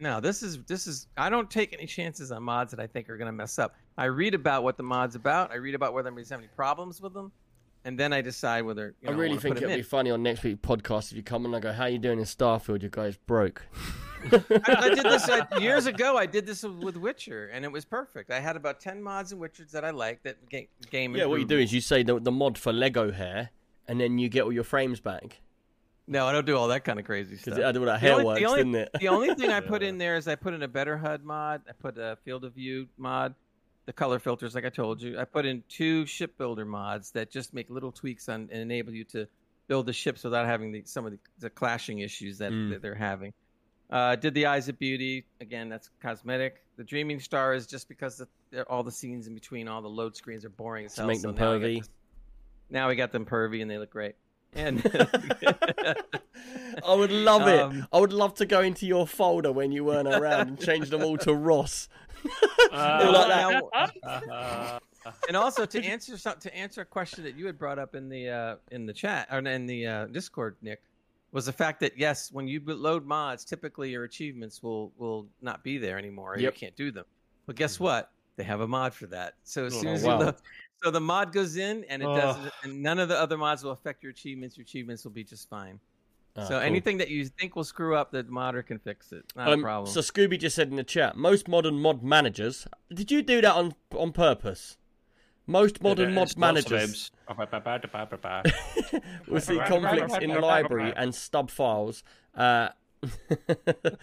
No, this is this is. I don't take any chances on mods that I think are going to mess up. I read about what the mod's about. I read about whether anybody's having any problems with them, and then I decide whether. You I really wanna think it'd be funny on next week's podcast if you come and I go, "How are you doing in Starfield? You guys broke." *laughs* I, I did this I, years ago. I did this with Witcher, and it was perfect. I had about ten mods in Witcher that I liked that game. game yeah, what you do improved. is you say the, the mod for Lego hair, and then you get all your frames back. No, I don't do all that kind of crazy stuff. Had all that The hair only- works, the only, didn't it? the only thing *laughs* I put in there is I put in a better HUD mod. I put a field of view mod, the color filters, like I told you. I put in two shipbuilder mods that just make little tweaks on and enable you to build the ships without having the, some of the, the clashing issues that, Mm. that they're having. Uh, did the Eyes of Beauty again? That's cosmetic. The Dreaming Star is just because the, all the scenes in between all the load screens are boring as To hell. make so them now pervy. This- Now we got them pervy and they look great. And *laughs* I would love it. Um, I would love to go into your folder when you weren't around and change them all to Ross. *laughs* *laughs* Uh, like that. Uh, and also to answer some, to answer a question that you had brought up in the uh, in the chat or in the uh, Discord, Nick, was the fact that yes, when you load mods, typically your achievements will will not be there anymore. or You can't do them. But guess what? They have a mod for that. So as Oh, soon as wow. you look, so the mod goes in and it Oh. doesn't, and none of the other mods will affect your achievements. Your achievements will be just fine. Ah, so cool. anything that you think will screw up, the modder can fix it. Not a Um, problem. so Scooby just said in the chat, most modern mod managers. Did you do that on on purpose? Most modern mod It's lots of managers will see conflicts in the library and stub files, uh, *laughs* uh,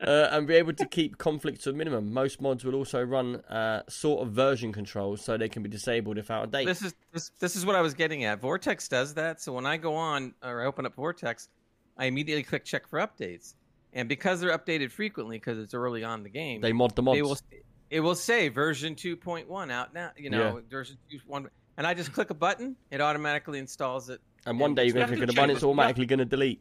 and be able to keep conflicts to a minimum. Most mods will also run uh, sort of version controls, so they can be disabled if out of date. this is this, this is what I was getting at. Vortex does that. So when I go on or I open up Vortex, I immediately click check for updates. And because they're updated frequently, because it's early on the game, They mod the mods. they will it will say version 2.1 out now. You know, version 2.1, and I just click a button, it automatically installs it. and one day you're going to click the button, it's automatically going to delete.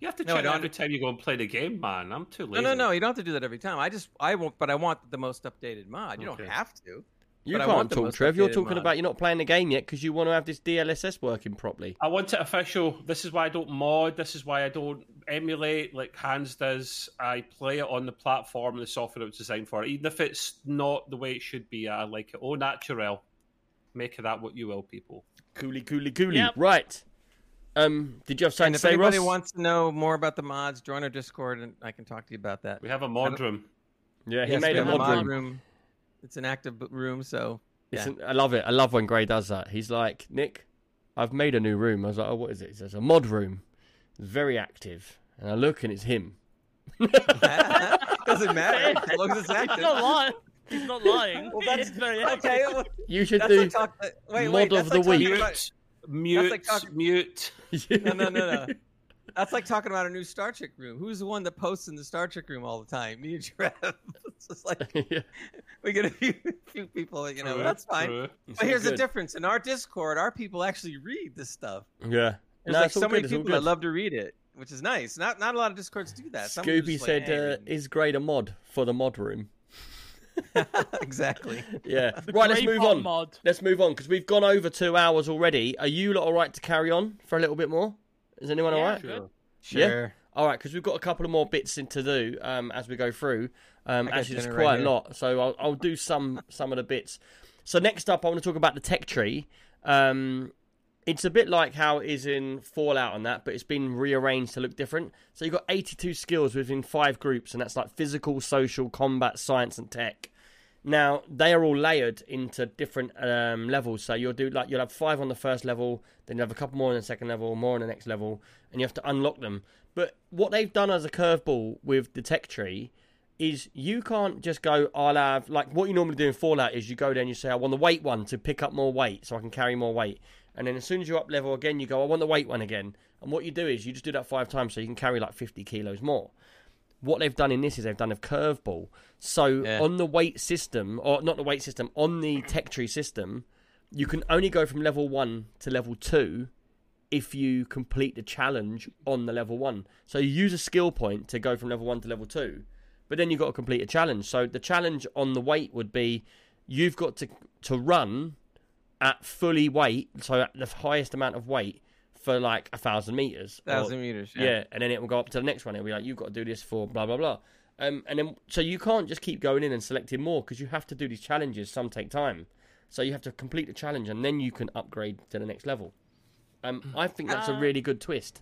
You have to No, I check don't. every time you go and play the game, man. I'm too late. No, no, no. You don't have to do that every time. I just I won't, but I want the most updated mod. You Okay. don't have to. You But I want can't talk, most Trev. You're talking mod. about you're not playing the game yet because you want to have this DLSS working properly. I want it official. This is why I don't mod. This is why I don't emulate like Hans does. I play it on the platform and the software it was designed for. Even if it's not the way it should be, I like it. Oh, natural. Make of that what you will, people. Coolly, coolly, coolly. Yep. Right. Um, did you have something And to if say, anybody wants to know more about the mods, join our Discord, and I can talk to you about that. We have a mod room. Yeah, he Yes, made a have a mod room. It's an active room, so It's yeah. an- I love it. I love when Gray does that. He's like, Nick, I've made a new room. I was like, oh, what is it? He says, a mod room. It's very active. And I look and it's him. *laughs* doesn't matter *laughs* as long as it's He's active. not lying. He's not lying. Well, that's- it's very Okay, well, You should that's do. like talk, uh, wait, mod wait, of that's the week. about- Mute, mute, like talking- mute. *laughs* no, no, no, no. That's like talking about a new Star Trek room. Who's the one that posts in the Star Trek room all the time? Me and Trev. *laughs* it's just like *laughs* Yeah. we get a few, few people, you know. True, that's fine. true. It's But all here's the difference: in our Discord, our people actually read this stuff. Yeah. There's No, like it's all so many good, it's people that love to read it, which is nice. Not not a lot of Discords do that. Some are Scooby just like, said, "Hey, uh, "Is Gray a mod for the mod room?" *laughs* exactly. Yeah. *laughs* right. Let's move on. Mod. Let's move on because we've gone over two hours already. Are you lot all right to carry on for a little bit more? Is anyone all Yeah, right? good. Yeah? Sure. All right, because we've got a couple of more bits in to do um, as we go through. Um, I got actually, there's quite right a lot, so I'll, I'll do some some of the bits. So next up, I want to talk about the tech tree. Um, it's a bit like how it is in Fallout and that, but it's been rearranged to look different. So you've got 82 skills within five groups, and that's like physical, social, combat, science, and tech. Now they are all layered into different um, levels. So you'll do like you'll have five on the first level, then you have a couple more on the second level, more on the next level, and you have to unlock them. But what they've done as a curveball with the tech tree is you can't just go. I'll have like what you normally do in Fallout is you go there and you say I want the weight one to pick up more weight so I can carry more weight, and then as soon as you're up level again, you go I want the weight one again. And what you do is you just do that five times so you can carry like 50 kilos more what they've done in this is they've done a curveball. So Yeah. on the weight system, or not the weight system, on the tech tree system, you can only go from level one to level two if you complete the challenge on the level one. So you use a skill point to go from level one to level two, but then you've got to complete a challenge. So the challenge on the weight would be you've got to to run at fully weight, so at the highest amount of weight for like a thousand meters. or- Thousand meters. yeah. Yeah. and then it will go up to the next one. It'll be like you've got to do this for blah blah blah. Um, and then so you can't just keep going in and selecting more because you have to do these challenges. Some take time, so you have to complete the challenge and then you can upgrade to the next level. Um, I think that's a Uh, really good twist.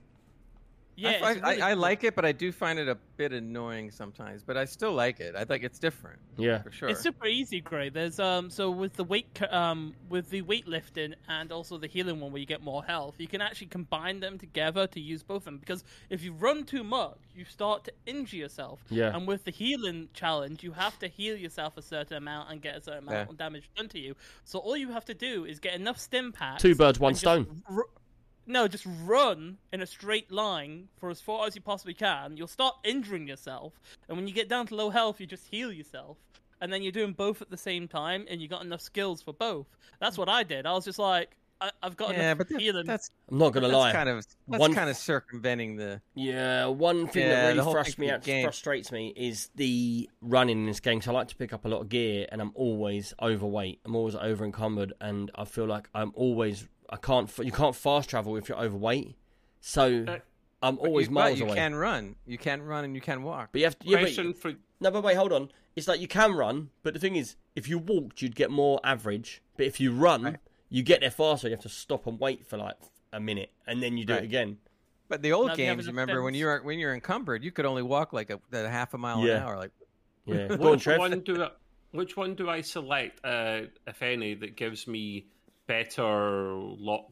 Yeah, I, find- really I, I like it, but I do find it a bit annoying sometimes. But I still like it. I think it's different Yeah, for sure. It's super easy, Gray. There's um so with the weight um with the weightlifting and also the healing one where you get more health, you can actually combine them together to use both of them because if you run too much, you start to injure yourself. Yeah. And with the healing challenge, you have to heal yourself a certain amount and get a certain amount Yeah. of damage done to you. So all you have to do is get enough stim packs. two birds, one and just stone. ru- no, just run in a straight line for as far as you possibly can. You'll start injuring yourself, and when you get down to low health, you just heal yourself, and then you're doing both at the same time, and you got enough skills for both. That's what I did. I was just like, I, I've got yeah, enough but that- healing. that's I'm not gonna that's lie. kind of that's One- kind of circumventing the. Yeah, one thing Yeah, that really frustrates me, out, game. frustrates me is the running in this game. So I like to pick up a lot of gear, and I'm always overweight. I'm always over encumbered, and I feel like I'm always I can't you can't fast travel if you're overweight. So Uh, I'm But always you, miles but you away. can run. You can run and you can walk. But you have to. Yeah, but- Question for no, but wait, hold on. It's like you can run, but the thing is, if you walked, you'd get more average. But if you run, Right. you get there faster. You have to stop and wait for like a minute, and then you do Right. it again. But the old Now, do you have games, enough remember when you were when you're encumbered, you could only walk like a, a half a mile an hour. Like Yeah. Which one do I, which one do I select, uh, if any, that gives me better lock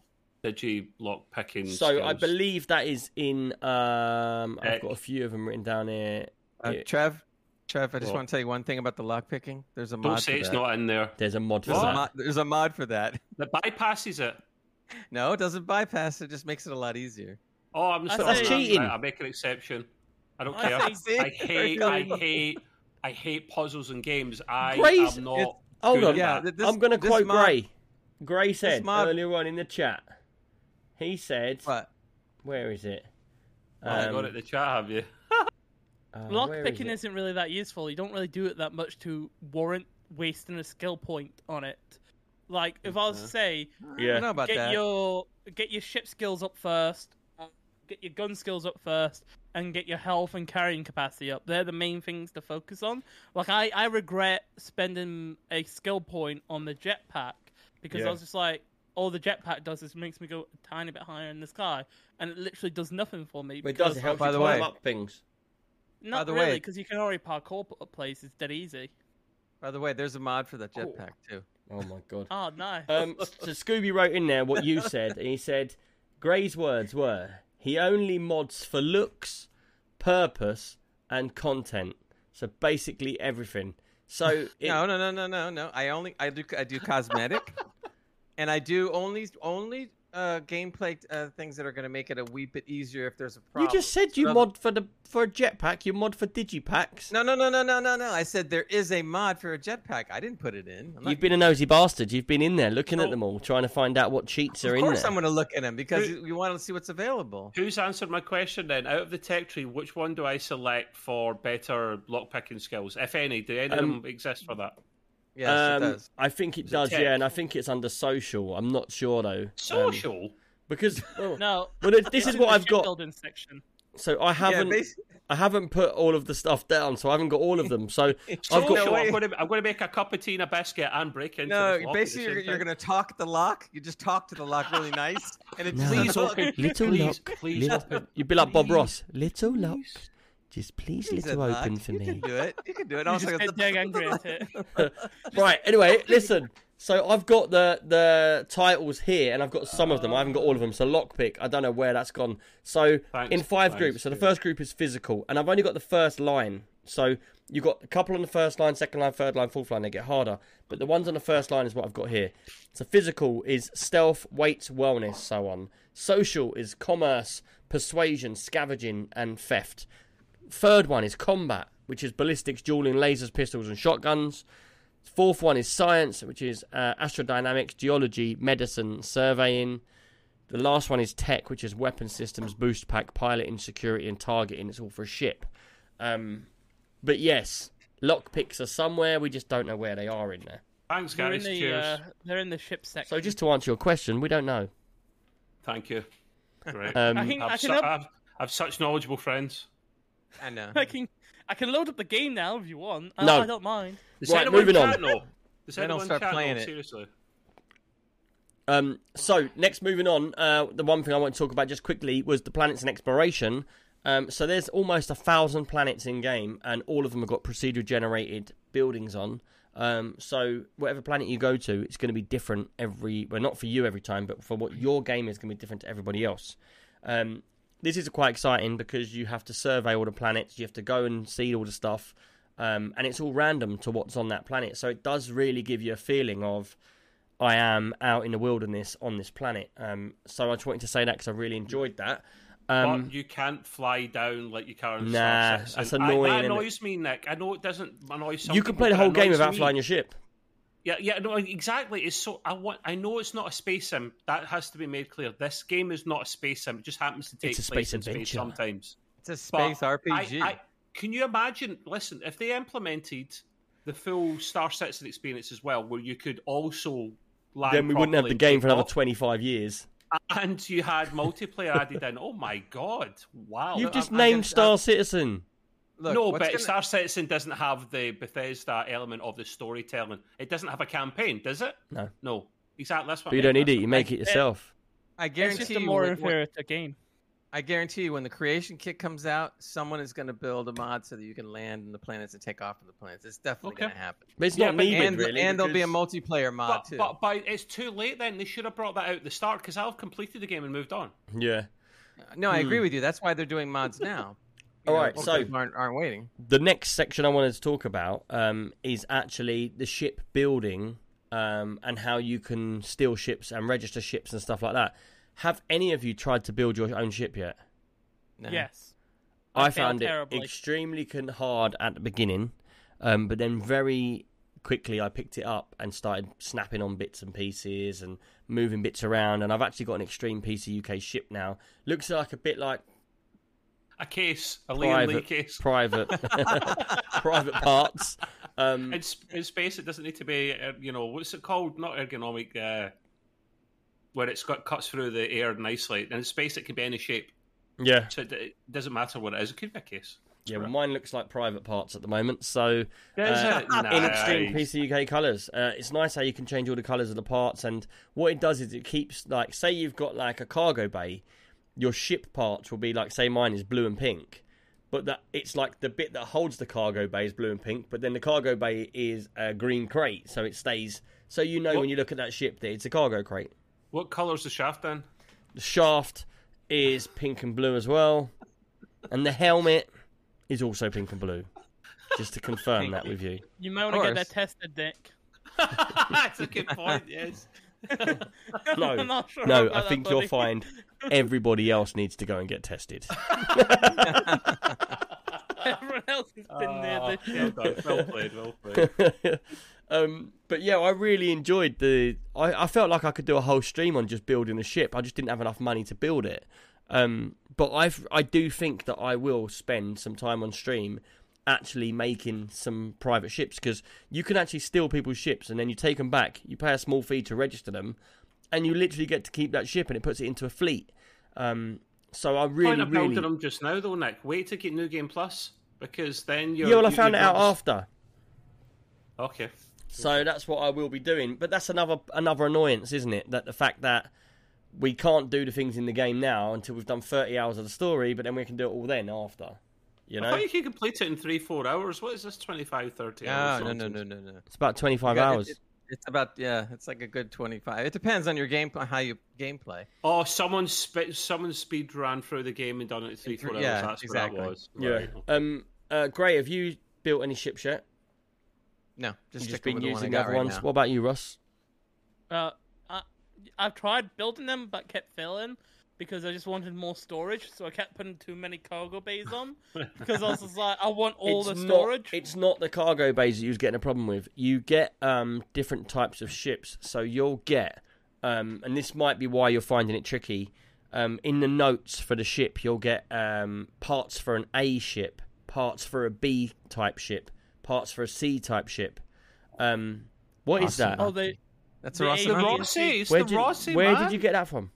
digi lock picking? So I believe that is in. Um, I've got a few of them written down here. uh, Trev, Trev, I just What? want to tell you one thing about the lock picking. There's a mod Don't for say it's that. not in there. There's a mod for There's a, that. mod, there's a mod for that. *laughs* That bypasses it. No, it doesn't bypass. It just makes it a lot easier. Oh, I'm I still That's cheating. I, I make an exception. I don't care. say- I *laughs* hate, I hate, I hate puzzles and games. I Gray's- am not. it's- Hold on. Yeah, this- I'm going to this quote mod- Gray. Gray said mod- earlier on in the chat. He said, But "Where is it?" Oh, I got Um, it in the chat, have you? *laughs* uh, Lock where is picking it? isn't really that useful. You don't really do it that much to warrant wasting a skill point on it. Like if I was to say, Yeah. know about get that. your get your ship skills up first, uh, get your gun skills up first, and get your health and carrying capacity up. They're the main things to focus on. Like I, I regret spending a skill point on the jetpack because Yeah. I was just like, all the jetpack does is makes me go a tiny bit higher in the sky, and it literally does nothing for me. But it does help by you the climb way- up things. Not the really, because you can already parkour p- places dead easy. By the way, there's a mod for that Cool. jetpack too. Oh my god. Oh, no. Um, so Scooby wrote in there what you *laughs* said, and he said Gray's words were he only mods for looks, purpose, and content. So basically everything. So *laughs* it, No, no, no, no, no, no. I only I do I do *laughs* cosmetic, and I do only only uh, gameplay uh, things that are going to make it a wee bit easier if there's a problem. you just said you So- mod for the for a jetpack. You mod for Digipicks. No, no, no, no, no, no, no. I said there is a mod for a jetpack. I didn't put it in. I'm You've been a nosy bastard. You've been in there looking at them all, trying to find out what cheats are in there. Of course. I'm going to look at them because Who- we want to see what's available. Who's answered my question then? Out of the tech tree, which one do I select for better lockpicking skills, if any? Do any Um, of them exist for that? Yes, um, it does. I think it it does, tech? yeah, and I think it's under social. I'm not sure though. Um, Social. because well, *laughs* no. well, this it's is what the I've got. shipbuilding section. So I haven't. yeah, I haven't put all of the stuff down, so I haven't got all of them. So *laughs* I've Social. got. No. I'm, going to, I'm going to make a cup of tea and a biscuit and break into no, this lock at the basically, you're, you're going to talk the lock. You just talk to the lock really nice, and it No. *laughs* Please open. Little please, lock, please little- open. You'd be like Bob Ross. Little lock, just please He said little lock. open for You can me. do it. You can do it. *laughs* I You was just like, get angry at it. *laughs* Right. Anyway, *laughs* listen. So I've got the the titles here, and I've got some of them. I haven't got all of them. So lockpick, I don't know where that's gone. So Thanks, in five thanks, groups. So the first group is physical, and I've only got the first line. So you've got a couple on the first line, second line, third line, fourth line. They get harder, but the ones on the first line is what I've got here. So physical is stealth, weight, wellness, so on. Social is commerce, persuasion, scavenging, and theft. Third one is combat, which is ballistics, dueling, lasers, pistols, and shotguns. Fourth one is science, which is uh, astrodynamics, geology, medicine, surveying. The last one is tech, which is weapon systems, boost pack, piloting, security, and targeting. It's all for a ship. Um, but yes, lockpicks are somewhere. We just don't know where they are in there. Thanks, they're in guys. the Cheers. uh, they're in the ship section. So just to answer your question, we don't know. Thank you. Great. Um, I can I I've, can su- up, I've, I've such knowledgeable friends. I know. *laughs* I can I can load up the game now if you want. I, No. I don't mind. Does Right, anyone moving on. chat know? Does Then I'll anyone start chat playing it. Seriously. Um, so next, moving on, uh, the one thing I want to talk about just quickly was the planets and exploration. Um, so there's almost a thousand planets in game, and all of them have got procedural generated buildings on. Um, so whatever planet you go to, it's going to be different every. Well, not for you every time, but for what your game is going to be different to everybody else. Um, this is quite exciting because you have to survey all the planets, you have to go and see all the stuff, um, and it's all random to what's on that planet. So it does really give you a feeling of I am out in the wilderness on this planet. Um, so I just wanted to say that because I really enjoyed that. Um, but you can't fly down like you can. in Nah, that's I- annoying, that annoys me, Nick. I know it doesn't annoy some. you can play the whole game without me. flying your ship. Yeah, yeah, no, exactly. It's so I want. I know it's not a space sim. That has to be made clear. This game is not a space sim. It just happens to take It's a place space in space adventure. sometimes. It's a But space RPG. I, I, can you imagine? Listen, if they implemented the full Star Citizen experience as well, where you could also land Then we wouldn't have properly the game for another 25 years. and you had multiplayer added in. Oh my god! Wow. You've just I'm named gonna- Star Citizen. Look, no, but gonna- Star Citizen doesn't have the Bethesda element of the storytelling. It doesn't have a campaign, does it? No. No. Exactly. That's what. But you don't need it. You make it yourself. I It's guarantee just a you, more when- when- inferior to game. I guarantee you, when the creation kit comes out, someone is going to build a mod so that you can land in the planets and take off in the planets. It's definitely Okay. going to happen. But it's Yeah, not but- needed And, really. and there'll be a multiplayer mod But, too. but, but it's too late then. They should have brought that out at the start because I've completed the game and moved on. Yeah. no, I agree hmm. with you. That's why they're doing mods now. All know, right, so- people aren't, aren't waiting. The next section I wanted to talk about um, is actually the ship building um, and how you can steal ships and register ships and stuff like that. Have any of you tried to build your own ship yet? No. Yes. I, I failed found it terribly. extremely hard at the beginning, um, but then very quickly I picked it up and started snapping on bits and pieces and moving bits around. And I've actually got an Extreme PC UK ship now. Looks like a bit like A case, a Liam Lee private case. private *laughs* *laughs* private parts. Um, In, in space, it doesn't need to be, uh, you know, what's it called? Not ergonomic, uh, where it's got cuts through the air nicely. And In space, it can be any shape, yeah, so it, it doesn't matter what it is. It could be a case. yeah. Well, mine looks like private parts at the moment. So uh, it? *laughs* in Extreme Nice. PC UK colours. Uh, it's nice how you can change all the colours of the parts, and what it does is it keeps like, say you've got like a cargo bay, your ship parts will be like, say mine is blue and pink, but that it's like the bit that holds the cargo bay is blue and pink, but then the cargo bay is a green crate, so it stays. So you know What- when you look at that ship that it's a cargo crate. What colour's the shaft then? The shaft is pink and blue as well, and the helmet is also pink and blue. Just to confirm that with you. You might want to get that tested, dick *laughs* That's a good point. Yes. No, I'm not sure no, I that, think you'll find *laughs* everybody else needs to go and get tested. Everyone else has been near Ah, this well done. Well played. Well played. *laughs* um, but yeah, I really enjoyed the. I, I felt like I could do a whole stream on just building a ship. I just didn't have enough money to build it. Um, but I I do think that I will spend some time on stream actually making some private ships because you can actually steal people's ships and then you take them back. You pay a small fee to register them, and you literally get to keep that ship and it puts it into a fleet. Um, so I really, Point really. them just now, though, Nick. Wait to get New Game Plus because then you're. Yeah, well, I you- found it out after. Okay. So that's what I will be doing. But that's another another annoyance, isn't it? That the fact that we can't do the things in the game now until we've done 30 hours of the story, but then we can do it all then after. You I know? thought you could complete it in three, four hours. What is this, 25, 30 No, hours? no, no, no, no, no. It's about 25 You got- it- hours. it- it's about yeah. It's like a good twenty-five. It depends on your game, how you gameplay. Oh, someone spe- someone speed ran through the game and done it in three, In three- four hours. yeah, That's exactly. what that was. yeah. Right. Um. Uh. Gray, have you built any ships yet? No, just, just been using the one I using got other ones. now. What about you, Russ? Uh, I, I've tried building them, but kept failing because I just wanted more storage. So I kept putting too many cargo bays on *laughs* because I was just like, I want all it's the not- storage. it's not the cargo bays that you was getting a problem with. You get um different types of ships. So you'll get um, and this might be why you're finding it tricky. Um, in the notes for the ship, you'll get um, parts for an A ship, parts for a B type ship, parts for a C type ship. Um, what is that? oh, they That's The a A- The Rossi. Rossi, it's Where, the did, Rossi, where man. did you get that from?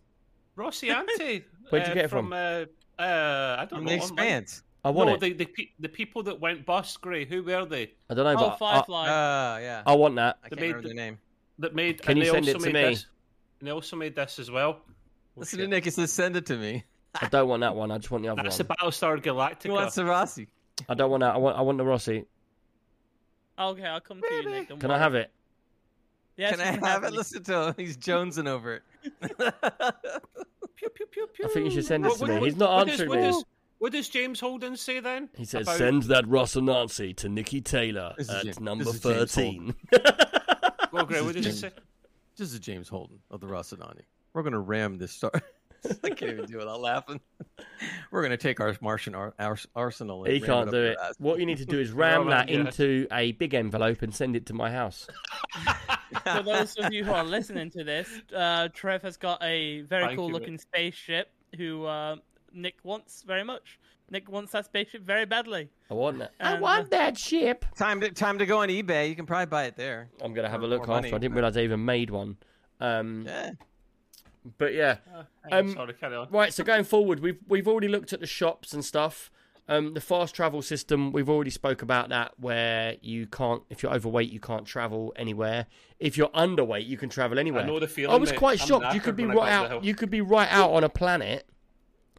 Rocinante. *laughs* Where'd you uh, get it from? from? Uh, uh, I don't From know. the. Expanse. I want no, it. the the, pe- the people that went bust, Gray. Who were they? I don't know, oh but I, Firefly. Uh, yeah. I want that. I they can't made remember the- the name. That made. Can and you they send also it to me? This, and they also made this as well. Listen to Nick. He says, "Send it to me." I don't want that one. I just want the other one. That's one. the Battlestar Galactica. He wants the Rossi. I don't want that. I want. I want the Rossi. okay, I'll come to you, Nick. don't Can I have it? Yes, Can you I have it? it. *laughs* Listen to him. He's jonesing over it. Pew, *laughs* pew, pew, pew. I think you should send this What- to what- me. what- He's not what does- answering what me. does- What does James Holden say then? He says, about- "Send that Rocinante to Nikki Taylor This is at James- number this thirteen. *laughs* Well, Gray, what This does is it say? This is James Holden of the Rocinante. We're gonna ram this star. *laughs* I can't even do it. I'm laughing. *laughs* We're gonna take our Martian ar- our arsenal. And he can't up do it. ass. What you need to do is *laughs* ram that yeah. into a big envelope and send it to my house. For those of you who are listening to this, uh, Trev has got a very Thank cool you, looking spaceship who uh, Nick wants very much. Nick wants that spaceship very badly. I want that. I And, want that ship. Time to time to go on eBay. You can probably buy it there. I'm gonna have a look more after. money, I didn't realize I even made one. Um, Yeah. But yeah, I'm Um, sorry, carry on. Right, so going forward, we've we've already looked at the shops and stuff. Um, the fast travel system, we've already spoke about that, where you can't, if you're overweight, you can't travel anywhere. If you're underweight, you can travel anywhere. know the feeling, I was quite I'm shocked. You could be right got up the out. You could be right out on a planet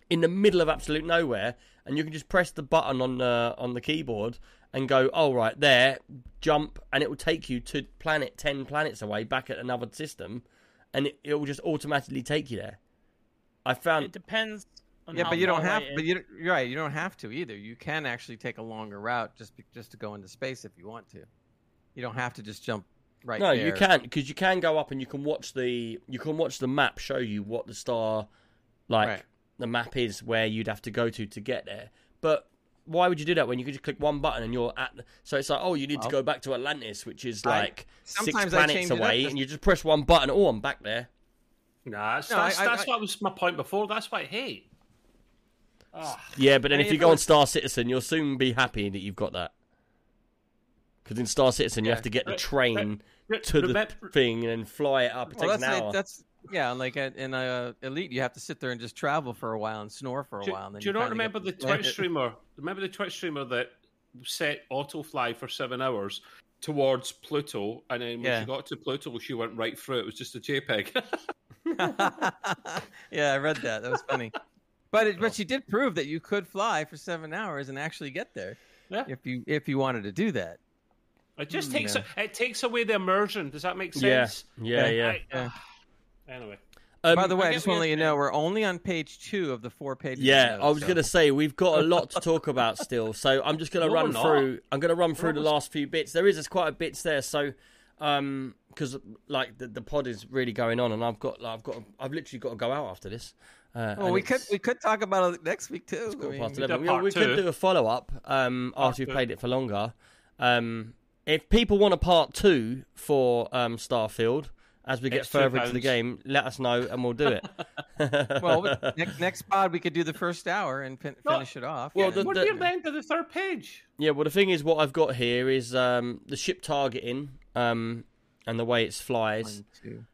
in the middle of absolute nowhere, and you can just press the button on the on the keyboard and go, "Oh right, there, jump," and it will take you to planet ten planets away, back at another system, and it, it will just automatically take you there. I found It depends. On Yeah, how but you don't have. But you, you're right. You don't have to either. You can actually take a longer route just be, just to go into space if you want to. You don't have to just jump right. no, there. you can because you can go up and you can watch the you can watch the map show you what the star like Right. the map is where you'd have to go to to get there. But why would you do that when you could just click one button and you're at? So it's like, oh, you need to go back to Atlantis, which is I- like six planets change it up away, and you just press one button. Oh, I'm back there. Nah, that's, No, that's, I- I- that's I- what was my point before. That's what I hate. Ah, *sighs* Yeah, but then if you go on Star Citizen, you'll soon be happy that you've got that. Because in Star Citizen, you have to get the Re- train re- to the remember- thing and then fly it up. It Well, takes that's an hour. like, that's yeah. Like at, in uh, Elite, you have to sit there and just travel for a while and snore for a Do, while. And then do you not remember the to planet. Twitch streamer? Remember the Twitch streamer that set autofly for seven hours towards Pluto, and then when Yeah. she got to Pluto, she went right through. It was just a JPEG. *laughs* *laughs* yeah, I read that. That was funny. But it, but she did prove that you could fly for seven hours and actually get there yeah, if you if you wanted to do that. it just Hmm, takes yeah. it takes away the immersion. Does that make yeah, sense? yeah, yeah. I- Yeah. Anyway, Um, By the way, I I just want to let you're know we're only on page two of the four pages. Yeah, notes, I was so- going to say we've got a lot to talk *laughs* about still, so I'm just going to No, run through. I'm going to run through the almost- last few bits. There is there's quite a bits there, so um, because like the, the pod is really going on, and I've got like, I've got I've literally got to go out after this. Uh, Well, we could we could talk about it next week too. I mean, past we did 11. part Yeah, we could do a follow up um, after we've played it for longer. Um, if people want a part two for um, Starfield. As we get It's two further into the game, let us know and we'll do it. *laughs* well, next next pod we could do the first hour and fin- No. finish it off. Well, and- the- we're the- near the end of the third page. Yeah, well, the thing is, what I've got here is um, the ship targeting um, and the way it flies. One, two.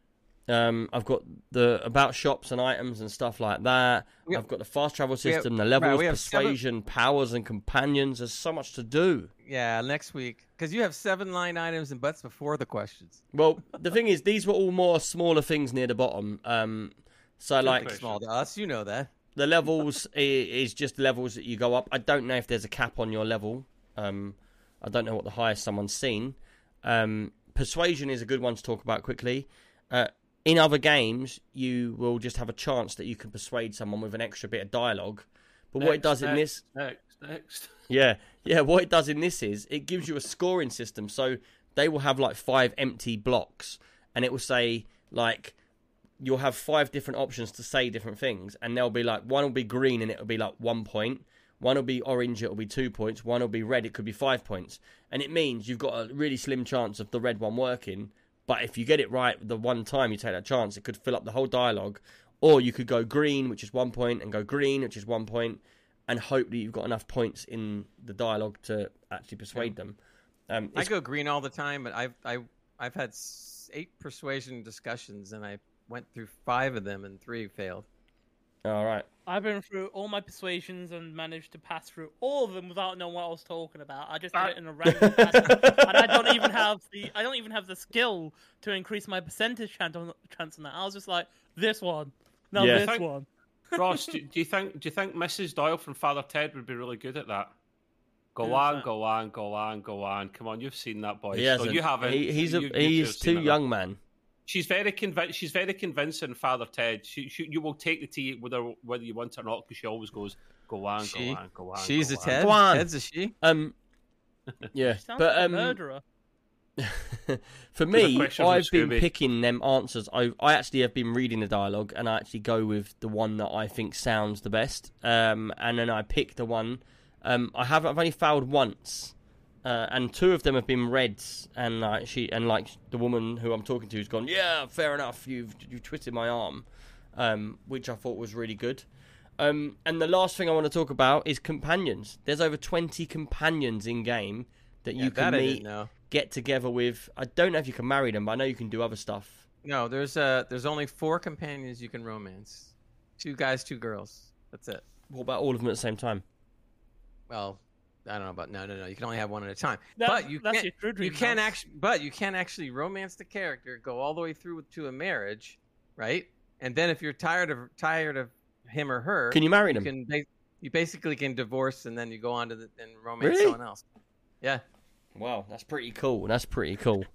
Um, I've got the about shops and items and stuff like that. We- I've got the fast travel we have- system, the right, levels, we have seven- persuasion, powers, and companions. There's so much to do. Yeah, next week because you have seven line items and butts before the questions. Well, *laughs* the thing is, these were all more smaller things near the bottom. Um, so, like. Small to us, you know that. the levels *laughs* is just levels that you go up. I don't know if there's a cap on your level. Um, I don't know what the highest someone's seen. Um, persuasion is a good one to talk about quickly. Uh, in other games, you will just have a chance that you can persuade someone with an extra bit of dialogue. But what it Next, does in this, next, next. *laughs* yeah, yeah, what it does in this is it gives you a scoring system. So they will have like five empty blocks, and it will say like you'll have five different options to say different things, and they'll be like one will be green and it'll be like one point, one will be orange, it'll be two points, one will be red, it could be five points, and it means you've got a really slim chance of the red one working. But if you get it right the one time you take that chance, it could fill up the whole dialogue. Or you could go green, which is one point, and go green, which is one point, and hope that you've got enough points in the dialogue to actually persuade them. Um, I go green all the time, but I've I I've had eight persuasion discussions and I went through five of them and three failed. all right. I've been through all my persuasions and managed to pass through all of them without knowing what I was talking about. I just did Ah. it in a random pattern, and I don't even *laughs* have the I don't even have the skill to increase my percentage chance on chance on that. I was just like this one, no Yeah. this Thank- one. Ross, do, *laughs* do you think do you think Mrs. Doyle from Father Ted would be really good at that? Go Who's on, that? go on, go on, go on. Come on, you've seen that boy. He hasn't. you haven't. He, he's a, You- you two is have seen too young, man. She's very convinced. She's very convincing, Father Ted. She, she, you will take the tea whether whether you want it or not, because she always goes, "Go on, She- go on, go on." She's go a on." Ted. Go on. Ted's a she. Um, *laughs* yeah, Sounds but like a um, murderer. *laughs* for me, I've been Scooby. picking them answers. I, I actually have been reading the dialogue, and I actually go with the one that I think sounds the best. Um, and then I pick the one. Um, I have I've only failed once, uh, and two of them have been reds. And like she and like the woman who I'm talking to has gone, yeah, fair enough. You've you've twisted my arm, um, which I thought was really good. Um, and the last thing I want to talk about is companions. There's over 20 companions in game that you can that meet get together with. I don't know if you can marry them, but I know you can do other stuff No, there's uh there's only four companions you can romance. Two guys, two girls. That's it. What about all of them at the same time? Well, I don't know about no, no, no. You can only have one at a time. That- but you that's can your true you dream can house. actually, but you can actually romance the character, go all the way through to a marriage, right? And then if you're tired of tired of him or her, Can you marry you them? can you basically can divorce and then you go on to the, and romance Really? someone else. Yeah. Wow, that's pretty cool. That's pretty cool.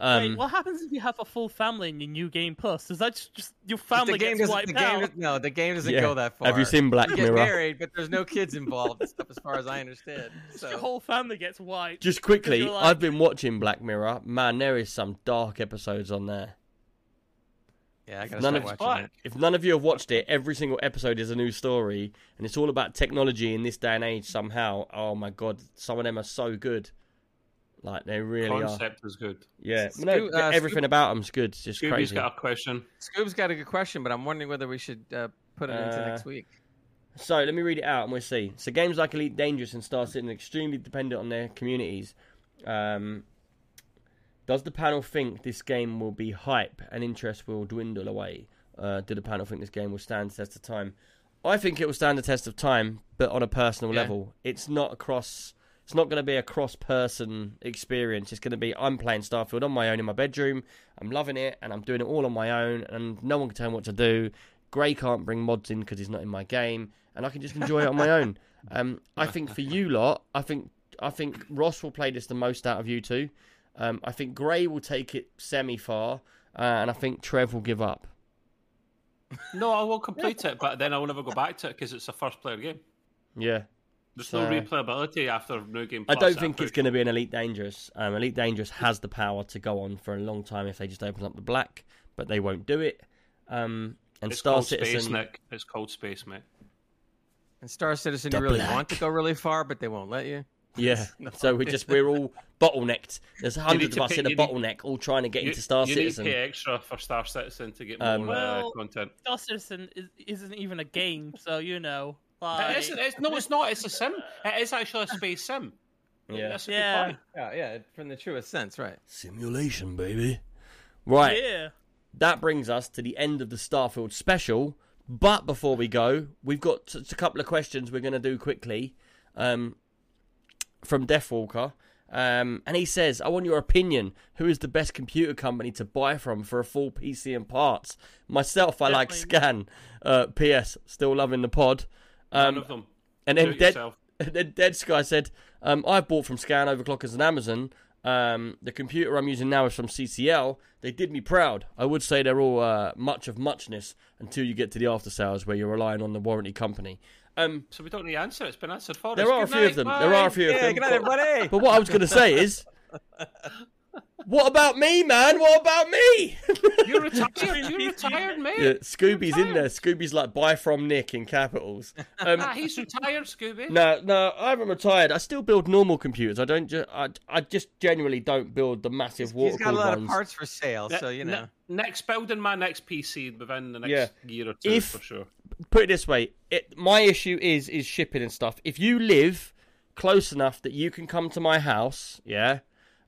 Um, Wait, what happens if you have a full family in your new game plus? Does that just, just your the family game gets doesn't. wiped The game out? does, no, the game doesn't yeah. go that far. Have you seen Black You get Mirror? married, but there's no kids involved stuff, as far as I understand. *laughs* So Your whole family gets wiped. Just quickly, like- I've been watching Black Mirror. Man, there is some dark episodes on there. yeah, I gotta None start of- watching it. If none of you have watched it, every single episode is a new story, and it's all about technology in this day and age. Somehow, oh my god, some of them are so good. Like they really are. Concept is good. Yeah, Scoo- no, uh, everything Scoo- about them's good. It's just Scooby's crazy. got a question. Scoob's got a good question, but I'm wondering whether we should uh, put it into Uh, next week. So let me read it out and we'll see. So games like Elite Dangerous and Star Citizen are extremely dependent on their communities. Um, does the panel think this game will be hype and interest will dwindle away? Uh, do the panel think this game will stand the test of time? I think it will stand the test of time, but on a personal Yeah. level. It's not across. It's not going to be a cross-person experience. It's going to be I'm playing Starfield on my own in my bedroom. I'm loving it, and I'm doing it all on my own, and no one can tell me what to do. Gray can't bring mods in because he's not in my game, and I can just enjoy it on my own. *laughs* Um, I think for you lot, I think I think Ross will play this the most out of you two. Um, I think Gray will take it semi far, uh, and I think Trev will give up. No, I will complete it, but then I will never go back to it because it's a first player game. Yeah, There's So- no replayability after New Game I don't think it's going to be an Elite Dangerous. Um, Elite Dangerous has the power to go on for a long time if they just open up the black, but they won't do it. Um, and It's Star Citizen, Space, Nick. It's called Space, mate. And Star Citizen, The you really black. want to go really far, but they won't let you. *laughs* yeah. *laughs* No. So we just we're all bottlenecked. There's hundreds of us pay- in a you need- bottleneck, all trying to get You, into Star you Citizen. need to pay extra for Star Citizen to get more Um, uh, Well- content. Star Citizen is, isn't even a game, so you know. Like, It isn't, it's, no, it's not. It's a sim. It is actually a space sim. Yeah. That's a Yeah. good point. Yeah, yeah, from the truest sense, right? Simulation, baby. Right. Yeah. that brings us to the end of the Starfield special. But before we go, we've got just a couple of questions we're going to do quickly um, from Deathwalker. Um, and he says, I want your opinion. Who is the best computer company to buy from for a full PC and parts? Myself, I like Scan. Uh, P.S. Still loving the pod. None Um, of them. and then Dead, yourself. *laughs* then Dead Sky said, um, I bought from Scan Overclockers and Amazon. Um, the computer I'm using now is from CCL. They did me proud. I would say they're all uh, much of muchness until you get to the after sales where you're relying on the warranty company. Um, So we don't need to answer. It's been answered for us. there are a few of them. There are a few of them. good night, but, but what I was going to say is, *laughs* what about me, man? What about me? You're retired. You're *laughs* retired, mate. yeah, Scooby's in there. Scooby's like, buy from Nick in capitals. Um, Ah, he's retired, Scooby. No, no, I haven't retired. I still build normal computers. I don't. Ju- I, I just generally don't build the massive water He's got a lot ones. of parts for sale, Ne- so you ne- know. next building my next PC within the next Yeah. year or two If- for sure. Put it this way: it, my issue is is shipping and stuff. If you live close enough that you can come to my house, yeah,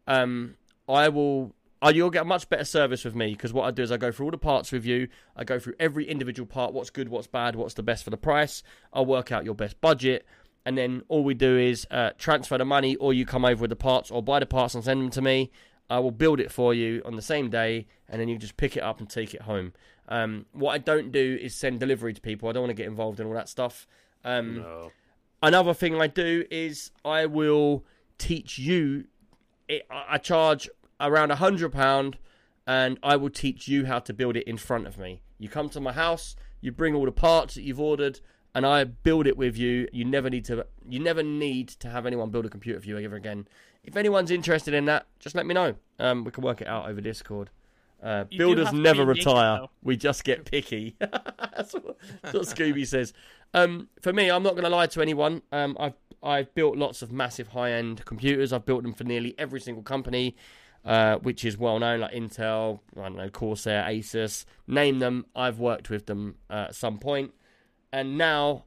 um, I will. Uh, you'll get a much better service with me because what I do is I go through all the parts with you. I go through every individual part, what's good, what's bad, what's the best for the price. I'll work out your best budget, and then all we do is uh, transfer the money, or you come over with the parts, or buy the parts and send them to me. I will build it for you on the same day, and then you just pick it up and take it home. Um, what I don't do is send delivery to people. I don't want to get involved in all that stuff. Um, No. another thing I do is I will teach you. It, I I charge around a hundred pound, and I will teach you how to build it in front of me. You come to my house, you bring all the parts that you've ordered, and I build it with you. You never need to. You never need to have anyone build a computer for you ever again. If anyone's interested in that, just let me know. Um, we can work it out over Discord. Uh, builders never retire. though. We just get picky. *laughs* that's, what, that's what Scooby says. Um, for me, I'm not going to lie to anyone. Um, I've I've built lots of massive high end computers. I've built them for nearly every single company, uh, which is well known, like Intel, I don't know, Corsair, Asus, name them. I've worked with them uh, at some point, and now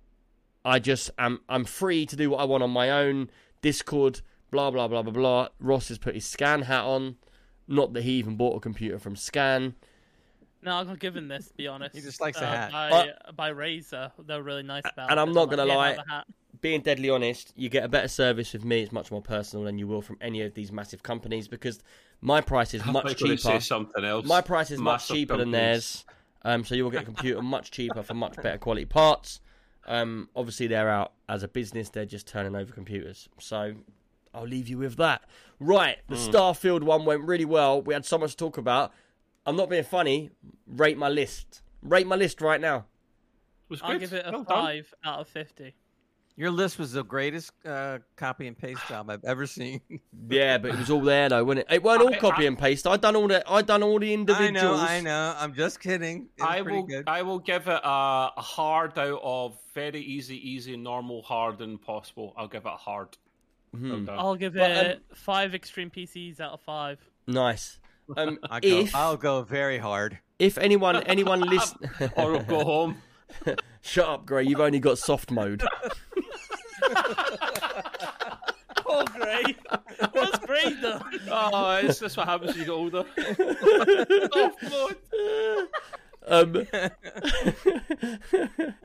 I just am I'm free to do what I want on my own. Discord, blah blah blah blah blah. Ross has put his scan hat on. Not that he even bought a computer from Scan. No, I'm not giving this. To be *laughs* honest, He just likes the uh, hat. By, by Razer, they're really nice about. and it. I'm not gonna like, lie, "Yeah, have being deadly honest, you get a better service with me. It's much more personal than you will from any of these massive companies because my price is I much was gonna cheaper. Say something else. My price is much Massive cheaper than theirs, um, so you will get a computer *laughs* much cheaper for much better quality parts. Um, obviously, they're out as a business; they're just turning over computers. So I'll leave you with that. Right, the Hmm. Starfield one went really well. We had so much to talk about. I'm not being funny. Rate my list. Rate my list right now. It was I'll good. give it a Well done. five out of fifty. Your list was the greatest uh, copy and paste job I've ever seen. *laughs* Yeah, but it was all there though, wasn't it? It weren't all I- copy I- and paste. I done all the I done all the individuals. I know, I know. I'm just kidding. I will. good. I will give it a, a hard out of very easy, easy, normal, hard, and possible. I'll give it a hard. Hmm. I'll give But, it five extreme PCs out of five. Nice. Um, *laughs* I go, if I'll go very hard. if anyone anyone *laughs* listen, or go home. *laughs* shut up, Gray. You've only got soft mode. Oh, Gray. What's great though? Oh, it's just what happens as you get older. Um,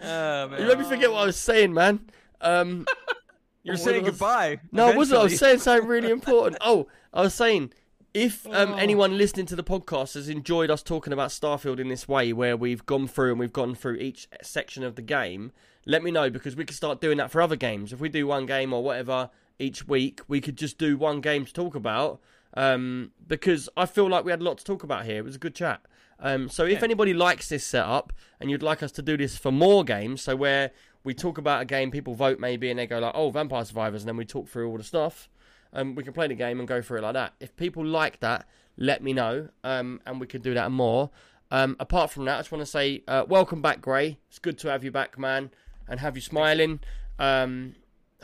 Oh, man. you made me forget what I was saying, man. Um, You're saying goodbye. no, I wasn't. I was saying something really important. Oh, I was saying if um, anyone listening to the podcast has enjoyed us talking about Starfield in this way, where we've gone through and we've gone through each section of the game, let me know because we could start doing that for other games. If we do one game or whatever each week, we could just do one game to talk about. Um, because I feel like we had a lot to talk about here. It was a good chat. Um, so if anybody likes this setup and you'd like us to do this for more games, so where we talk about a game, people vote maybe, and they go like, "Oh, Vampire Survivors," and then we talk through all the stuff. Um, we can play the game and go through it like that. If people like that, let me know, um, and we can do that more. Um, apart from that, I just want to say uh, welcome back, Gray. It's good to have you back, man, and have you smiling. Um,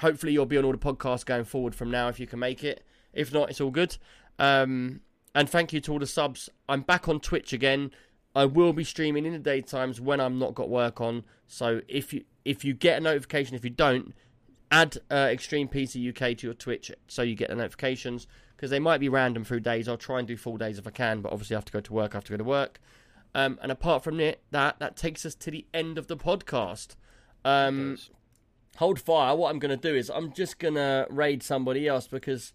hopefully, you'll be on all the podcasts going forward from now if you can make it. If not, it's all good. Um, and thank you to all the subs. I'm back on Twitch again. I will be streaming in the daytimes when I'm not got work on. So if you if you get a notification, if you don't, add uh, Extreme PC UK to your Twitch so you get the notifications because they might be random through days. I'll try and do full days if I can, but obviously I have to go to work. I have to go to work. Um, and apart from it, that that takes us to the end of the podcast. Um, hold fire. What I'm going to do is I'm just going to raid somebody else because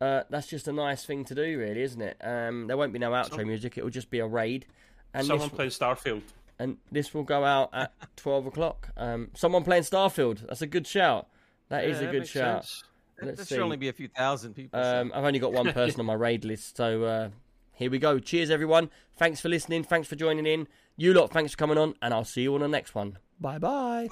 uh, that's just a nice thing to do, really, isn't it? Um, there won't be no outro music. It will just be a raid. And Someone this, playing Starfield. and this will go out at *laughs* 12 o'clock. Um, someone playing Starfield. That's a good shout. That is Yeah, a that good makes shout. sense. Let's There should only be a few thousand people. so- Um, I've only got one *laughs* person on my raid list, so uh, here we go. Cheers, everyone. Thanks for listening. Thanks for joining in. You lot, thanks for coming on, and I'll see you on the next one. Bye bye.